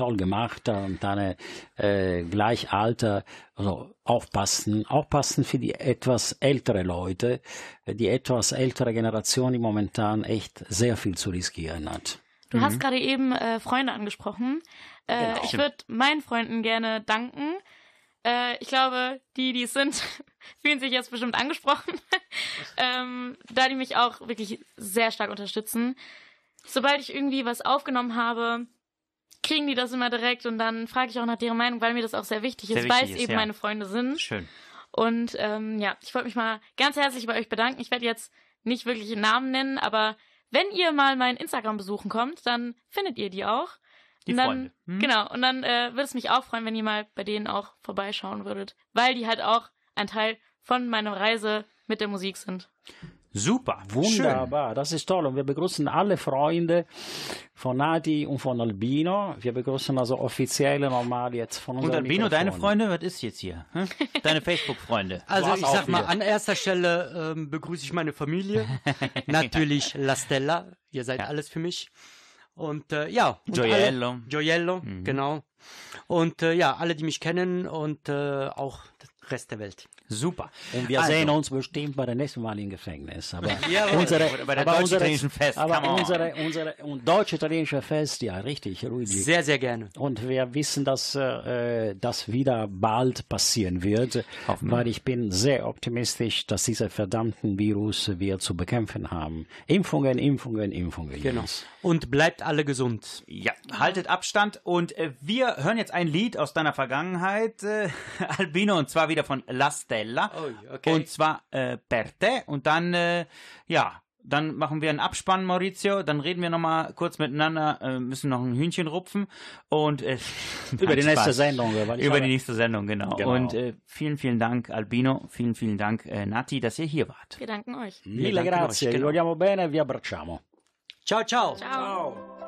toll, gemacht und deine äh, Gleichalter, also aufpassen, aufpassen für die etwas ältere Leute, äh, die etwas ältere Generation, die momentan echt sehr viel zu riskieren hat. Du hast gerade eben äh, Freunde angesprochen. Äh, Genau. Ich würde meinen Freunden gerne danken. Äh, ich glaube, die, die es sind, fühlen sich jetzt bestimmt angesprochen, ähm, da die mich auch wirklich sehr stark unterstützen. Sobald ich irgendwie was aufgenommen habe, kriegen die das immer direkt und dann frage ich auch nach deren Meinung, weil mir das auch sehr wichtig Sehr ist, wichtig weil es eben ja. meine Freunde sind. Schön. Und ähm, ja, ich wollte mich mal ganz herzlich bei euch bedanken. Ich werde jetzt nicht wirklich einen Namen nennen, aber wenn ihr mal mein Instagram besuchen kommt, dann findet ihr die auch. Die und dann, Freunde. Hm? Genau, und dann äh, würde es mich auch freuen, wenn ihr mal bei denen auch vorbeischauen würdet, weil die halt auch ein Teil von meiner Reise mit der Musik sind. Super. Wunderbar, das ist toll. Und wir begrüßen alle Freunde von Nati und von Albino. Wir begrüßen also offiziell normal jetzt von Und unseren Albino, deine Mikrofonen. Freunde, was ist jetzt hier? Hm? Deine Facebook-Freunde. Also ich sag mal, viele. an erster Stelle ähm, begrüße ich meine Familie. Natürlich La Stella, ihr seid alles für mich. Und äh, ja. Und Gioiello. Alle, Gioiello, Mhm. genau. Und äh, ja, alle, die mich kennen und äh, auch der Rest der Welt. Super. Und wir Also. sehen uns bestimmt bei der nächsten Mal im Gefängnis. Aber Jawohl. unsere, bei der aber unsere, deutsch-italienischen Fest, aber unsere, unsere und deutsch-italienische Fest, ja, richtig, Luigi. Sehr, sehr gerne. Und wir wissen, dass äh, das wieder bald passieren wird, weil ich bin sehr optimistisch, dass dieser verdammten Virus wir zu bekämpfen haben. Impfungen, Impfungen, Impfungen. Genau. Jens. Und bleibt alle gesund. Ja, haltet Abstand und äh, wir hören jetzt ein Lied aus deiner Vergangenheit, äh, Albino, und zwar wieder von La Stella. Oh, okay. Und zwar äh, Per te. Und dann, äh, ja, dann machen wir einen Abspann, Maurizio. Dann reden wir nochmal kurz miteinander, äh, müssen noch ein Hühnchen rupfen. Und äh, Über die Nein, nächste Spaß. Sendung. Weil ich Über habe- die nächste Sendung, genau. Genau. Und äh, vielen, vielen Dank, Albino. Vielen, vielen Dank, äh, Nati, dass ihr hier wart. Wir danken euch. Mille grazie, euch, vi genau. vogliamo bene, vi abbracciamo. Ciao, ciao. Ciao. Ti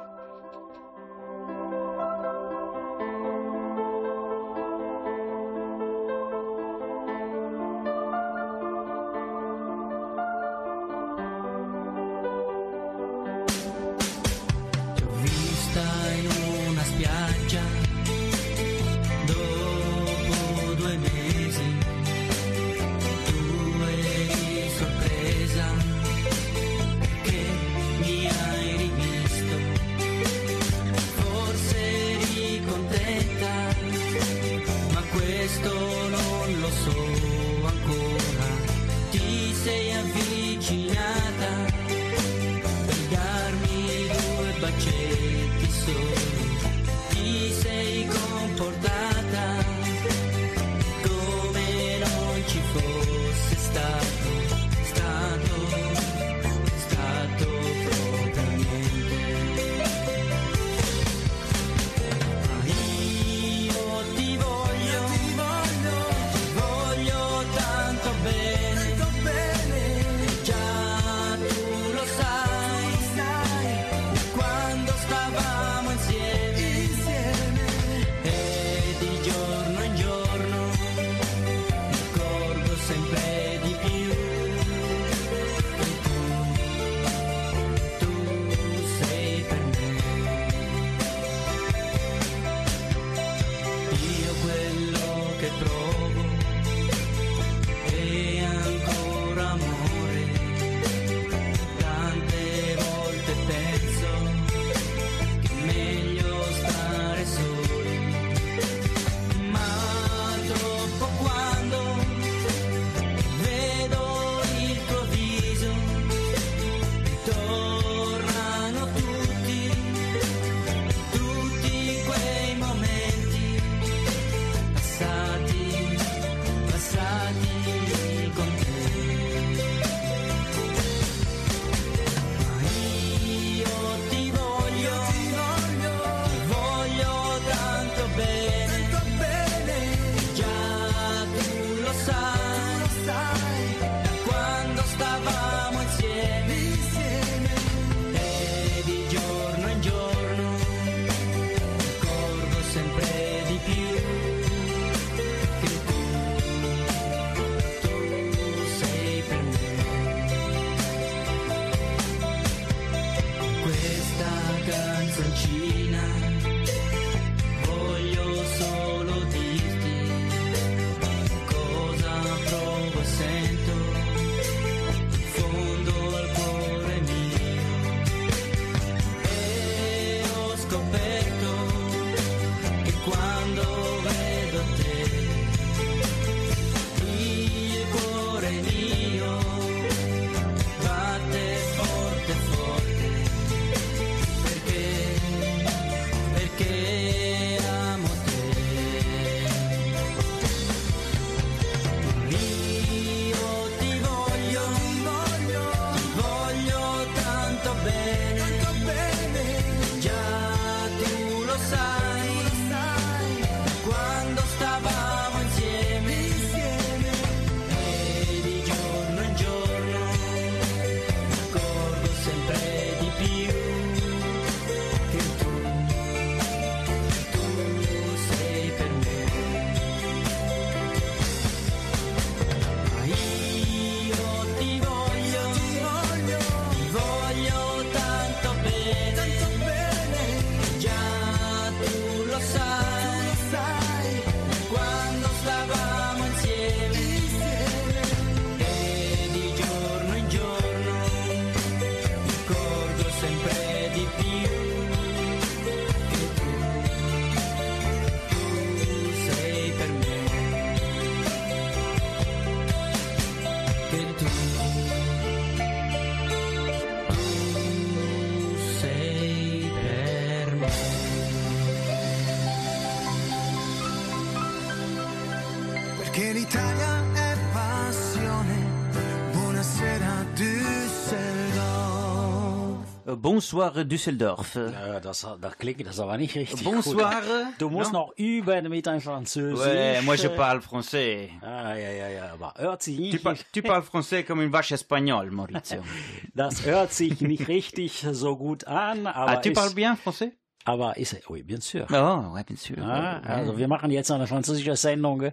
Bonsoir Düsseldorf. Ja, das, das klingt das aber nicht richtig. Bonsoir. Gut. Du musst No? noch üben mit deinem Französisch. Ouais, moi je parle français. Ah, ja, ja, ja, aber hört sich Tu, nicht, par- tu parles français comme une vache espagnole, Maurizio. das hört sich nicht richtig so gut an, aber ah, tu parles bien français? aber ist, oui, bien sûr. Oh, ouais, bien sûr. Ja, also wir machen jetzt eine französische Sendung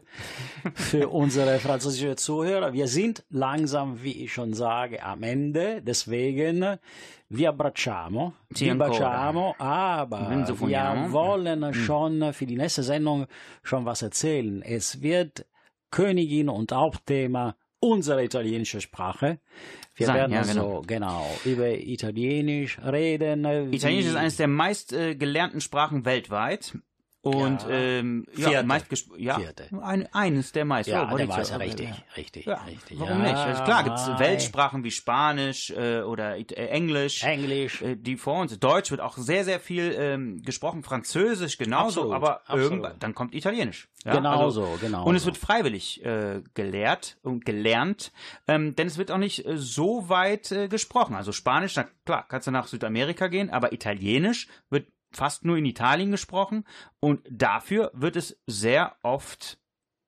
für unsere französische Zuhörer. Wir sind langsam, wie ich schon sage, am Ende. Deswegen, wir abbracciamo, Sì, ancora. abbracciamo, aber wir wollen schon für die nächste Sendung schon was erzählen. Es wird Königin und Hauptthema unsere italienische Sprache. Wir Sein, werden ja, so genau über Italienisch reden. Italienisch ist eines der meist äh, gelernten Sprachen weltweit. Und Ja. ähm, ja, meist ja. Ein, eines der meist. Ja, Oh, der weiß ja richtig, richtig, Ja, richtig. Warum Ja, nicht? Also klar gibt es mei. Weltsprachen wie Spanisch äh, oder äh, Englisch. Englisch. Äh, die vor uns. Deutsch wird auch sehr, sehr viel ähm, gesprochen. Französisch genauso. Absolut, aber absolut. irgendwann dann kommt Italienisch. Ja? Genau also, so, genau Und es wird freiwillig äh, gelehrt und gelernt, ähm, denn es wird auch nicht äh, so weit äh, gesprochen. Also Spanisch, na klar, kannst du nach Südamerika gehen, aber Italienisch wird fast nur in Italien gesprochen und dafür wird es sehr oft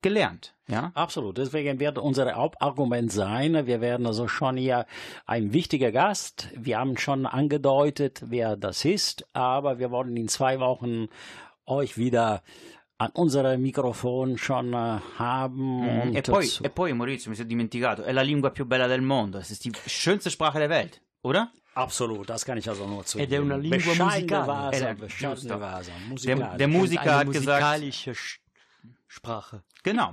gelernt. Ja? Absolut. Deswegen wird unser Hauptargument sein, wir werden also schon hier ein wichtiger Gast. Wir haben schon angedeutet, wer das ist, aber wir wollen in zwei Wochen euch wieder an unserem Mikrofon schon äh, haben. Und E poi, e poi Maurizio, mi sono dimenticato, è la lingua più bella del mondo. Es ist die schönste Sprache der Welt, oder? Absolut, das kann ich also nur zu. Ed è una lingua musicale. Vasa, giusto. Vasa, Der, der Musiker hat gesagt, musikalische Sch- Sprache. genau.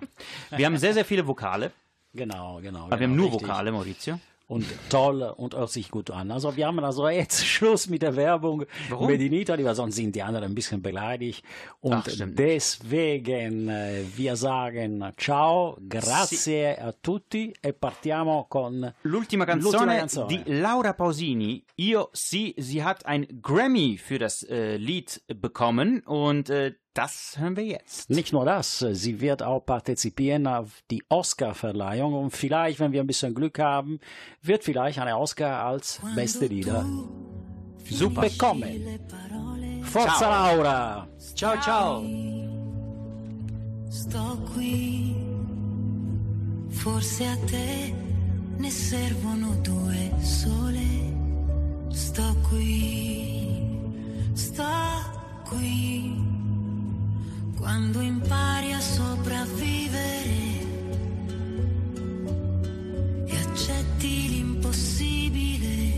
Wir haben sehr, sehr viele Vokale, Genau, genau. aber wir genau, haben nur richtig. Vokale, Maurizio. Und toll und hört sich gut an. Also wir haben also jetzt Schluss mit der Werbung Warum? Italien, weil sonst sind die anderen ein bisschen beleidigt. Und Ach, deswegen äh, wir sagen ciao, grazie a tutti e partiamo con L'ultima canzone canzone. di Laura Pausini, Io sì, sie hat ein Grammy für das äh, Lied bekommen und äh, das hören wir jetzt. Nicht nur das, sie wird auch partizipieren auf die Oscar-Verleihung und vielleicht, wenn wir ein bisschen Glück haben, wird vielleicht eine Oscar als beste Lieder Super. bekommen. Forza Ciao. Laura! Ciao, ciao. Sto qui, forse a te ne servono due sole. Sto qui, sto qui, quando impari a sopravvivere e accetti l'impossibile,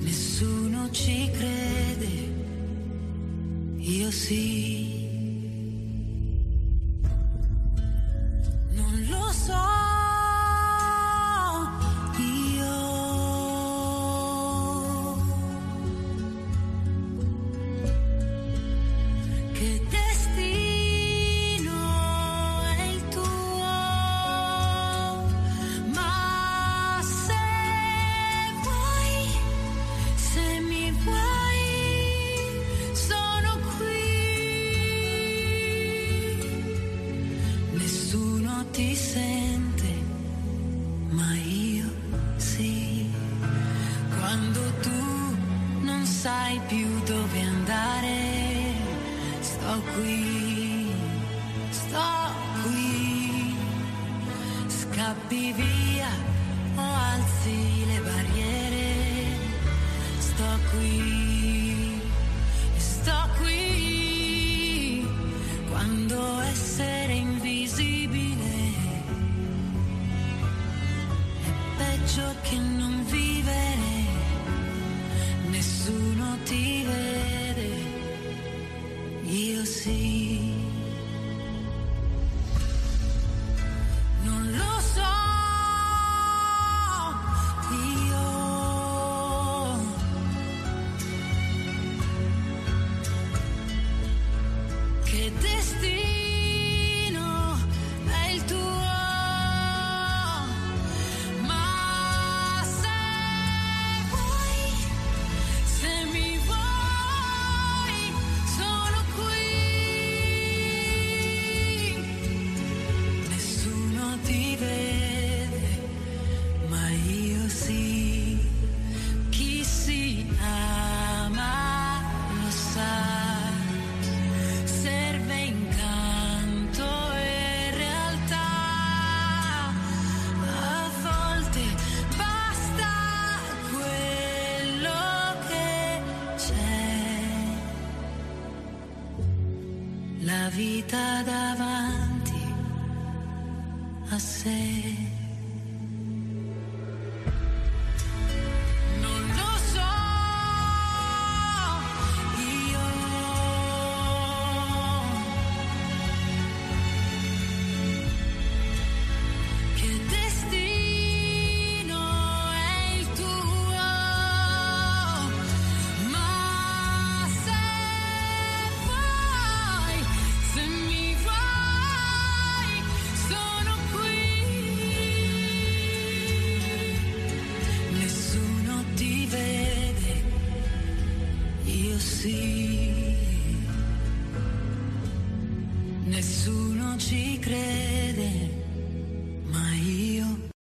nessuno ci crede, io sì. Vita